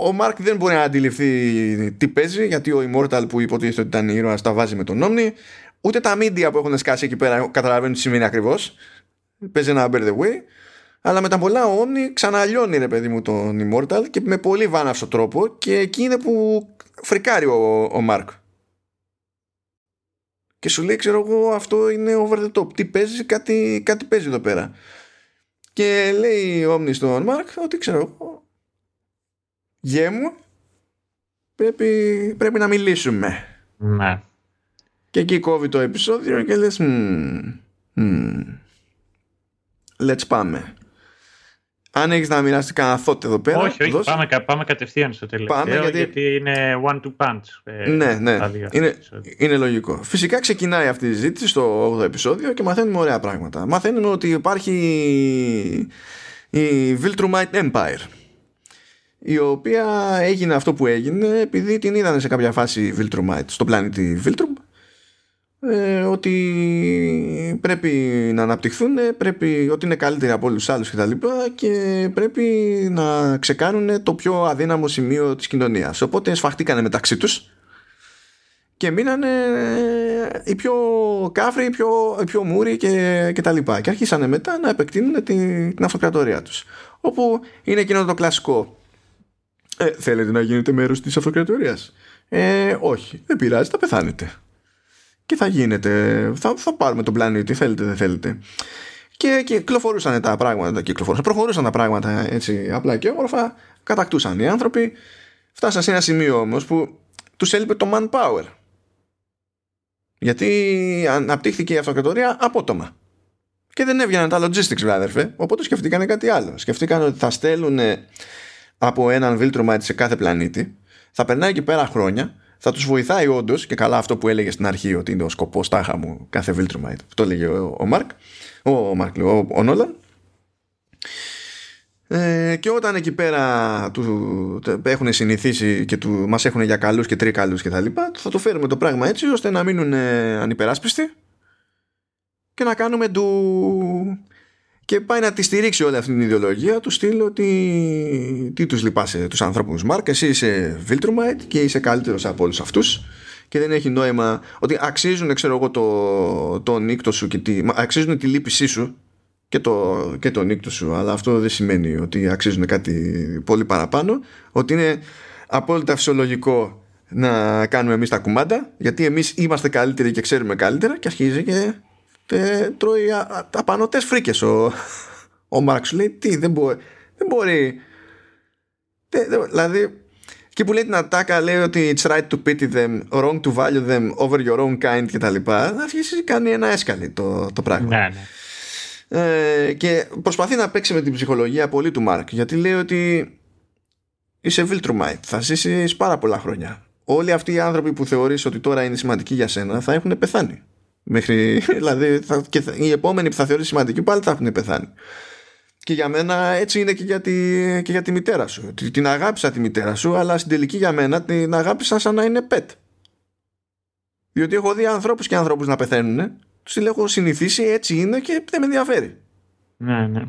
ο Μάρκ δεν μπορεί να αντιληφθεί τι παίζει γιατί ο Immortal που υποτίθεται ότι ήταν ήρωας τα βάζει με τον Όμνη. Ούτε τα media που έχουν σκάσει εκεί πέρα καταλαβαίνουν τι σημαίνει ακριβώς. Παίζει ένα bear the way. Αλλά με τα πολλά ο Όμνη ξαναλιώνει ρε παιδί μου τον Immortal και με πολύ βάναυσο τρόπο και εκεί είναι που φρικάρει ο, ο Μάρκ. Και σου λέει ξέρω εγώ αυτό είναι over the top. Τι παίζει κάτι, κάτι παίζει εδώ πέρα. Και λέει ο Όμνης στον Μάρκ ότι ξέρω εγώ γέ μου πρέπει, πρέπει να μιλήσουμε ναι και εκεί κόβει το επεισόδιο και λες let's πάμε αν έχεις να μοιράσει κανένα thought εδώ πέρα. Όχι, όχι πάμε, πάμε κατευθείαν στο τελευταίο. Πάμε γιατί... γιατί είναι one to punch. Ε, ναι, ναι. Είναι, είναι λογικό. Φυσικά ξεκινάει αυτή η ζήτηση στο 8ο επεισόδιο και μαθαίνουμε ωραία πράγματα. Μαθαίνουμε ότι υπάρχει η Viltrumite Empire η οποία έγινε αυτό που έγινε επειδή την είδανε σε κάποια φάση Viltrumite στο πλανήτη Viltrum ε, ότι πρέπει να αναπτυχθούν, πρέπει ότι είναι καλύτεροι από όλους τους άλλους κτλ. Και, και πρέπει να ξεκάνουν το πιο αδύναμο σημείο της κοινωνίας. Οπότε σφαχτήκανε μεταξύ τους και μείνανε οι πιο κάφροι, οι πιο, οι πιο μούροι και, και τα λοιπά. Και αρχίσανε μετά να επεκτείνουν την, την αυτοκρατορία τους. Όπου είναι εκείνο το κλασικό. Ε, θέλετε να γίνετε μέρος της αυτοκρατορίας; Ε, όχι, δεν πειράζει, θα πεθάνετε και θα γίνεται. Θα, θα πάρουμε τον πλανήτη, θέλετε, δεν θέλετε. Και κυκλοφορούσαν τα πράγματα, κυκλοφορούσαν, προχωρούσαν τα πράγματα έτσι απλά και όμορφα, κατακτούσαν οι άνθρωποι. Φτάσαν σε ένα σημείο όμως που τους έλειπε το manpower. Γιατί αναπτύχθηκε η αυτοκρατορία απότομα. Και δεν έβγαιναν τα logistics, βέβαια, αδερφέ. Οπότε σκεφτήκανε κάτι άλλο. Σκεφτήκαν ότι θα στέλνουν από έναν Viltrumite σε κάθε πλανήτη, θα περνάει εκεί πέρα χρόνια θα τους βοηθάει όντως και καλά αυτό που έλεγε στην αρχή ότι είναι ο σκοπός τάχα μου κάθε Viltrumite. Το έλεγε ο, ο Μάρκ, ο, Μάρκ, ο, ο Νόλαν. Ε, και όταν εκεί πέρα του, έχουν συνηθίσει και του, μας έχουν για καλούς και τρίκαλους και τα λοιπά θα το φέρουμε το πράγμα έτσι ώστε να μείνουν ε, ανυπεράσπιστοι και να κάνουμε του... και πάει να τη στηρίξει όλη αυτή την ιδεολογία. Του στείλω ότι τι τους λυπάσαι τους ανθρώπους Μάρκ. Εσύ είσαι Viltrumite και είσαι καλύτερος από όλους αυτούς. Και δεν έχει νόημα ότι αξίζουν ξέρω εγώ το, το νύκτο σου και τη, αξίζουν τη λύπησή σου και το, και το νύκτο σου. Αλλά αυτό δεν σημαίνει ότι αξίζουν κάτι πολύ παραπάνω. Ότι είναι απόλυτα φυσιολογικό να κάνουμε εμείς τα κουμάντα γιατί εμείς είμαστε καλύτεροι και ξέρουμε καλύτερα και αρχίζει και τε, τρώει απανωτές φρίκες ο, ο Μάρξ λέει τι δεν μπορεί, δεν μπορεί. δηλαδή και που λέει την ατάκα λέει ότι it's right to pity them, wrong to value them over your own kind και τα λοιπά να αρχίσει κάνει ένα έσκαλι το, το πράγμα ναι, ναι. Ε, και προσπαθεί να παίξει με την ψυχολογία πολύ του Μάρκ γιατί λέει ότι είσαι Viltrumite θα ζήσεις πάρα πολλά χρόνια όλοι αυτοί οι άνθρωποι που θεωρείς ότι τώρα είναι σημαντικοί για σένα θα έχουν πεθάνει μέχρι, δηλαδή θα, και θα, οι επόμενοι που θα θεωρείς σημαντικοί πάλι θα έχουν πεθάνει και για μένα έτσι είναι και για τη, και για τη μητέρα σου. Την αγάπησα τη μητέρα σου, αλλά στην τελική για μένα την αγάπησα σαν να είναι pet. Διότι έχω δει ανθρώπους και ανθρώπους να πεθαίνουν, του έχω συνηθίσει, έτσι είναι και δεν με ενδιαφέρει. Ναι, ναι.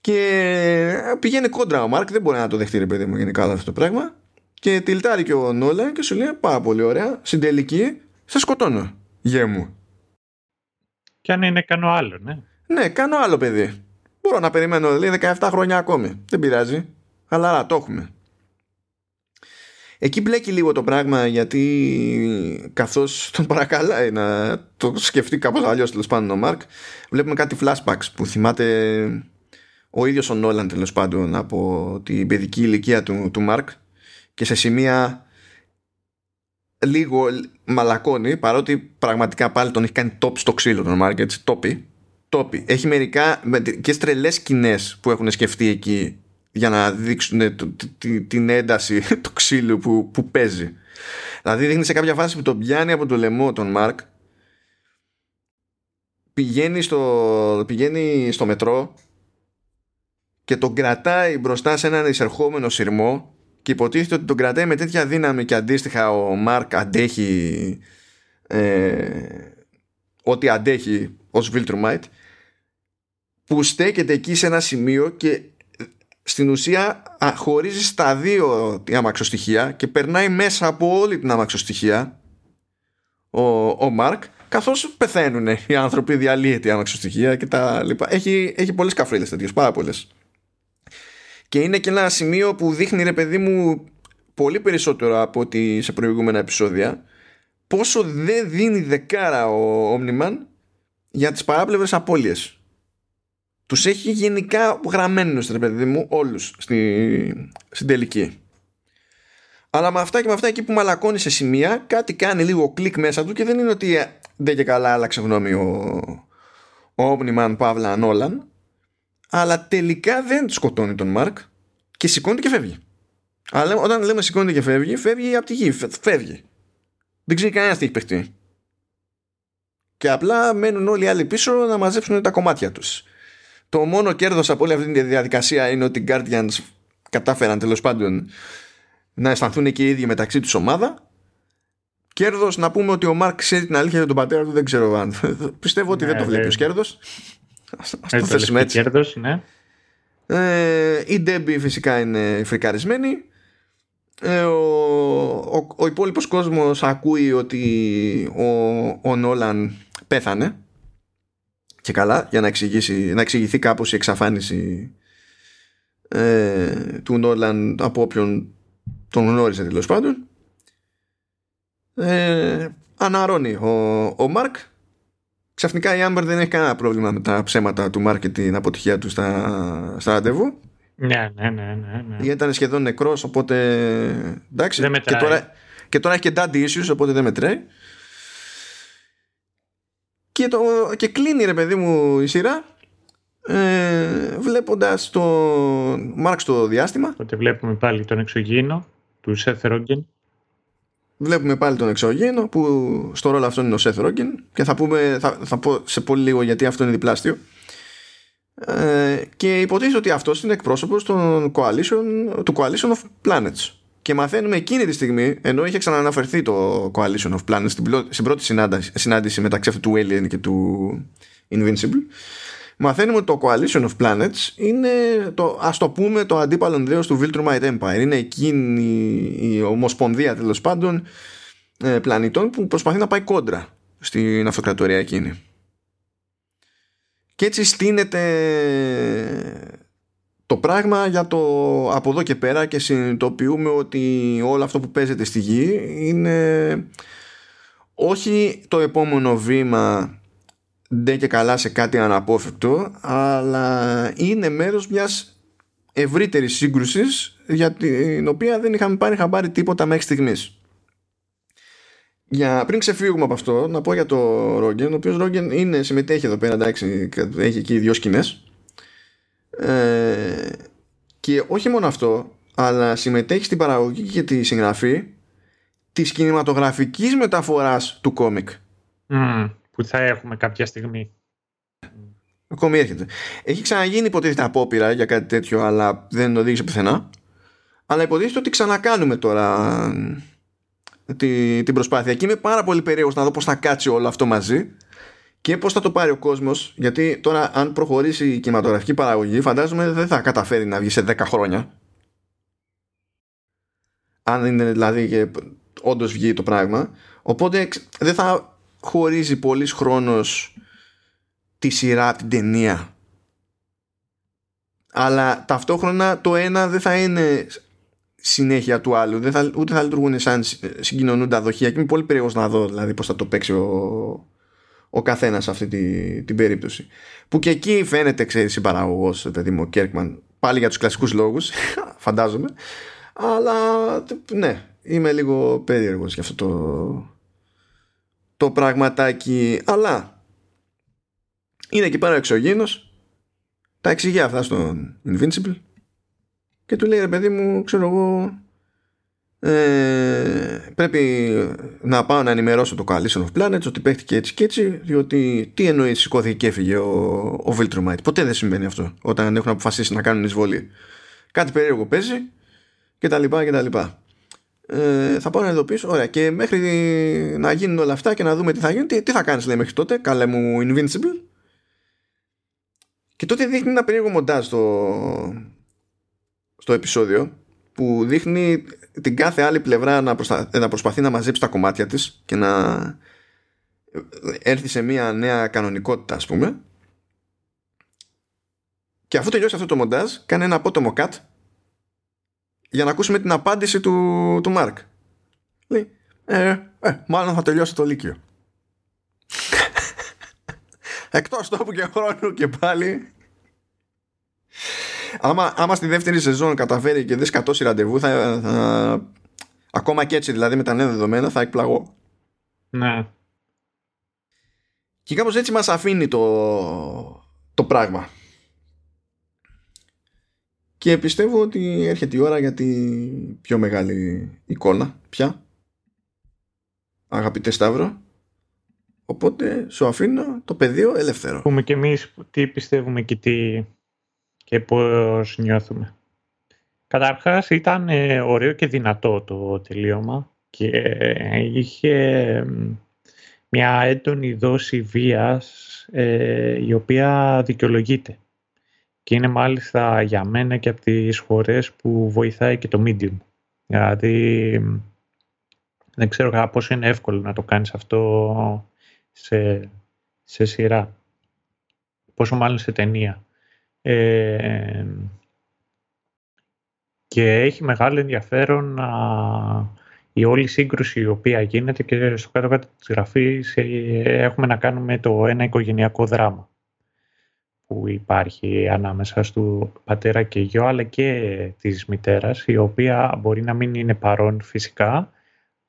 Και πηγαίνει κόντρα ο Μάρκ, δεν μπορεί να το δεχτεί, ρε παιδί μου, γενικά αυτό το πράγμα. Και τυλτάρει και ο Νόλαν και σου λέει πάρα πολύ ωραία. Στην τελική, σε σκοτώνω. Γε μου. Και αν είναι κάνω άλλο, ναι. Ναι, κάνω άλλο παιδί. Μπορώ να περιμένω λέει 17 χρόνια ακόμη. Δεν πειράζει. Αλλά το έχουμε. Εκεί μπλέκει λίγο το πράγμα γιατί καθώς τον παρακαλάει να το σκεφτεί κάπως αλλιώς τέλος πάντων ο Μάρκ βλέπουμε κάτι flashbacks που θυμάται ο ίδιος ο Νόλαν τέλος πάντων από την παιδική ηλικία του, του Μάρκ και σε σημεία λίγο μαλακώνει παρότι πραγματικά πάλι τον έχει κάνει top στο ξύλο τον Μάρκ έτσι τόπι τόπι. Έχει μερικά και τρελέ σκηνές που έχουν σκεφτεί εκεί για να δείξουν την ένταση του ξύλου που, που παίζει. Δηλαδή δείχνει σε κάποια φάση που τον πιάνει από το λαιμό τον Μάρκ πηγαίνει στο, πηγαίνει στο μετρό και τον κρατάει μπροστά σε έναν εισερχόμενο σειρμό και υποτίθεται ότι τον κρατάει με τέτοια δύναμη και αντίστοιχα ο Μάρκ αντέχει ε, ό,τι αντέχει ως Viltrumite που στέκεται εκεί σε ένα σημείο και στην ουσία χωρίζει στα δύο η αμαξοστοιχεία και περνάει μέσα από όλη την αμαξοστοιχεία ο, ο Μάρκ καθώς πεθαίνουν οι άνθρωποι διαλύεται η αμαξοστοιχεία και τα λοιπά. Έχει, έχει πολλές καφρίλες τέτοιες πάρα πολλές και είναι και ένα σημείο που δείχνει ρε παιδί μου πολύ περισσότερο από ότι σε προηγούμενα επεισόδια πόσο δεν δίνει δεκάρα ο Omniman για τις παράπλευρες απώλειες. Τους έχει γενικά γραμμένους ρε παιδί μου όλους στη, στην τελική. Αλλά με αυτά και με αυτά εκεί που μαλακώνει σε σημεία κάτι κάνει λίγο κλικ μέσα του και δεν είναι ότι ε, δεν και καλά άλλαξε γνώμη ο, ο Omniman Παύλα Νόλαν αλλά τελικά δεν σκοτώνει τον Μάρκ και σηκώνεται και φεύγει. Αλλά όταν λέμε σηκώνεται και φεύγει φεύγει από τη γη, φεύγει. Δεν ξέρει κανένας τι έχει παιχτεί. Και απλά μένουν όλοι οι άλλοι πίσω να μαζέψουν τα κομμάτια τους. Το μόνο κέρδος από όλη αυτή τη διαδικασία είναι ότι οι Guardians κατάφεραν τέλος πάντων να αισθανθούν και οι ίδιοι μεταξύ τους ομάδα. Κέρδος να πούμε ότι ο Μάρκ ξέρει την αλήθεια για τον πατέρα του δεν ξέρω αν πιστεύω ότι δεν το ναι, βλέπει ως κέρδος ας, το θέσουμε έτσι. κέρδος, ναι. ε, η Ντέμπι φυσικά είναι φρικαρισμένη. Ε, ο, ο, ο υπόλοιπος κόσμος ακούει ότι ο, ο Νόλαν πέθανε. Και καλά για να, εξηγήσει, να εξηγηθεί κάπως η εξαφάνιση ε, του Νόλαν από όποιον τον γνώριζε τέλος πάντων. Ε, αναρώνει ο, ο Μάρκ ξαφνικά η Άμπερ δεν έχει κανένα πρόβλημα με τα ψέματα του Μάρκ και την αποτυχία του στα, στα ραντεβού. Ναι, ναι, ναι, ναι, ναι. Γιατί ήταν σχεδόν νεκρός οπότε εντάξει. Και τώρα, και τώρα έχει και daddy issues οπότε δεν μετράει. Και, το, και κλείνει ρε παιδί μου η σειρά ε, βλέποντας το Μάρξ το διάστημα. Οπότε βλέπουμε πάλι τον εξωγήινο του Σεθ Ρόγγεν Βλέπουμε πάλι τον εξωγήινο που στο ρόλο αυτό είναι ο Σεθ Ρόγγεν και θα, πούμε, θα, θα πω σε πολύ λίγο γιατί αυτό είναι διπλάστιο ε, και υποτίθεται ότι αυτός είναι εκπρόσωπος των coalition, του Coalition of Planets. Και μαθαίνουμε εκείνη τη στιγμή, ενώ είχε ξανααναφερθεί το Coalition of Planets στην, πρώτη συνάντηση, συνάντηση μεταξύ αυτού του Alien και του Invincible, μαθαίνουμε ότι το Coalition of Planets είναι το, ας το πούμε το αντίπαλο δέος του Viltrumite Empire. Είναι εκείνη η ομοσπονδία τέλος πάντων ε, πλανητών που προσπαθεί να πάει κόντρα στην αυτοκρατορία εκείνη. Και έτσι στείνεται το πράγμα για το από εδώ και πέρα και συνειδητοποιούμε ότι όλο αυτό που παίζεται στη γη είναι όχι το επόμενο βήμα ντε και καλά σε κάτι αναπόφευκτο αλλά είναι μέρος μιας ευρύτερης σύγκρουσης για την οποία δεν είχαμε πάρει χαμπάρι τίποτα μέχρι στιγμής. Για, πριν ξεφύγουμε από αυτό, να πω για το Ρόγγεν, ο οποίος Ρόγγεν είναι, συμμετέχει εδώ πέρα, εντάξει, έχει εκεί δύο σκηνές. Ε, και όχι μόνο αυτό, αλλά συμμετέχει στην παραγωγή και τη συγγραφή της κινηματογραφικής μεταφοράς του κόμικ. Mm, που θα έχουμε κάποια στιγμή. Ακόμη έρχεται. Έχει ξαναγίνει υποτίθεται απόπειρα για κάτι τέτοιο, αλλά δεν οδήγησε πουθενά. Αλλά υποτίθεται ότι ξανακάνουμε τώρα τη, την προσπάθεια. Και είμαι πάρα πολύ περίεργος να δω πώς θα κάτσει όλο αυτό μαζί και πώς θα το πάρει ο κόσμος. Γιατί τώρα, αν προχωρήσει η κινηματογραφική παραγωγή, φαντάζομαι δεν θα καταφέρει να βγει σε 10 χρόνια. Αν είναι δηλαδή και όντως βγει το πράγμα. Οπότε δεν θα χωρίζει πολύ χρόνος τη σειρά από την ταινία. Αλλά ταυτόχρονα το ένα δεν θα είναι συνέχεια του άλλου. Δεν θα, ούτε θα λειτουργούν σαν συγκοινωνούντα δοχεία. Και είμαι πολύ περίεργος να δω δηλαδή πώς θα το παίξει ο, ο καθένας σε αυτή τη, την περίπτωση. Που και εκεί φαίνεται, ξέρεις, συμπαραγωγός, παιδί μου, ο Κέρκμαν, πάλι για τους κλασικούς λόγους, φαντάζομαι. Αλλά ναι, είμαι λίγο περίεργος για αυτό το, το πραγματάκι. Αλλά είναι εκεί πέρα εξωγήινος, τα εξηγεί αυτά στον Invincible και του λέει ρε παιδί μου, ξέρω εγώ, ε, πρέπει να πάω να ενημερώσω το Coalition of Planets ότι παίχτηκε έτσι και έτσι διότι τι εννοείς σηκώθηκε και έφυγε ο, ο Viltrumite ποτέ δεν συμβαίνει αυτό όταν έχουν αποφασίσει να κάνουν εισβολή κάτι περίεργο παίζει και τα λοιπά και τα λοιπά ε, θα πάω να ειδοποιήσω. Ωραία. Και μέχρι να γίνουν όλα αυτά και να δούμε τι θα γίνει τι, τι θα κάνεις λέει μέχρι τότε καλέ μου Invincible. Και τότε δείχνει ένα περίεργο μοντάζ στο, στο επεισόδιο που δείχνει την κάθε άλλη πλευρά να, να προσπαθεί να μαζέψει τα κομμάτια της και να έρθει σε μια νέα κανονικότητα ας πούμε. Και αφού τελειώσει αυτό το μοντάζ κάνει ένα απότομο cut για να ακούσουμε την απάντηση του, του Μάρκ λέει ε, ε, μάλλον θα τελειώσει το Λύκειο εκτός τόπου και χρόνου και πάλι άμα, άμα στη δεύτερη σεζόν καταφέρει και δεν σκατώσει ραντεβού, θα, θα, ακόμα και έτσι δηλαδή με τα νέα δεδομένα θα εκπλαγώ. Ναι. Και κάπως έτσι μας αφήνει το, το πράγμα. Και πιστεύω ότι έρχεται η ώρα για την πιο μεγάλη εικόνα πια. Αγαπητέ Σταύρο. Οπότε σου αφήνω το πεδίο ελεύθερο. Πούμε και εμείς τι πιστεύουμε και τι και πώς νιώθουμε. Καταρχάς ήταν ε, ωραίο και δυνατό το τελείωμα και είχε μια έντονη δόση βίας ε, η οποία δικαιολογείται. Και είναι μάλιστα για μένα και από τις φορές που βοηθάει και το medium. Δηλαδή δεν ξέρω πόσο είναι εύκολο να το κάνεις αυτό σε, σε σειρά. Πόσο μάλλον σε ταινία. Ε, και έχει μεγάλο ενδιαφέρον η όλη σύγκρουση η οποία γίνεται και στο κάτω-κάτω της γραφής έχουμε να κάνουμε το ένα οικογενειακό δράμα που υπάρχει ανάμεσα του πατέρα και γιο αλλά και της μητέρας η οποία μπορεί να μην είναι παρόν φυσικά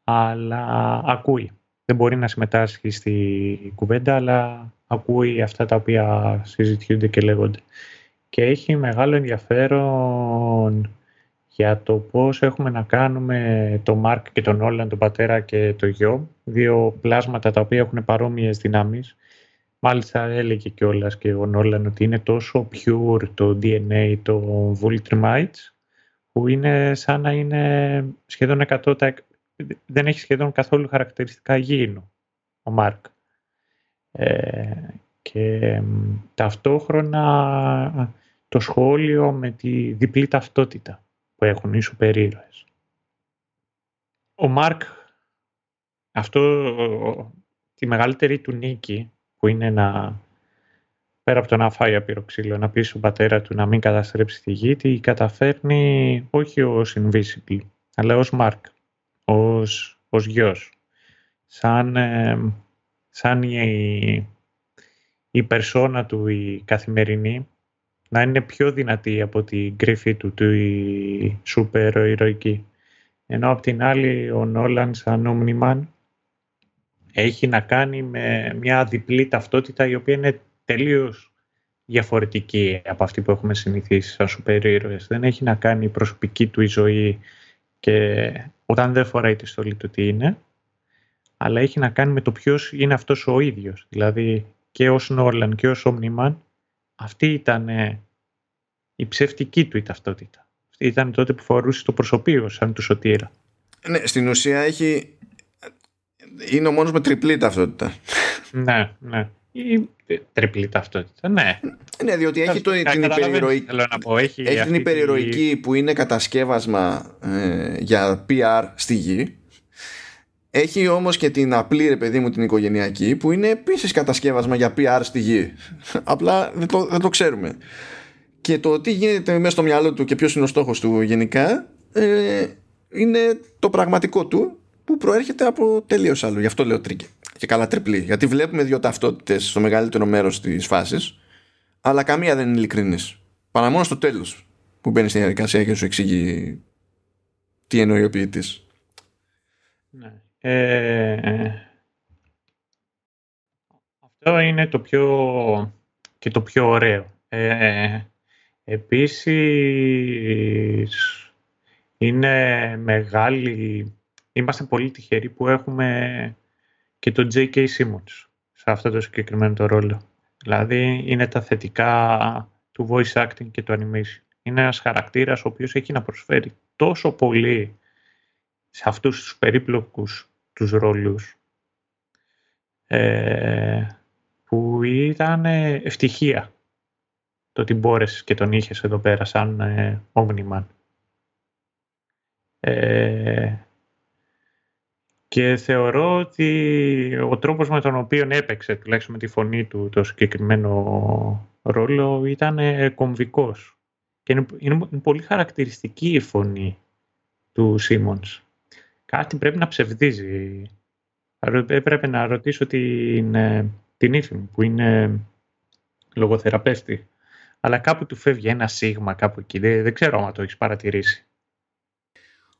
αλλά ακούει. Δεν μπορεί να συμμετάσχει στη κουβέντα αλλά ακούει αυτά τα οποία συζητιούνται και λέγονται και έχει μεγάλο ενδιαφέρον για το πώς έχουμε να κάνουμε το Μάρκ και τον Όλαν, τον πατέρα και το γιο, δύο πλάσματα τα οποία έχουν παρόμοιες δυνάμεις. Μάλιστα έλεγε κιόλας και ο Νόλαν ότι είναι τόσο pure το DNA των Vultrimites που είναι σαν να είναι σχεδόν 100%, δεν έχει σχεδόν καθόλου χαρακτηριστικά γήινο ο Μάρκ. Ε, Και ταυτόχρονα το σχόλιο με τη διπλή ταυτότητα που έχουν οι σούπερ ήρωες. Ο Μάρκ, αυτό τη μεγαλύτερη του νίκη που είναι να πέρα από το να φάει απείρο να πει στον πατέρα του να μην καταστρέψει τη γη, τη καταφέρνει όχι ως Invisible, αλλά ως Μάρκ, ως, ως γιος. Σαν, ε, σαν η, η περσόνα του η καθημερινή να είναι πιο δυνατή από την κρύφη του, του η σούπερ ηρωική. Ενώ απ' την άλλη ο Νόλαν σαν Omniman έχει να κάνει με μια διπλή ταυτότητα η οποία είναι τελείως διαφορετική από αυτή που έχουμε συνηθίσει σαν σούπερ ήρωες. Δεν έχει να κάνει η προσωπική του η ζωή και όταν δεν φοράει τη στολή του τι είναι, αλλά έχει να κάνει με το ποιος είναι αυτός ο ίδιος. Δηλαδή και ως Νόλαν και ως Omniman αυτή ήταν η ψευτική του η ταυτότητα. Αυτή ήταν τότε που φορούσε το προσωπείο σαν του σωτήρα. Ναι, στην ουσία έχει... Είναι ο μόνος με τριπλή ταυτότητα. ναι, ναι. Ή τριπλή ταυτότητα, ναι. Ναι, διότι έχει το, την υπερηρωική, έχει, έχει την υπερηρωική που είναι κατασκεύασμα ε, για PR στη γη έχει όμως και την απλή ρε παιδί μου την οικογενειακή που είναι επίσης κατασκεύασμα για PR στη γη. Απλά δεν το, δεν το ξέρουμε. Και το τι γίνεται μέσα στο μυαλό του και ποιος είναι ο στόχος του γενικά ε, είναι το πραγματικό του που προέρχεται από τελείως άλλο. Γι' αυτό λέω τρίκη. Και καλά τριπλή. Γιατί βλέπουμε δύο ταυτότητες στο μεγαλύτερο μέρος της φάσης αλλά καμία δεν είναι ειλικρινής. Παρά μόνο στο τέλος που μπαίνει στην διαδικασία και σου εξηγεί τι εννοεί ο ποιητής. Ναι. Ε, αυτό είναι το πιο και το πιο ωραίο. Ε, επίσης, είναι μεγάλη... Είμαστε πολύ τυχεροί που έχουμε και τον J.K. Simmons σε αυτό το συγκεκριμένο το ρόλο. Δηλαδή, είναι τα θετικά του voice acting και του animation. Είναι ένας χαρακτήρας ο οποίος έχει να προσφέρει τόσο πολύ σε αυτούς τους περίπλοκους τους ρόλους ε, που ήταν ευτυχία το ότι μπόρεσες και τον είχες εδώ πέρα σαν ε, Omniman. Ε, και θεωρώ ότι ο τρόπος με τον οποίο έπαιξε, τουλάχιστον με τη φωνή του, το συγκεκριμένο ρόλο ήταν ε, κομβικός. Και είναι, είναι, πολύ χαρακτηριστική η φωνή του Σίμονς κάτι πρέπει να ψευδίζει. Έπρεπε να ρωτήσω την, ε, την ύφη μου που είναι λογοθεραπεύτη. Αλλά κάπου του φεύγει ένα σίγμα κάπου εκεί. Δεν, δεν ξέρω αν το έχεις παρατηρήσει.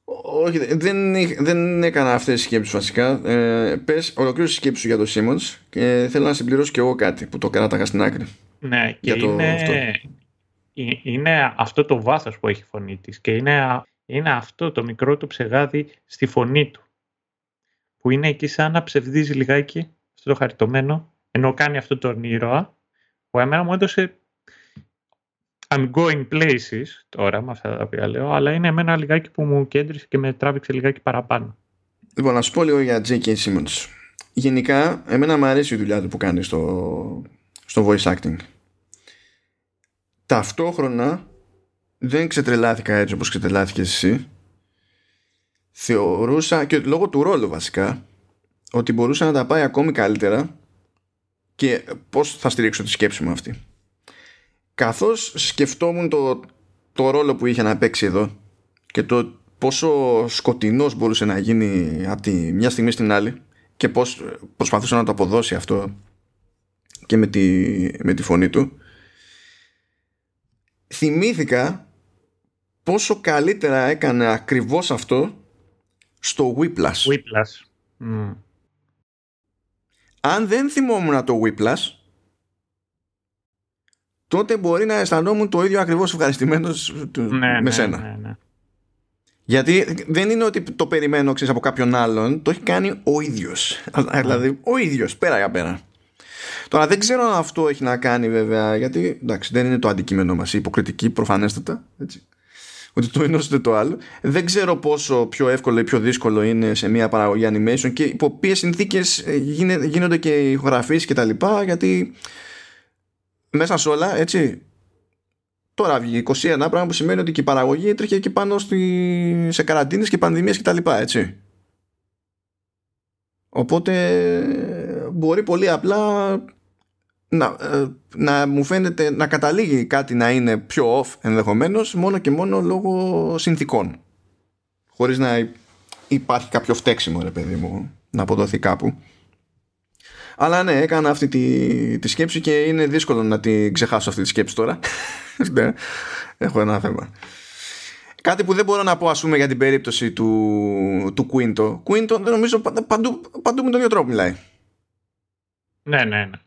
Όχι, δεν, δεν έκανα αυτές τις σκέψεις βασικά. Ε, πες, ολοκλήρωσε σκέψη σου για το Simmons και θέλω να συμπληρώσω και εγώ κάτι που το κράταγα στην άκρη. Ναι, και για το, είναι, αυτό. είναι αυτό το βάθος που έχει φωνή της και είναι είναι αυτό το μικρό του ψεγάδι στη φωνή του. Που είναι εκεί σαν να ψευδίζει λιγάκι αυτό το χαριτωμένο, ενώ κάνει αυτό το ήρωα, που εμένα μου έδωσε I'm going places τώρα με αυτά τα οποία λέω, αλλά είναι εμένα λιγάκι που μου κέντρισε και με τράβηξε λιγάκι παραπάνω. Λοιπόν, να σου πω λίγο για J.K. Simmons. Γενικά, εμένα μου αρέσει η δουλειά του που κάνει στο, στο voice acting. Ταυτόχρονα δεν ξετρελάθηκα έτσι όπως ξετρελάθηκες εσύ θεωρούσα και λόγω του ρόλου βασικά ότι μπορούσα να τα πάει ακόμη καλύτερα και πώς θα στηρίξω τη σκέψη μου αυτή καθώς σκεφτόμουν το, το ρόλο που είχε να παίξει εδώ και το πόσο σκοτεινός μπορούσε να γίνει από τη μια στιγμή στην άλλη και πώς προσπαθούσε να το αποδώσει αυτό και με τη, με τη φωνή του θυμήθηκα πόσο καλύτερα έκανε ακριβώς αυτό στο Whiplash. Whiplash. Αν δεν θυμόμουν το Whiplash, τότε μπορεί να αισθανόμουν το ίδιο ακριβώς ευχαριστημένος ναι, με ναι, σένα. Ναι, ναι. Γιατί δεν είναι ότι το περιμένω ξέρεις, από κάποιον άλλον, το έχει κάνει ο ίδιος. Δηλαδή, ο ίδιος, πέρα για πέρα. Τώρα δεν ξέρω αν αυτό έχει να κάνει βέβαια, γιατί εντάξει, δεν είναι το αντικείμενό μας, η υποκριτική προφανέστατα. Έτσι ότι το ένα ούτε το άλλο. Δεν ξέρω πόσο πιο εύκολο ή πιο δύσκολο είναι σε μια παραγωγή animation και υπό ποιες συνθήκες ε, γίνονται και οι ηχογραφίε και τα λοιπά, γιατί μέσα σε όλα, έτσι, τώρα βγει 21, πράγμα που σημαίνει ότι και η παραγωγή τρέχει εκεί πάνω στη, σε καραντίνες και πανδημίες και τα λοιπά, έτσι. Οπότε μπορεί πολύ απλά να, ε, να μου φαίνεται να καταλήγει κάτι να είναι πιο off ενδεχομένως μόνο και μόνο λόγω συνθήκων. Χωρίς να υπάρχει κάποιο φταίξιμο ρε παιδί μου να αποδοθεί κάπου αλλά ναι έκανα αυτή τη, τη σκέψη και είναι δύσκολο να την ξεχάσω αυτή τη σκέψη τώρα ναι, έχω ένα θέμα Κάτι που δεν μπορώ να πω ας πούμε για την περίπτωση του, του Quinto. Quinto δεν νομίζω παντού, παντού με τον ίδιο τρόπο μιλάει. Ναι, ναι, ναι.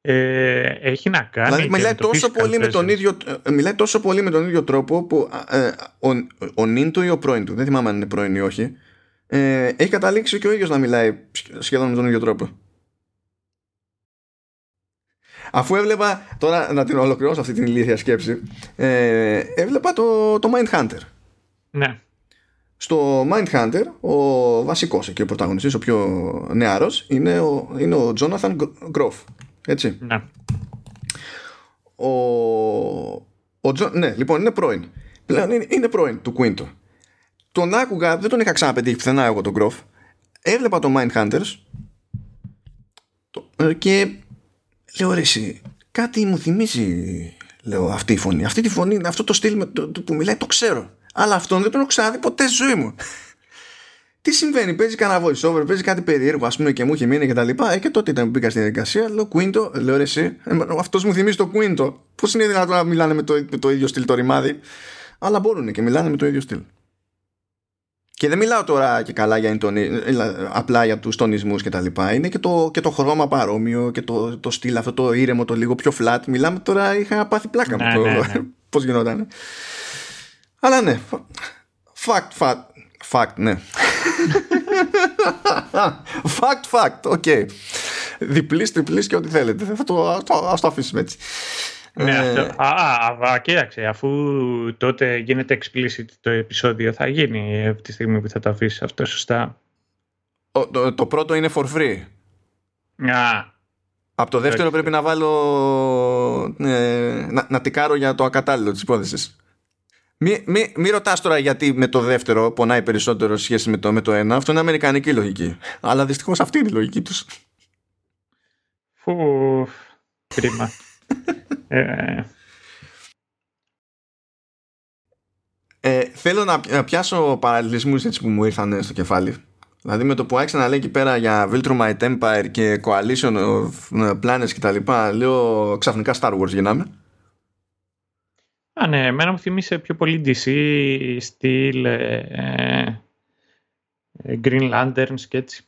Ε, έχει να κάνει. Δηλαδή, μιλάει, τόσο πολύ με τον ίδιο, ε, μιλάει τόσο πολύ με τον ίδιο τρόπο που ε, ο, ο νυν του ή ο πρώην του, δεν θυμάμαι αν είναι πρώην ή όχι, ε, έχει καταλήξει και ο ίδιος να μιλάει σχεδόν με τον ίδιο τρόπο. Αφού έβλεπα, τώρα να την ολοκληρώσω αυτή την ηλίθια σκέψη, ε, έβλεπα το, το Mindhunter. Ναι. Στο Mindhunter, ο βασικός και ο πρωταγωνιστής, ο πιο νεαρός, είναι ο, είναι ο Jonathan Groff. Έτσι. Ναι. Ο, ο ναι, λοιπόν, είναι πρώην. Πλέον είναι, είναι πρώην του Quinto. Τον άκουγα, δεν τον είχα ξαναπετύχει πουθενά εγώ τον Groff. Έβλεπα το Mindhunters ε, και λέω ρε εσύ, κάτι μου θυμίζει λέω αυτή η φωνή. Αυτή τη φωνή, αυτό το στυλ με, το, το, που μιλάει το ξέρω. Αλλά αυτόν δεν τον έχω ξαναδεί ποτέ στη ζωή μου. Τι συμβαίνει, παίζει κανένα voice over, παίζει κάτι περίεργο, ας πούμε, και μου είχε μείνει και τα λοιπά. Ε, και τότε ήταν που μπήκα στην διαδικασία, λέω Quinto, λέω ρε εσύ, ε, αυτός μου θυμίζει το Quinto. Πώς είναι δυνατόν να μιλάνε με το, με το ίδιο στυλ το ρημάδι. Αλλά μπορούν και μιλάνε με το ίδιο στυλ. Και δεν μιλάω τώρα και καλά για εντονι... Ε, απλά για τους τονισμούς και τα λοιπά. Είναι και το, και το χρώμα παρόμοιο και το, το στυλ αυτό το ήρεμο, το λίγο πιο flat. Μιλάμε τώρα, είχα πάθει πλάκα ναι, το... ναι, ναι. πώς γινόταν. Αλλά ναι, fact, fact, fact, ναι. fact, fact, OK. Okay. Διπλής, τριπλής και ό,τι θέλετε. Θα το, το, ας το αφήσουμε έτσι. Ναι, Ε, αυτό. Α, α, κοίταξε, αφού τότε γίνεται explicit το επεισόδιο, θα γίνει από τη στιγμή που θα το αφήσεις αυτό σωστά. ο- το, το πρώτο είναι for free. Α, Από το δεύτερο Όχι. πρέπει να βάλω. Ε, να, να τικάρω για το ακατάλληλο της υπόθεσης. Μη, μη, μη ρωτάς τώρα γιατί με το δεύτερο πονάει περισσότερο σε σχέση με το, με το ένα. Αυτό είναι αμερικανική λογική. Αλλά δυστυχώς αυτή είναι η λογική τους. φου, κρίμα. ε, Ε, θέλω να, πι- να πιάσω παραλληλισμούς έτσι που μου ήρθαν στο κεφάλι. Δηλαδή με το που άρχισε να λέει εκεί πέρα για Viltrum Might Empire και Coalition of Planets και τα λοιπά, λέω ξαφνικά Star Wars γίναμε. α, ναι, εμένα μου θυμίσε πιο πολύ DC, στυλ, ε, ε, ε, Green Lanterns και έτσι.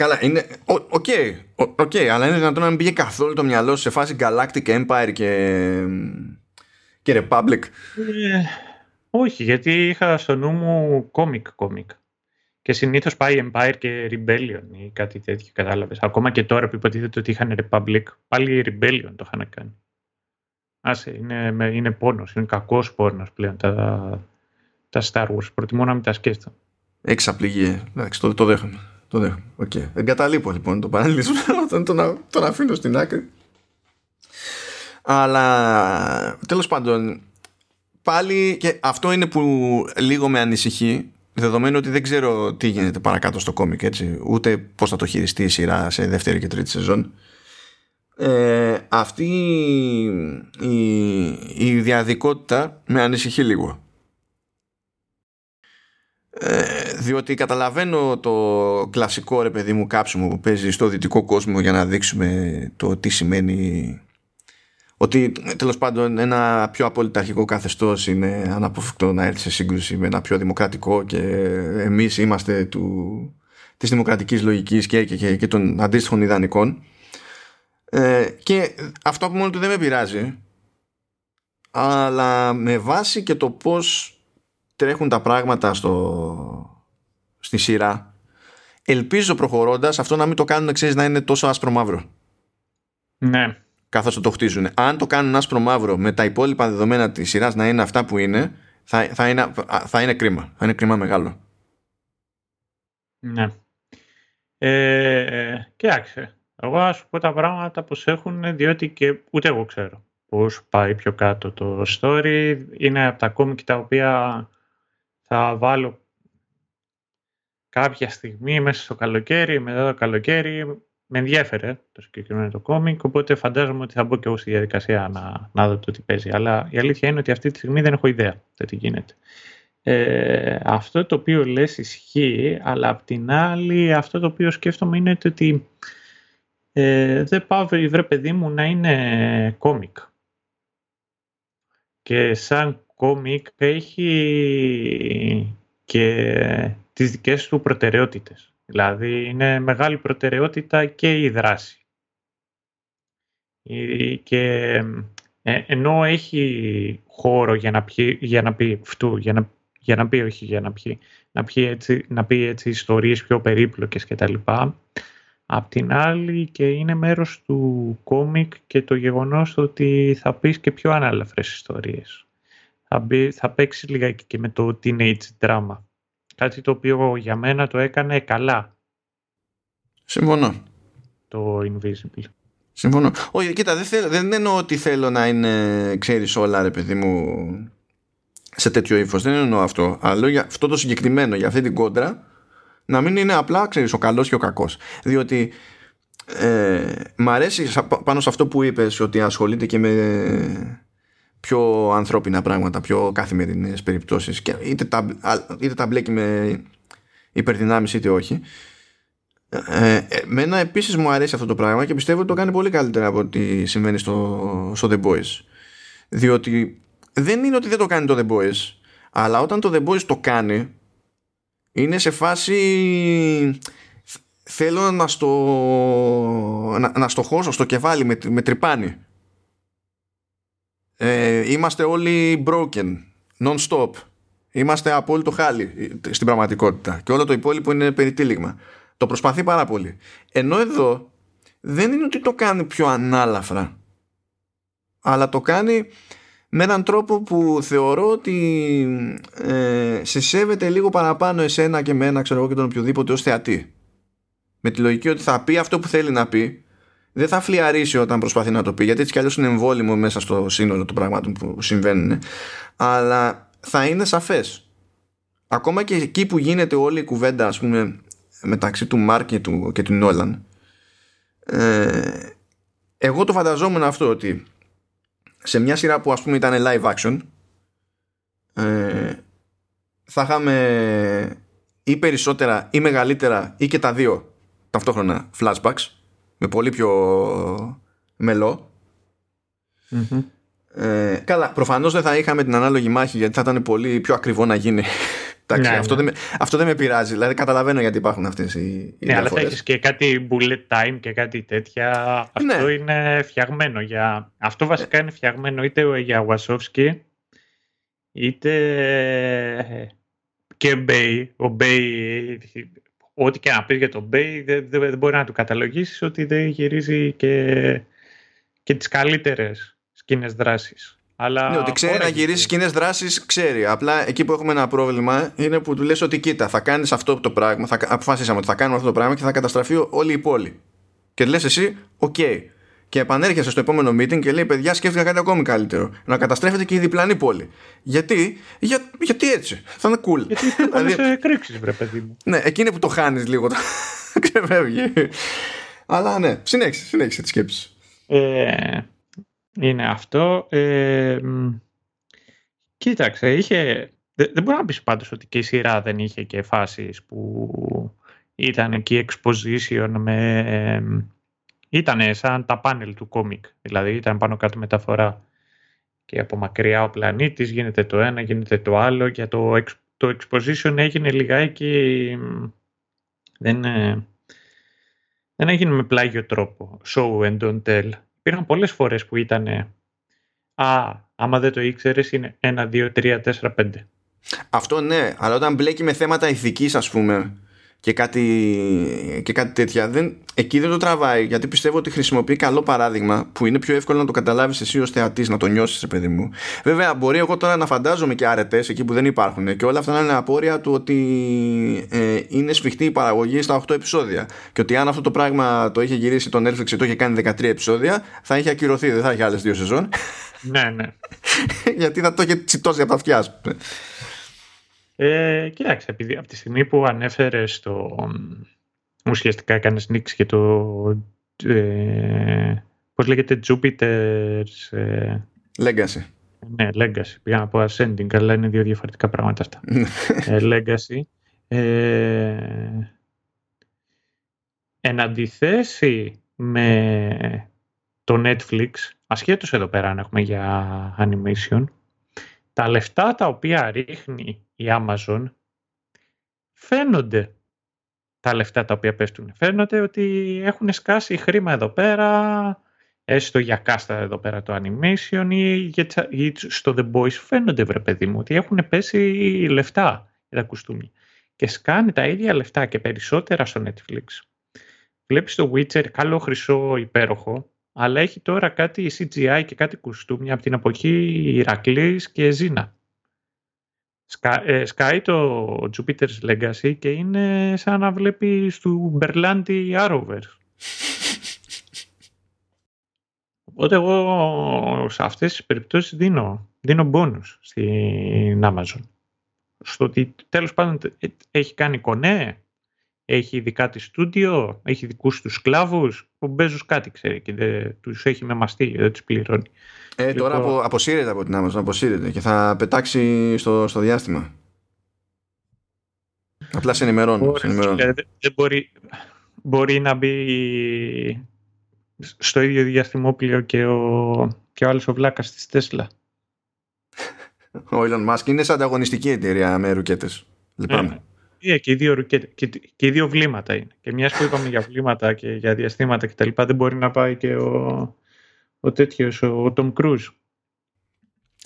Καλά, είναι. ο- Οκ, ο- οκ, αλλά είναι δυνατόν να μην πήγε καθόλου το μυαλό σου σε φάση Galactic Empire και. και Republic. Ε, όχι, γιατί είχα στο νου μου κόμικ κόμικ. Και συνήθως πάει Empire και Rebellion ή κάτι τέτοιο, κατάλαβες. Ακόμα και τώρα που υποτίθεται ότι είχαν Republic, πάλι Rebellion το είχαν κάνει. Άσε, είναι, με- είναι πόνος, είναι κακός πόνος πλέον τα, τα Star Wars. Προτιμώ να μην τα σκέφτομαι. Έχεις πληγεί. ε. Εντάξει, το, το δέχομαι. Το δέχομαι. Οκ. Εγκαταλείπω λοιπόν το παραλληλισμό. τον, τον, τον αφήνω στην άκρη. Αλλά τέλος πάντων πάλι και αυτό είναι που λίγο με ανησυχεί δεδομένου ότι δεν ξέρω τι γίνεται παρακάτω στο κόμικ έτσι ούτε πως θα το χειριστεί η σειρά σε δεύτερη και τρίτη σεζόν ε, αυτή η, η διαδικότητα με ανησυχεί λίγο ε, διότι καταλαβαίνω το κλασικό ρε παιδί μου κάψιμο που παίζει στο δυτικό κόσμο για να δείξουμε το τι σημαίνει. Ότι τέλος πάντων ένα πιο απολυταρχικό καθεστώς είναι αναποφευκτό να έρθει σε σύγκρουση με ένα πιο δημοκρατικό και εμείς είμαστε του, της δημοκρατικής λογικής και, και, και, και των αντίστοιχων ιδανικών. Ε, και αυτό από μόνο του δεν με πειράζει αλλά με βάση και το πώς τρέχουν τα πράγματα στο, στη σειρά ελπίζω προχωρώντας αυτό να μην το κάνουν ξέρεις να είναι τόσο άσπρο μαύρο Ναι, καθώς το χτίζουν. Αν το κάνουν άσπρο μαύρο με τα υπόλοιπα δεδομένα της σειράς να είναι αυτά που είναι, θα, θα, είναι, θα είναι κρίμα. Θα είναι κρίμα μεγάλο. ναι. Ε, κοίταξε. Εγώ ας σου πω τα πράγματα πως έχουν, διότι και ούτε εγώ ξέρω πώς πάει πιο κάτω το story. Είναι από τα κόμικ τα οποία θα βάλω κάποια στιγμή μέσα στο καλοκαίρι, μετά το καλοκαίρι. Με ενδιέφερε το συγκεκριμένο το κόμικ, οπότε φαντάζομαι ότι θα μπω και εγώ στη διαδικασία να, να δω το τι παίζει. Αλλά η αλήθεια είναι ότι αυτή τη στιγμή δεν έχω ιδέα το τι γίνεται. Ε, αυτό το οποίο λες ισχύει, αλλά απ' την άλλη αυτό το οποίο σκέφτομαι είναι ότι ε, δεν πάω βρε παιδί μου να είναι κόμικ. Και σαν κόμικ έχει και τις δικές του προτεραιότητες. Δηλαδή είναι μεγάλη προτεραιότητα και η δράση. Και ε, ενώ έχει χώρο για να, πει, για να πει φτού, για να, για να πει όχι για να πει, να πει έτσι, να πει έτσι ιστορίες πιο περίπλοκες κτλ. Απ' την άλλη και είναι μέρος του κόμικ και το γεγονός ότι θα πεις και πιο ανάλαφρες ιστορίες. Θα, μπει, θα παίξει λιγάκι και με το teenage drama. Κάτι το οποίο για μένα το έκανε καλά. Συμφωνώ. Το Invisible. Συμφωνώ. Όχι, κοίτα, δεν, θέλω, δεν εννοώ ότι θέλω να είναι, ξέρεις όλα ρε παιδί μου, σε τέτοιο ύφος. Δεν εννοώ αυτό. Αλλά για αυτό το συγκεκριμένο, για αυτή την κόντρα, να μην είναι απλά, ξέρεις, ο καλός και ο κακός. Διότι ε, μ' αρέσει πάνω σε αυτό που είπες ότι ασχολείται και με πιο ανθρώπινα πράγματα, πιο καθημερινές περιπτώσεις και είτε τα, είτε τα μπλέκει με υπερδυνάμεις είτε όχι. Ε, εμένα επίσης μου αρέσει αυτό το πράγμα και πιστεύω ότι το κάνει πολύ καλύτερα από ό,τι συμβαίνει στο, στο The Boys. Διότι δεν είναι ότι δεν το κάνει το The Boys, αλλά όταν το The Boys το κάνει είναι σε φάση θέλω να στο να, να στο χώσω στο κεφάλι με, με τρυπάνι ε, είμαστε όλοι broken non-stop. Είμαστε απόλυτο χάλι στην πραγματικότητα. Και όλο το υπόλοιπο είναι περιτύλιγμα το προσπαθεί πάρα πολύ. Ενώ εδώ δεν είναι ότι το κάνει πιο ανάλαφρα αλλά το κάνει με έναν τρόπο που θεωρώ ότι ε, σε σέβεται λίγο παραπάνω εσένα και μένα ξέρω εγώ και τον οποιοδήποτε ως θεατή. Με τη λογική ότι θα πει αυτό που θέλει να πει δεν θα φλιαρίσει όταν προσπαθεί να το πει γιατί έτσι κι αλλιώς είναι εμβόλυμο μέσα στο σύνολο των πραγμάτων που συμβαίνουν αλλά θα είναι σαφές. Ακόμα και εκεί που γίνεται όλη η κουβέντα ας πούμε μεταξύ του Μάρκ και του, και του Νόλαν ε, εγώ το φανταζόμουν αυτό ότι σε μια σειρά που ας πούμε ήταν live action ε, θα είχαμε ή περισσότερα ή μεγαλύτερα ή και τα δύο ταυτόχρονα flashbacks με πολύ πιο μελό ε, καλά προφανώς δεν θα είχαμε την ανάλογη μάχη γιατί θα ήταν πολύ πιο ακριβό να γίνει ναι, αυτό, ναι. Δεν με, αυτό δεν με πειράζει. Δηλαδή καταλαβαίνω γιατί υπάρχουν αυτές οι, οι Ναι, αλλά θα έχεις και κάτι bullet time και κάτι τέτοια. Αυτό ναι. είναι φτιαγμένο για. Αυτό βασικά είναι φτιαγμένο είτε για Wachowski είτε και Μπέι. Ο Μπέι, ό,τι και να πει για τον Μπέι, δεν, δεν, μπορεί να του καταλογίσεις ότι δεν γυρίζει και, και τις καλύτερες σκηνές δράσης. Αλλά ναι, ότι ξέρει να γυρίσει σκηνές δράσης, ξέρει. Απλά εκεί που έχουμε ένα πρόβλημα είναι που του λες ότι κοίτα, θα κάνεις αυτό το πράγμα, θα αποφασίσαμε ότι θα κάνουμε αυτό το πράγμα και θα καταστραφεί όλη η πόλη. Και λες εσύ, OK. Okay. Και επανέρχεσαι στο επόμενο meeting και λέει: Παιδιά, σκέφτηκα κάτι ακόμη καλύτερο. Να καταστρέφεται και η διπλανή πόλη. Γιατί, για, γιατί έτσι; Θα είναι cool. Γιατί θα δηλαδή, σε κρίξει, βρε παιδί μου. Ναι, εκείνη που το χάνεις λίγο. Ξεφεύγει. Αλλά ναι, συνέχισε, συνέχισε τη σκέψη. Ε, είναι αυτό. Ε, κοίταξε, είχε... Δεν, δεν μπορεί να πεις πάντως ότι και η σειρά δεν είχε και φάσεις που ήταν εκεί exposition με... Ήτανε σαν τα πάνελ του κόμικ, δηλαδή ήταν πάνω κάτω μεταφορά. Και από μακριά ο πλανήτης γίνεται το ένα, γίνεται το άλλο και το, το exposition έγινε λιγάκι δεν, δεν έγινε με πλάγιο τρόπο. Show and don't tell. Υπήρχαν πολλές φορές που ήταν «Α, άμα δεν το ήξερες είναι 1, 2, 3, 4, 5». Αυτό ναι, αλλά όταν μπλέκει με θέματα ηθικής ας πούμε και κάτι, και κάτι τέτοια. Δεν, εκεί δεν το τραβάει γιατί πιστεύω ότι χρησιμοποιεί καλό παράδειγμα που είναι πιο εύκολο να το καταλάβεις εσύ ως θεατής να το νιώσεις παιδί μου. Βέβαια μπορεί εγώ τώρα να φαντάζομαι και άρετες εκεί που δεν υπάρχουν και όλα αυτά να είναι απόρρια του ότι ε, είναι σφιχτή η παραγωγή στα 8 επεισόδια. Και ότι αν αυτό το πράγμα το είχε γυρίσει το Netflix και το είχε κάνει 13 επεισόδια θα είχε ακυρωθεί δεν θα είχε άλλες δύο σεζόν. Ναι ναι. Γιατί θα το είχε τσιτώσει από τα αυτιά ε, κοίταξε, επειδή από τη στιγμή που ανέφερες το. Ουσιαστικά έκανες νίξη και το. Ε, πώς λέγεται, Jupiter's... Ε, Legacy. Ναι, Legacy. Πήγα να πω Ascending, αλλά είναι δύο διαφορετικά πράγματα αυτά. ε, Legacy. Ε, εν αντιθέσει με το Netflix, ασχέτως εδώ πέρα αν έχουμε για animation, τα λεφτά τα οποία ρίχνει η Amazon φαίνονται τα λεφτά τα οποία πέφτουν. Φαίνονται ότι έχουν σκάσει χρήμα εδώ πέρα, έστω για κάστα εδώ πέρα το animation ή, στο The Boys φαίνονται βρε παιδί μου ότι έχουν πέσει λεφτά για τα κουστούμια και σκάνει τα ίδια λεφτά και περισσότερα στο Netflix. Βλέπεις το Witcher καλό χρυσό υπέροχο αλλά έχει τώρα κάτι CGI και κάτι κουστούμια από την εποχή Ηρακλής και Ζήνα. Ε, σκάει το Jupiter's Legacy και είναι σαν να βλέπεις του Μπερλάντι Arrowverse. Οπότε εγώ σε αυτές τις περιπτώσεις δίνω, δίνω bonus στην Amazon. Στο ότι τέλος πάντων έχει κάνει κονέ, έχει ειδικά τη στούντιο, έχει δικούς τους σκλάβους που μπέζουν κάτι ξέρει και δεν τους έχει με μαστί, δεν τους πληρώνει. Ε, τώρα λοιπόν- απο, αποσύρεται από την Amazon, αποσύρεται και θα πετάξει στο, στο διάστημα. Απλά σε ενημερώνω. δεν μπορεί, μπορεί να μπει στο ίδιο διαστημόπλαιο και ο, και ο άλλος ο βλάκας της Τέσλα. Ο Elon Musk είναι σε ανταγωνιστική εταιρεία με ρουκέτες. Λυπάμαι. Ε, και, οι δύο, και, και, οι δύο βλήματα είναι. Και μιας που είπαμε για βλήματα και για διαστήματα κτλ. Δεν μπορεί να πάει και ο, ο τέτοιος, ο Τόμ Κρούζ.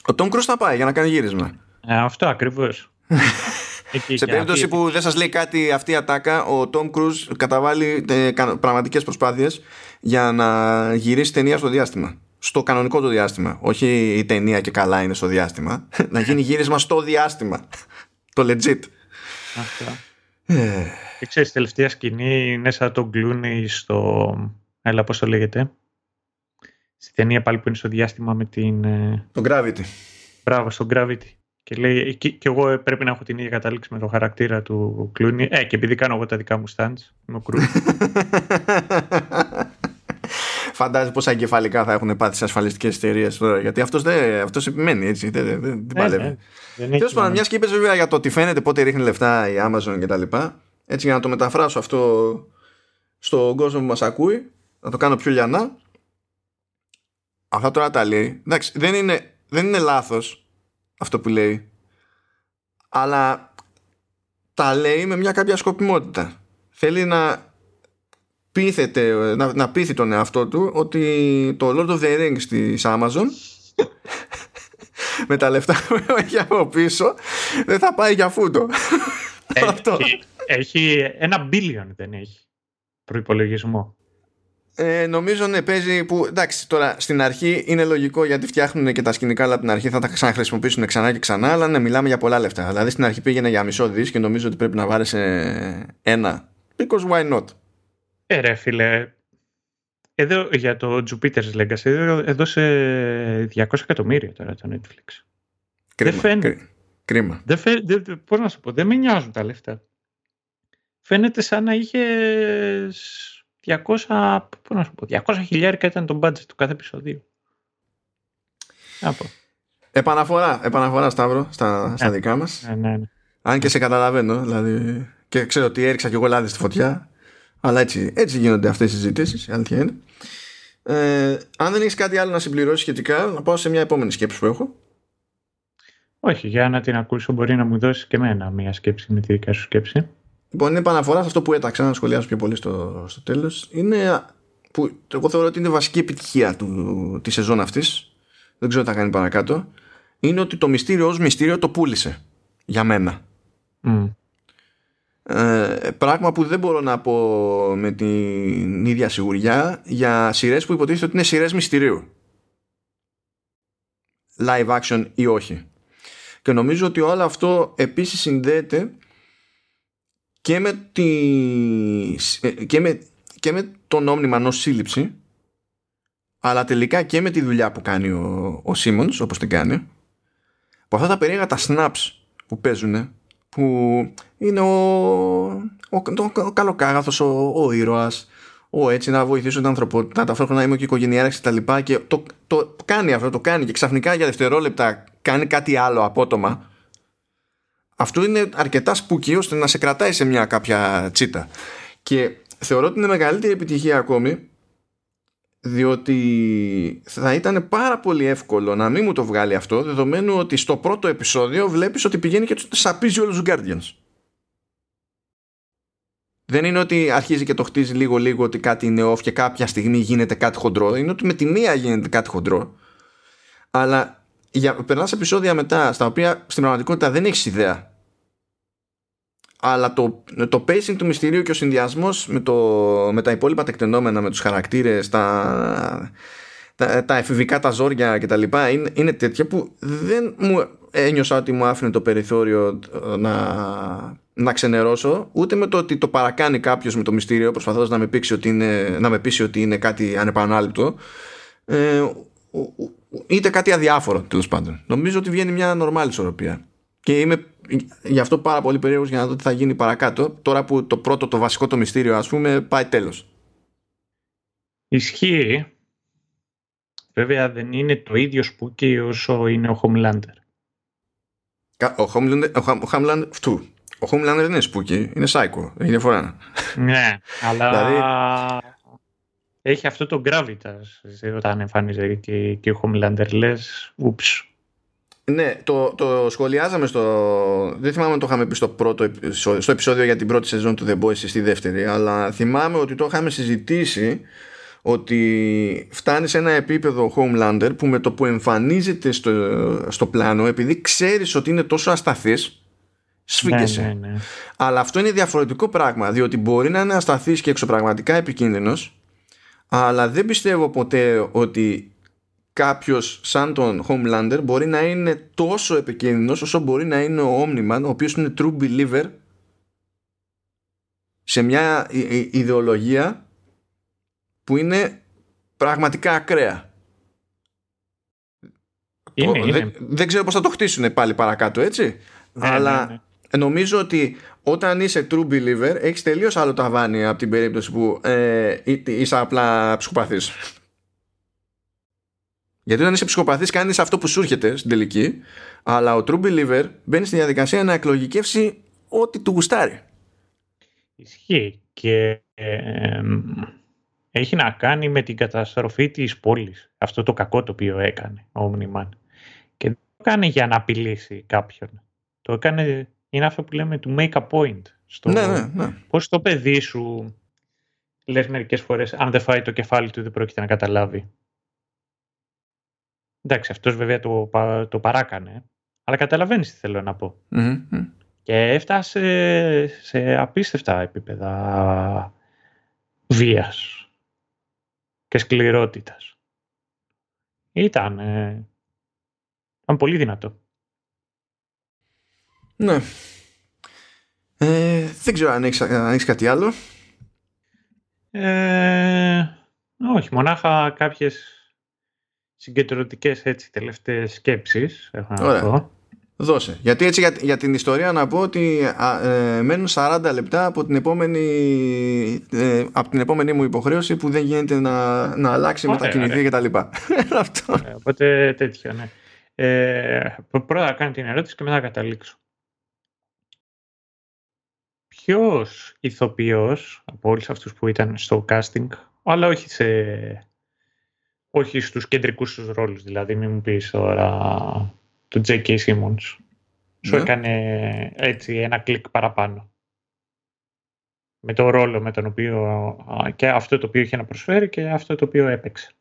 Ο Τόμ Κρούζ θα πάει για να κάνει γύρισμα. Ε, αυτό ακριβώς. σε περίπτωση που δεν σας λέει κάτι αυτή η ατάκα, ο Τόμ Κρούζ καταβάλει ε, πραγματικές προσπάθειες για να γυρίσει ταινία στο διάστημα. Στο κανονικό το διάστημα. Όχι η ταινία και καλά είναι στο διάστημα. να γίνει γύρισμα στο διάστημα. το legit. Αυτό. Ε. Και ξέρεις, τελευταία σκηνή είναι σαν τον Κλούνι στο... Έλα, πώς το λέγεται. Στη ταινία πάλι που είναι στο διάστημα με την... Ε, το Gravity. Μπράβο, στο Gravity. Και λέει, και, και, εγώ πρέπει να έχω την ίδια κατάληξη με το χαρακτήρα του Κλούνι. Ε, και επειδή κάνω εγώ τα δικά μου stands, είμαι ο Κρούζ. Φαντάζει πόσα εγκεφαλικά θα έχουν πάθει σε ασφαλιστικές εταιρείες τώρα. Γιατί αυτός αυτός επιμένει έτσι. Δεν, δεν, δεν ναι, παλεύει. Ναι, Τέλος πάντων, μιας και είπες βέβαια για το ότι φαίνεται πότε ρίχνει λεφτά η Amazon κτλ. Έτσι για να το μεταφράσω αυτό στον κόσμο που μας ακούει, να το κάνω πιο λιανά. Αυτά τώρα τα λέει. Εντάξει, δεν είναι, δεν είναι λάθος αυτό που λέει. Αλλά τα λέει με μια κάποια σκοπιμότητα. Θέλει να πείθεται, να, να πείθει τον εαυτό του ότι το Lord of the Rings της Amazon με τα λεφτά που έχει από πίσω δεν θα πάει για φούτο. Έχει, έχει ένα billion δεν έχει προϋπολογισμό. Ε, νομίζω ναι παίζει που εντάξει τώρα στην αρχή είναι λογικό γιατί φτιάχνουν και τα σκηνικά αλλά από την αρχή θα τα ξαναχρησιμοποιήσουν ξανά και ξανά αλλά ναι μιλάμε για πολλά λεφτά δηλαδή στην αρχή πήγαινε για μισό δις και νομίζω ότι πρέπει να βάρεσε ένα because why not; Ε, ρε φίλε, εδώ για το Jupiter's Legacy έδωσε 200 εκατομμύρια τώρα το Netflix. Κρίμα. Δεν φαίνεται. Κρίμα. Δεν φαι, δεν, πώς να σου πω, δεν με νοιάζουν τα λεφτά. Φαίνεται σαν να είχε 200, πώς να σου πω, 200 χιλιάρικα ήταν το budget του κάθε επεισοδίου. Επαναφορά, επαναφορά Σταύρο στα, στα ναι. δικά μας. Ναι, ναι, ναι. Αν και σε καταλαβαίνω, δηλαδή, και ξέρω ότι έριξα και εγώ λάδι στη φωτιά. Αλλά έτσι, έτσι γίνονται αυτές οι συζητήσεις, η αλήθεια είναι. Ε, αν δεν έχεις κάτι άλλο να συμπληρώσεις σχετικά, να πάω σε μια επόμενη σκέψη που έχω. Όχι, για να την ακούσω μπορεί να μου δώσει και εμένα μια σκέψη με τη δικά σου σκέψη. Λοιπόν, είναι επαναφορά σε αυτό που έταξα να σχολιάσω πιο πολύ στο, στο τέλος. Είναι που εγώ θεωρώ ότι είναι βασική επιτυχία του, τη σεζόν αυτής. Δεν ξέρω τι θα κάνει παρακάτω. Είναι ότι το μυστήριο ως μυστήριο το πούλησε. Για μένα. Ε, πράγμα που δεν μπορώ να πω με την ίδια σιγουριά για σειρές που υποτίθεται ότι είναι σειρές μυστηρίου. Live action ή όχι. Και νομίζω ότι όλο αυτό επίσης συνδέεται και με, τη, ε, και με, και με τον όμνημα ως σύλληψη αλλά τελικά και με τη δουλειά που κάνει ο, ο Σίμονς όπως την κάνει από αυτά τα περίεργα τα snaps που παίζουν που είναι ο, ο, ο, ο καλοκάγαθος, ο, ο ήρωας. Ο έτσι να βοηθήσω την ανθρωπότητα ταυτόχρονα είμαι και οικογενειάρχης και τα λοιπά και το, το, κάνει αυτό, το κάνει και ξαφνικά για δευτερόλεπτα κάνει κάτι άλλο απότομα. Αυτό είναι αρκετά σπούκι ώστε να σε κρατάει σε μια κάποια τσίτα. Και θεωρώ ότι είναι μεγαλύτερη επιτυχία ακόμη διότι θα ήταν πάρα πολύ εύκολο να μην μου το βγάλει αυτό δεδομένου ότι στο πρώτο επεισόδιο βλέπεις ότι πηγαίνει και σαπίζει όλους τους Guardians δεν είναι ότι αρχίζει και το χτίζει λίγο λίγο ότι κάτι είναι off και κάποια στιγμή γίνεται κάτι χοντρό είναι ότι με τη μία γίνεται κάτι χοντρό αλλά για, περνάς επεισόδια μετά στα οποία στην πραγματικότητα δεν έχεις ιδέα αλλά το, το pacing του μυστηρίου και ο συνδυασμός με, το, με τα υπόλοιπα τεκτενόμενα, με τους χαρακτήρες, τα, τα, τα εφηβικά τα ζόρια κτλ. Είναι, είναι τέτοια που δεν μου ένιωσα ότι μου άφηνε το περιθώριο να, να ξενερώσω ούτε με το ότι το παρακάνει κάποιος με το μυστήριο προσπαθώντας να με, πείσει ότι είναι, να με πείσει ότι είναι κάτι ανεπανάληπτο ε, είτε κάτι αδιάφορο τέλος πάντων. Νομίζω ότι βγαίνει μια νορμάλ ισορροπία. Και είμαι γι' αυτό πάρα πολύ περίεργος για να δω τι θα γίνει παρακάτω. Τώρα που το πρώτο, το βασικό το μυστήριο, ας πούμε, πάει τέλος. Ισχύει. Βέβαια δεν είναι το ίδιο spooky όσο είναι ο Homelander. Ο Homelander, ο Homelander, φτού. Ο Homelander δεν είναι spooky, είναι psycho. Έχει διαφορά. Ναι, αλλά δηλαδή... έχει αυτό το gravitas όταν εμφανίζεται και, και ο Homelander λες, ούψ, ναι, το, το σχολιάζαμε στο. Δεν θυμάμαι αν το είχαμε πει στο, πρώτο, στο επεισόδιο για την πρώτη σεζόν του The Boys στη δεύτερη, αλλά θυμάμαι ότι το είχαμε συζητήσει ότι φτάνει σε ένα επίπεδο Homelander που με το που εμφανίζεται στο, στο πλάνο, επειδή ξέρεις ότι είναι τόσο ασταθής, σφίγγεσαι. Ναι, ναι, ναι. Αλλά αυτό είναι διαφορετικό πράγμα, διότι μπορεί να είναι ασταθής και εξωπραγματικά επικίνδυνος, αλλά δεν πιστεύω ποτέ ότι κάποιος σαν τον Homelander μπορεί να είναι τόσο επικίνδυνος όσο μπορεί να είναι ο Omniman ο οποίος είναι true believer σε μια ιδεολογία που είναι πραγματικά ακραία. Είναι, είναι. Δεν, δεν ξέρω πώς θα το χτίσουν πάλι παρακάτω έτσι ναι, αλλά ναι, ναι. νομίζω ότι όταν είσαι true believer έχεις τελείως άλλο ταβάνι από την περίπτωση που ε, είσαι απλά ψυχοπαθής γιατί όταν είσαι ψυχοπαθής κάνεις αυτό που σου έρχεται στην τελική, αλλά ο true believer μπαίνει στη διαδικασία να εκλογικεύσει ό,τι του γουστάρει. Ισχύει και έχει να κάνει με την καταστροφή της πόλης. Αυτό το κακό το οποίο έκανε ο Omniman. Και δεν το έκανε για να απειλήσει κάποιον. Το έκανε, είναι αυτό που λέμε to make a point. Στο, ναι, ναι, ναι. Πώς το παιδί σου λες μερικές φορές αν δεν φάει το κεφάλι του δεν πρόκειται να καταλάβει. Εντάξει, αυτός βέβαια το, το παράκανε, αλλά καταλαβαίνεις τι θέλω να πω. Και έφτασε σε απίστευτα επίπεδα βίας και σκληρότητας. Ήταν, ε, ήταν πολύ δυνατό. Ναι. Ε, δεν ξέρω αν έχεις, κάτι άλλο. Ε, όχι, μονάχα κάποιες συγκεντρωτικές έτσι τελευταίες σκέψεις έχω να πω. Δώσε. Γιατί έτσι για, την ιστορία να πω ότι ε, μένουν 40 λεπτά από την επόμενη, ε, από την επόμενη μου υποχρέωση που δεν γίνεται να, να αλλάξει, ωραία, μετακινηθεί και τα λοιπά. Αυτό. οπότε τέτοιο, ναι. Ε, πρώτα κάνω την ερώτηση και μετά καταλήξω. Ποιος ηθοποιός από όλους αυτούς που ήταν στο casting, αλλά όχι σε όχι στους κεντρικούς τους ρόλους, δηλαδή μην μου πεις τώρα το J.K. Simmons. Σου ναι. έκανε έτσι ένα κλικ παραπάνω. Με το ρόλο με τον οποίο και αυτό το οποίο είχε να προσφέρει και αυτό το οποίο έπαιξε.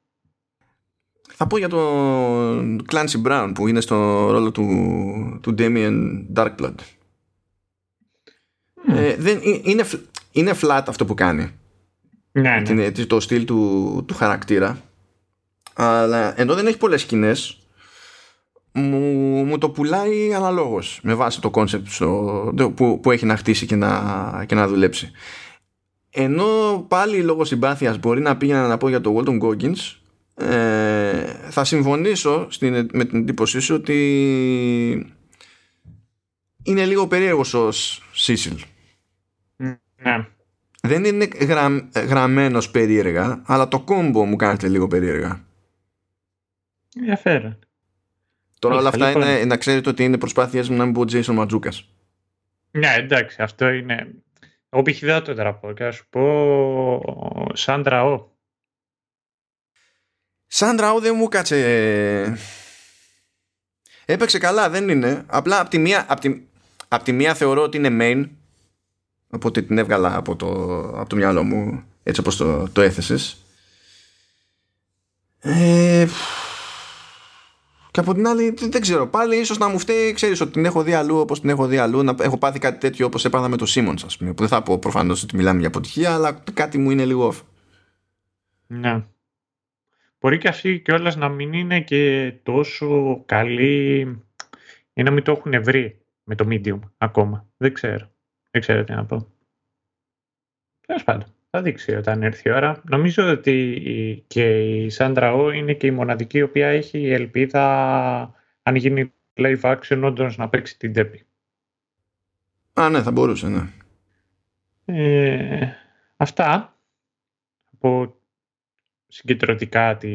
Θα πω για τον Clancy Brown που είναι στο ρόλο του, του Damien Darkblood. Ε, δεν, είναι, είναι flat αυτό που κάνει. Ναι, ναι. το στυλ του, του χαρακτήρα. Αλλά ενώ δεν έχει πολλές σκηνές μου, μου το πουλάει αναλόγως με βάση το concept που, που έχει να χτίσει και να, και να δουλέψει. Ενώ πάλι λόγω συμπάθειας μπορεί να πήγαινα να πω για το Walton Goggins ε, θα συμφωνήσω στην, με την εντύπωσή σου ότι είναι λίγο περίεργος ο Σίσιλ. Ναι. Δεν είναι γρα, γραμμένος περίεργα, αλλά το κόμπο μου κάνετε λίγο περίεργα. Ενδιαφέρον. Τώρα όλα αυτά λοιπόν. είναι να ξέρετε ότι είναι προσπάθειες μου να μην πω Jason Ματζούκας. Ναι, εντάξει, αυτό είναι... Εγώ π.χ. δεν το τραπώ και να σου πω Σάντρα Ο. Σάντρα Ο δεν μου κάτσε... Έπαιξε καλά, δεν είναι. Απλά από τη μία, απ τη, απ τη μία θεωρώ ότι είναι main οπότε την έβγαλα από το, από το μυαλό μου έτσι όπως το, το έθεσες. Ε, και από την άλλη, δεν ξέρω. Πάλι ίσως να μου φταίει, ξέρεις ότι την έχω δει αλλού όπως την έχω δει αλλού. Να έχω πάθει κάτι τέτοιο όπως έπαθα με το Σίμον, ας πούμε. Που δεν θα πω προφανώς ότι μιλάμε για αποτυχία, αλλά κάτι μου είναι λίγο off. Ναι. Μπορεί και αυτή κιόλας να μην είναι και τόσο καλή ή να μην το έχουν βρει με το medium ακόμα. Δεν ξέρω. Δεν ξέρω τι να πω. Τέλος πάντων. Θα δείξει όταν έρθει η ώρα. Νομίζω ότι και η Σάντρα Ο είναι και η μοναδική η οποία έχει ελπίδα αν γίνει live action όντως να παίξει την τέπη. Α, ναι, θα μπορούσε, ναι. Ε, αυτά από συγκεντρωτικά τη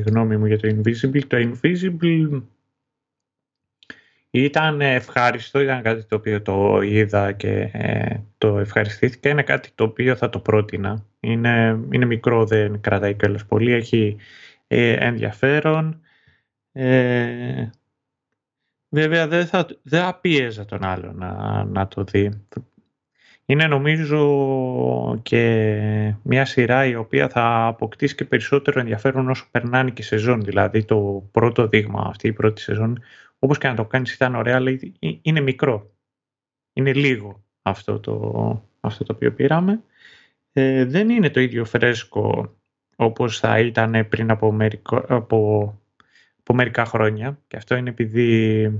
γνώμη μου για το Invisible. Το Invisible ήταν ευχάριστο, ήταν κάτι το οποίο το είδα και ε, το ευχαριστήθηκα. Είναι κάτι το οποίο θα το πρότεινα. Είναι, είναι μικρό, δεν κρατάει κιόλας πολύ, έχει ε, ενδιαφέρον. Ε, βέβαια δεν θα, δεν θα πίεζα τον άλλο να, να το δει. Είναι νομίζω και μια σειρά η οποία θα αποκτήσει και περισσότερο ενδιαφέρον όσο περνάνε και σεζόν. Δηλαδή το πρώτο δείγμα αυτή η πρώτη σεζόν όπως και να το κάνεις ήταν ωραία, αλλά είναι μικρό. Είναι λίγο αυτό το, αυτό το οποίο πήραμε. Ε, δεν είναι το ίδιο φρέσκο όπως θα ήταν πριν από, μερικό, από, από μερικά χρόνια και αυτό είναι επειδή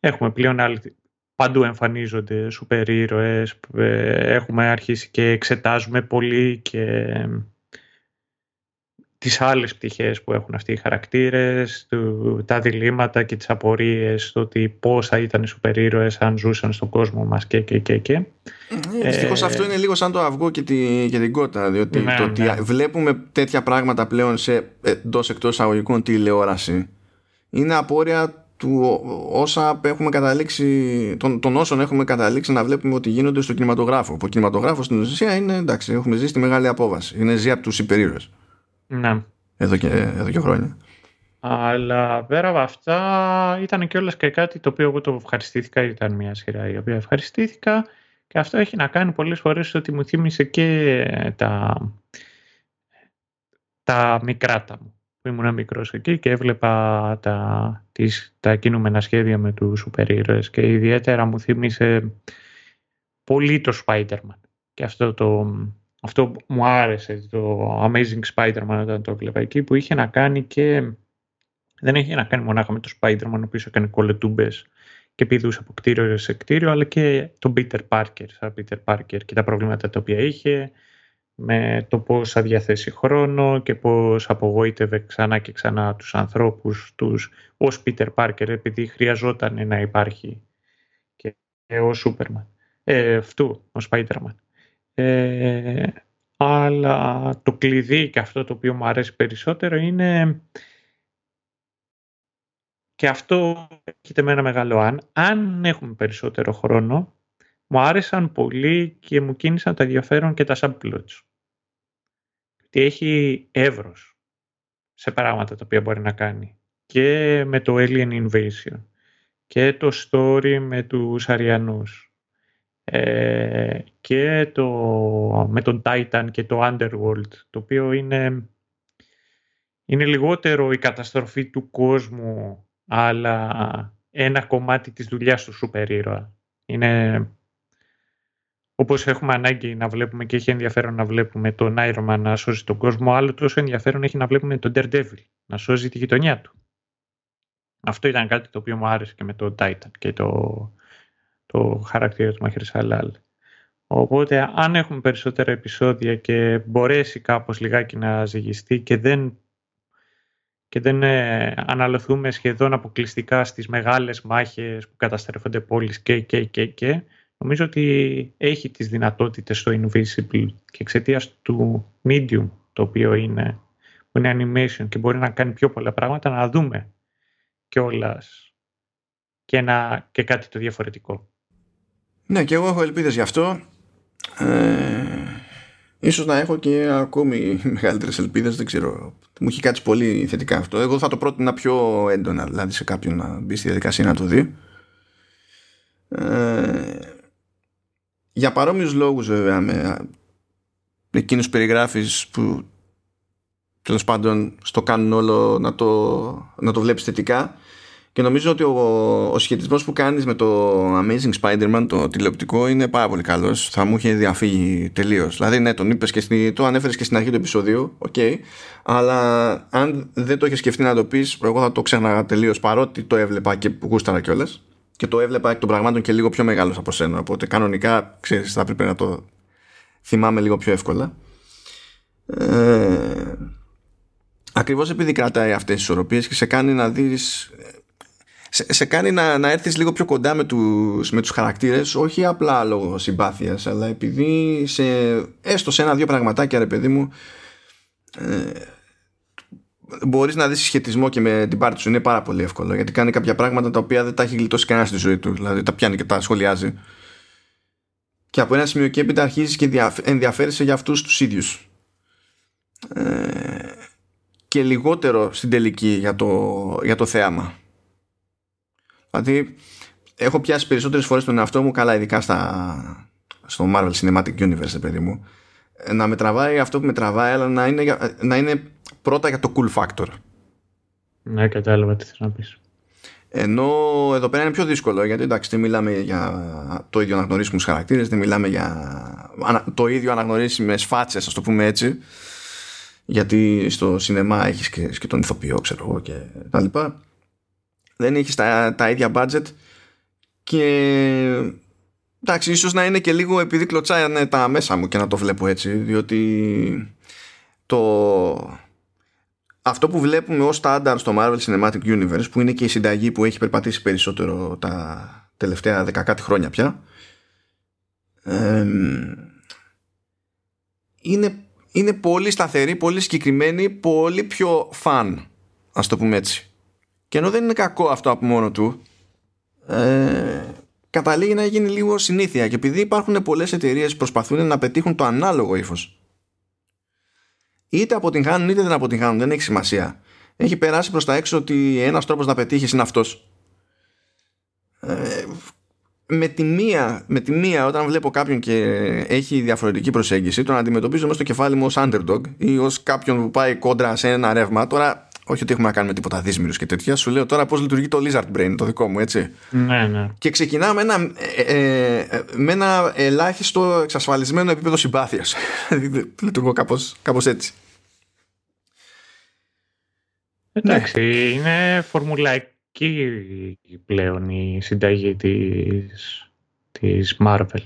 έχουμε πλέον άλλη, παντού εμφανίζονται σούπερ ήρωες, ε, έχουμε αρχίσει και εξετάζουμε πολύ και τις άλλες πτυχές που έχουν αυτοί οι χαρακτήρες, του, τα διλήμματα και τις απορίες, το ότι πώς θα ήταν οι σούπερ ήρωες αν ζούσαν στον κόσμο μας και και και και. Ε, δυστυχώς αυτό είναι λίγο σαν το αυγό και, τη, και την κότα, διότι ναι, το ότι ναι. βλέπουμε τέτοια πράγματα πλέον σε εντός εκτός αγωγικών τηλεόραση είναι απόρρια του όσα έχουμε καταλήξει, των, των όσων έχουμε καταλήξει να βλέπουμε ότι γίνονται στο κινηματογράφο. Ο κινηματογράφος στην ουσία είναι εντάξει, έχουμε ζήσει τη μεγάλη απόβαση. Είναι ζει από τους υπερήρωες. Ναι. Εδώ και, εδώ και χρόνια. Αλλά πέρα από αυτά ήταν και όλες και κάτι το οποίο εγώ το ευχαριστήθηκα. Ήταν μια σειρά η οποία ευχαριστήθηκα και αυτό έχει να κάνει πολλές φορές ότι μου θύμισε και τα, τα μικράτα μου που ήμουν μικρός εκεί και έβλεπα τα, τις, τα κινούμενα σχέδια με τους σούπερ ήρωες και ιδιαίτερα μου θύμισε πολύ το Spider-Man και αυτό το, αυτό μου άρεσε το Amazing Spider-Man όταν το έβλεπα εκεί που είχε να κάνει και δεν είχε να κάνει μονάχα με το Spider-Man ο οποίος έκανε κολετούμπες και πηδούσε από κτίριο σε κτίριο αλλά και τον Peter Parker σαν Peter Parker και τα προβλήματα τα οποία είχε με το πώς θα διαθέσει χρόνο και πώς απογοήτευε ξανά και ξανά τους ανθρώπους τους ως Peter Parker επειδή χρειαζόταν να υπάρχει και, ο Superman. Ε, αυτού, ο Spider-Man. Ε, αλλά το κλειδί και αυτό το οποίο μου αρέσει περισσότερο είναι και αυτό έχετε με ένα μεγάλο αν. Αν έχουμε περισσότερο χρόνο, μου άρεσαν πολύ και μου κίνησαν τα ενδιαφέρον και τα subplots. Τι έχει εύρος σε πράγματα τα οποία μπορεί να κάνει. Και με το Alien Invasion. Και το story με τους Αριανούς ε, και το, με τον Titan και το Underworld, το οποίο είναι, είναι λιγότερο η καταστροφή του κόσμου, αλλά ένα κομμάτι της δουλειάς του σούπερ ήρωα. Είναι όπως έχουμε ανάγκη να βλέπουμε και έχει ενδιαφέρον να βλέπουμε τον Iron Man να σώζει τον κόσμο, άλλο τόσο ενδιαφέρον έχει να βλέπουμε τον Daredevil να σώζει τη γειτονιά του. Αυτό ήταν κάτι το οποίο μου άρεσε και με το Titan και το, το χαρακτήρα του Μαχαίρης Χαλάλ. Οπότε αν έχουμε περισσότερα επεισόδια και μπορέσει κάπως λιγάκι να ζυγιστεί και δεν, και δεν ε, αναλωθούμε σχεδόν αποκλειστικά στις μεγάλες μάχες που καταστρέφονται πόλεις και, και, και, και νομίζω ότι έχει τις δυνατότητες στο Invisible και εξαιτίας του medium το οποίο είναι, που είναι animation και μπορεί να κάνει πιο πολλά πράγματα να δούμε κιόλας και, και κάτι το διαφορετικό. Ναι, και εγώ έχω ελπίδες γι' αυτό. Ε, ίσως να έχω και ακόμη μεγαλύτερες ελπίδες, δεν ξέρω. Μου έχει κάτι πολύ θετικά αυτό. Εγώ θα το πρότεινα πιο έντονα, δηλαδή σε κάποιον να μπει στη διαδικασία να το δει. Ε, για παρόμοιους λόγους βέβαια με εκείνους που περιγράφεις που τέλος πάντων στο κάνουν όλο να το, να το βλέπεις θετικά και νομίζω ότι ο, ο σχετισμός που κάνεις με το Amazing Spider-Man το τηλεοπτικό είναι πάρα πολύ καλός. Θα μου είχε διαφύγει τελείως. Δηλαδή ναι τον είπες και στην, το ανέφερες και στην αρχή του επεισοδίου okay, αλλά αν δεν το είχες σκεφτεί να το πεις εγώ θα το ξέναγα τελείως παρότι το έβλεπα και γούσταρα κιόλας. και το έβλεπα εκ των πραγμάτων και λίγο πιο μεγάλος από σένα. Οπότε κανονικά ξέρεις θα πρέπει να το θυμάμαι λίγο πιο εύκολα. Ε, ακριβώς επειδή κρατάει αυτές τις ισορροπίες και σε κάνει να δεις σε, σε κάνει να, να έρθεις λίγο πιο κοντά με τους, με τους χαρακτήρες όχι απλά λόγω συμπάθειας αλλά επειδή σε, έστω σε ένα-δύο πραγματάκια ρε παιδί μου ε, μπορείς να δεις σχετισμό και με την πάρτι σου. Είναι πάρα πολύ εύκολο γιατί κάνει κάποια πράγματα τα οποία δεν τα έχει γλιτώσει κανένα στη ζωή του. Δηλαδή τα πιάνει και τα σχολιάζει. Και από ένα σημείο και έπειτα αρχίζεις και ενδιαφέρεσαι για αυτούς τους ίδιους. Ε, και λιγότερο στην τελική για το, για το θέαμα Δηλαδή, έχω πιάσει περισσότερες φορές τον εαυτό μου, καλά, ειδικά στα, στο Marvel Cinematic Universe, παιδί μου, να με τραβάει αυτό που με τραβάει, αλλά να είναι, να είναι πρώτα για το cool factor. Ναι, κατάλαβα τι θέλω να πεις. Ενώ εδώ πέρα είναι πιο δύσκολο γιατί εντάξει δεν μιλάμε για το ίδιο αναγνωρίσιμους χαρακτήρες δεν μιλάμε για το ίδιο αναγνωρίσιμες φάτσες ας το πούμε έτσι γιατί στο σινεμά έχεις και, και τον ηθοποιό ξέρω εγώ και τα λοιπά δεν έχεις τα, τα ίδια budget. Και εντάξει ίσως να είναι και λίγο επειδή κλωτσάνε τα μέσα μου και να το βλέπω έτσι διότι το αυτό που βλέπουμε ως standard στο Marvel Cinematic Universe που είναι και η συνταγή που έχει περπατήσει περισσότερο τα τελευταία δεκακάτι χρόνια πια είναι, είναι πολύ σταθερή, πολύ συγκεκριμένη, πολύ πιο φαν ας το πούμε έτσι και ενώ δεν είναι κακό αυτό από μόνο του, ε, καταλήγει να γίνει λίγο συνήθεια. Και επειδή υπάρχουν πολλές εταιρείες που προσπαθούν να πετύχουν το ανάλογο ύφος. Είτε αποτυγχάνουν είτε δεν αποτυγχάνουν, δεν έχει σημασία. Έχει περάσει προς τα έξω ότι ένας τρόπος να πετύχεις είναι αυτός. Ε, με, τη μία, με τη μία όταν βλέπω κάποιον και έχει διαφορετική προσέγγιση τον αντιμετωπίζω μέσα στο κεφάλι μου ως underdog ή ως κάποιον που πάει κόντρα σε ένα ρεύμα τώρα όχι ότι έχουμε να κάνουμε τίποτα δύσμηρου και τέτοια. Σου λέω τώρα πώς λειτουργεί το Lizard Brain, το δικό μου, έτσι. Ναι, ναι. Και ξεκινάω με ένα, ε, ε, ε με ένα ελάχιστο εξασφαλισμένο επίπεδο συμπάθειας. Λειτουργώ κάπως έτσι. Εντάξει, είναι φορμουλαϊκή πλέον η συνταγή της, της Marvel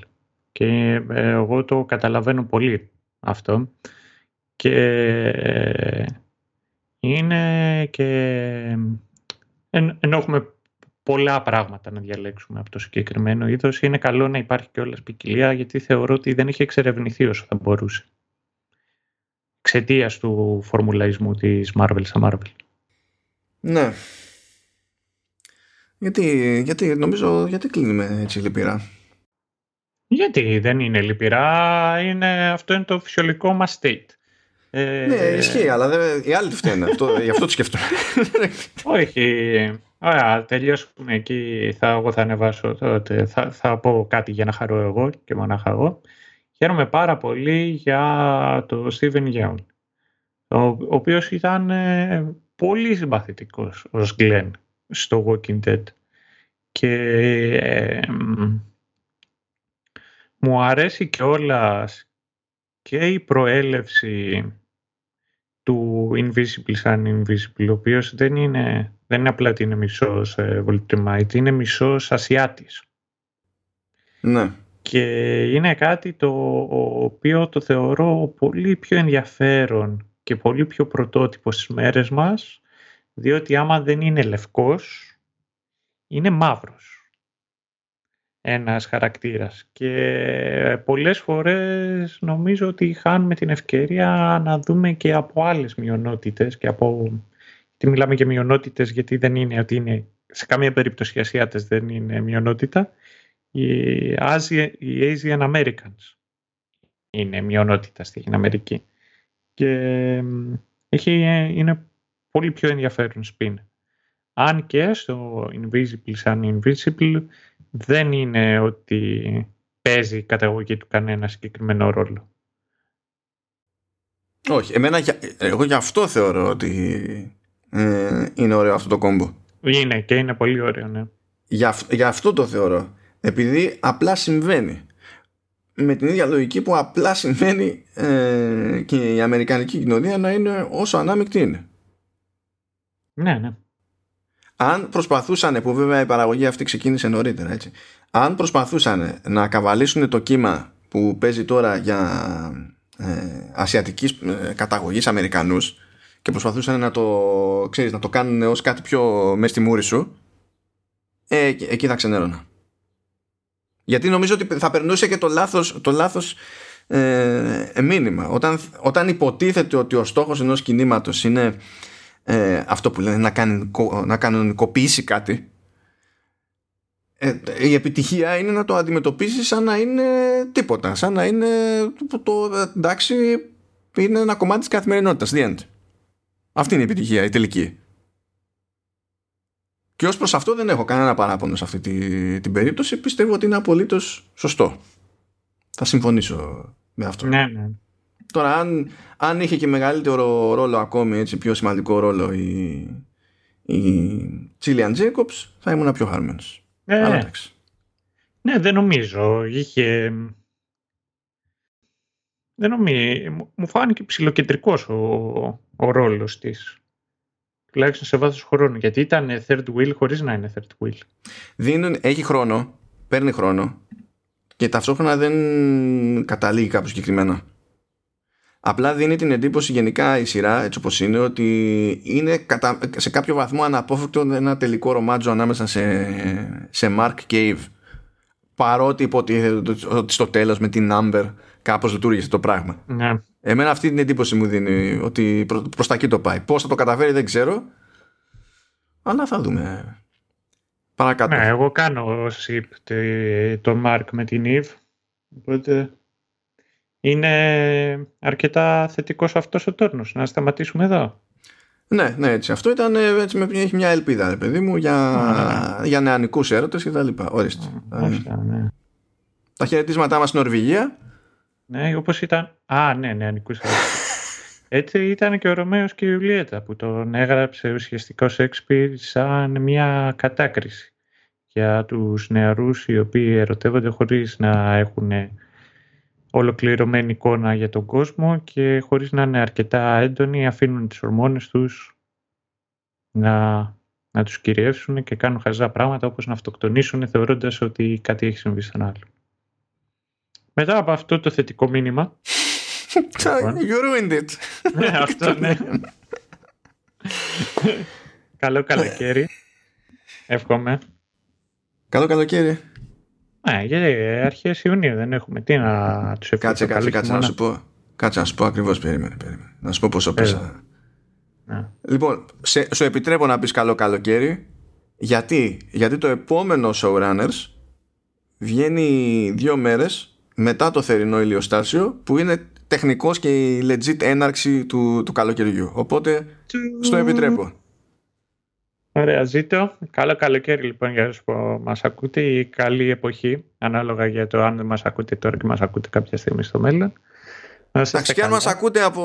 και ε, εγώ το καταλαβαίνω πολύ αυτό και είναι και εν, ενώ έχουμε πολλά πράγματα να διαλέξουμε από το συγκεκριμένο είδος, είναι καλό να υπάρχει και όλα ποικιλία γιατί θεωρώ ότι δεν έχει εξερευνηθεί όσο θα μπορούσε. Εξαιτίας του φορμουλαϊσμού της Marvel στα Marvel. Ναι. Γιατί, γιατί νομίζω, γιατί κλείνουμε έτσι λυπηρά; Γιατί δεν είναι λυπηρά, είναι, αυτό είναι το φυσιολογικό μας state. Ε, ναι, ισχύει, αλλά δεν, οι άλλοι το φταίνουν. αυτό, γι' αυτό το σκέφτομαι. Όχι. Ωραία, τελειώσουμε εκεί. Θα, εγώ θα ανεβάσω τότε. Θα, θα πω κάτι για να χαρώ εγώ και μονάχα εγώ. Χαίρομαι πάρα πολύ για το Steven Yeun, ο, ο οποίος ήταν ε, πολύ συμπαθητικός ως Glenn στο Walking Dead. Και ε, μου αρέσει και όλα και η προέλευση του Invisible σαν Invisible, ο οποίος δεν είναι, δεν είναι απλά ότι είναι μισός ε, είναι μισός Ασιάτης. Ναι. Και είναι κάτι το οποίο το θεωρώ πολύ πιο ενδιαφέρον και πολύ πιο πρωτότυπο στις μέρες μας, διότι άμα δεν είναι λευκός, είναι μαύρος ένας χαρακτήρας. Και πολλές φορές νομίζω ότι χάνουμε την ευκαιρία να δούμε και από άλλες μειονότητες και από... Τι μιλάμε για μειονότητες γιατί δεν είναι ότι είναι σε καμία περίπτωση οι Ασιάτες δεν είναι μειονότητα. Οι, Asian, οι Asian Americans είναι μειονότητα στην Αμερική. Και έχει, είναι πολύ πιο ενδιαφέρον σπίν αν και στο Invisible σαν Invisible δεν είναι ότι παίζει η καταγωγή του κανένα συγκεκριμένο ρόλο. Όχι, εμένα, εγώ γι' αυτό θεωρώ ότι ε, είναι ωραίο αυτό το κόμπο. Είναι και είναι πολύ ωραίο, ναι. Γι' αυτό το θεωρώ. Επειδή απλά συμβαίνει. Με την ίδια λογική που απλά συμβαίνει ε, και η Αμερικανική κοινωνία να είναι όσο ανάμεικτη είναι. Ναι, ναι αν προσπαθούσαν, που βέβαια η παραγωγή αυτή ξεκίνησε νωρίτερα, έτσι, αν προσπαθούσαν να καβαλήσουν το κύμα που παίζει τώρα για ε, ασιατικής ε, καταγωγής Αμερικανούς και προσπαθούσαν να το, ξέρεις, να το κάνουν ως κάτι πιο μες στη μούρη σου, ε, εκεί θα ξενέρωνα. Γιατί νομίζω ότι θα περνούσε και το λάθος, το λάθος ε, μήνυμα. Όταν, όταν υποτίθεται ότι ο στόχος ενός κινήματος είναι ε, αυτό που λένε να, κάνει, να κανονικοποιήσει κάτι. Ε, η επιτυχία είναι να το αντιμετωπίσεις σαν να είναι τίποτα σαν να είναι το, εντάξει είναι ένα κομμάτι της καθημερινότητας the end. αυτή είναι η επιτυχία η τελική. Και ως προς αυτό δεν έχω κανένα παράπονο σε αυτή τη, την περίπτωση. Πιστεύω ότι είναι απολύτως σωστό. Θα συμφωνήσω με αυτό. Ναι, ναι. Τώρα, αν, αν είχε και μεγαλύτερο ρόλο ακόμη, έτσι, πιο σημαντικό ρόλο η, η Τσίλιαν Τζέικοψ, θα ήμουν πιο χαρμένος. Ε, ναι, δεν νομίζω. Είχε... Δεν νομίζω. Μου φάνηκε ψηλοκεντρικός ο, ο ρόλος της. Τουλάχιστον σε βάθος χρόνου. Γιατί ήταν third wheel χωρίς να είναι third wheel. Δίνουν, έχει χρόνο, παίρνει χρόνο και ταυτόχρονα δεν καταλήγει κάπου συγκεκριμένα. Απλά δίνει την εντύπωση γενικά η σειρά έτσι όπως είναι ότι είναι σε κάποιο βαθμό αναπόφευκτο ένα τελικό ρομάτζο ανάμεσα σε, σε Mark και Eve. Παρότι υποτίθεται ότι στο τέλος με την Amber κάπως λειτουργήσε το πράγμα. Ναι. Εμένα αυτή την εντύπωση μου δίνει ότι προ, προς τα εκεί το πάει. Πώς θα το καταφέρει δεν ξέρω. Αλλά θα δούμε παρακάτω. Ναι, εγώ κάνω ship το Mark με την Eve. Οπότε είναι αρκετά θετικός αυτός ο τόρνος. Να σταματήσουμε εδώ. Ναι, ναι, έτσι. Αυτό ήταν, ε, έτσι, με, έχει μια ελπίδα, ρε παιδί μου, για, mm. για νεανικούς έρωτες και τα λοιπά. Ορίστε. Mm, ναι. Τα χαιρετίσματά μας στην Νορβηγία. Ναι, όπως ήταν... Α, ναι, νεανικούς έρωτες. Έτσι ήταν και ο Ρωμαίος και η Ιουλιέτα που τον έγραψε ουσιαστικά ο Σέξπιρ σαν μια κατάκριση για τους νεαρούς οι οποίοι ερωτεύονται χωρίς να έχουν ολοκληρωμένη εικόνα για τον κόσμο και χωρίς να είναι αρκετά έντονοι αφήνουν τις ορμόνες τους να, να τους κυριεύσουν και κάνουν χαζά πράγματα όπως να αυτοκτονήσουν θεωρώντας ότι κάτι έχει συμβεί σαν άλλο. Μετά από αυτό το θετικό μήνυμα λοιπόν, You ruined it. ναι, αυτό ναι. Καλό καλοκαίρι. Εύχομαι. Καλό καλοκαίρι. Ναι, γιατί αρχές Ιουνίου δεν έχουμε. Τι να τους ευχαριστώ. Κάτσε, κάτσε, κάτσε να σου πω. Κάτσε να σου πω ακριβώς, περίμενε, περίμενε. Να σου πω πόσο πέσα. Ναι. Λοιπόν, σε, σου επιτρέπω να πεις καλό καλοκαίρι. Γιατί, γιατί το επόμενο Showrunners βγαίνει δύο μέρες μετά το θερινό ηλιοστάσιο που είναι τεχνικός και η legit έναρξη του, του καλοκαιριού. Οπότε, στο επιτρέπω. Ωραία, ζήτω. Καλό καλοκαίρι λοιπόν για όσους που μας ακούτε ή καλή εποχή, ανάλογα για το αν δεν μας ακούτε τώρα και μας ακούτε κάποια στιγμή στο μέλλον. Εντάξει, και αν μας ακούτε από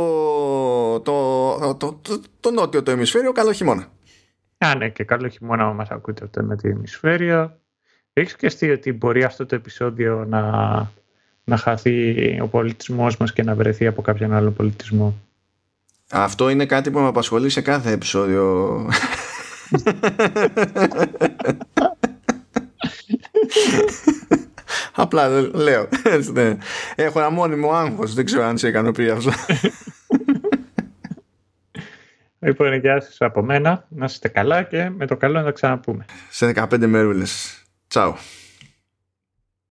το, το, το, το, νότιο το ημισφαίριο, καλό χειμώνα. Α, ναι, και καλό χειμώνα αν μας ακούτε από το νότιο ημισφαίριο. Έχεις σκεφτεί ότι μπορεί αυτό το επεισόδιο να, να χαθεί ο πολιτισμός μας και να βρεθεί από κάποιον άλλο πολιτισμό; Αυτό είναι κάτι που με απασχολεί σε κάθε επεισόδιο. Απλά λέω. Ναι. Έχω ένα μόνιμο άγχος. Δεν ξέρω αν σε ικανοποιεί αυτό. Λοιπόν, γεια σας από μένα. Να είστε καλά και με το καλό να τα ξαναπούμε. Σε 15 μερούλες. Τσάου.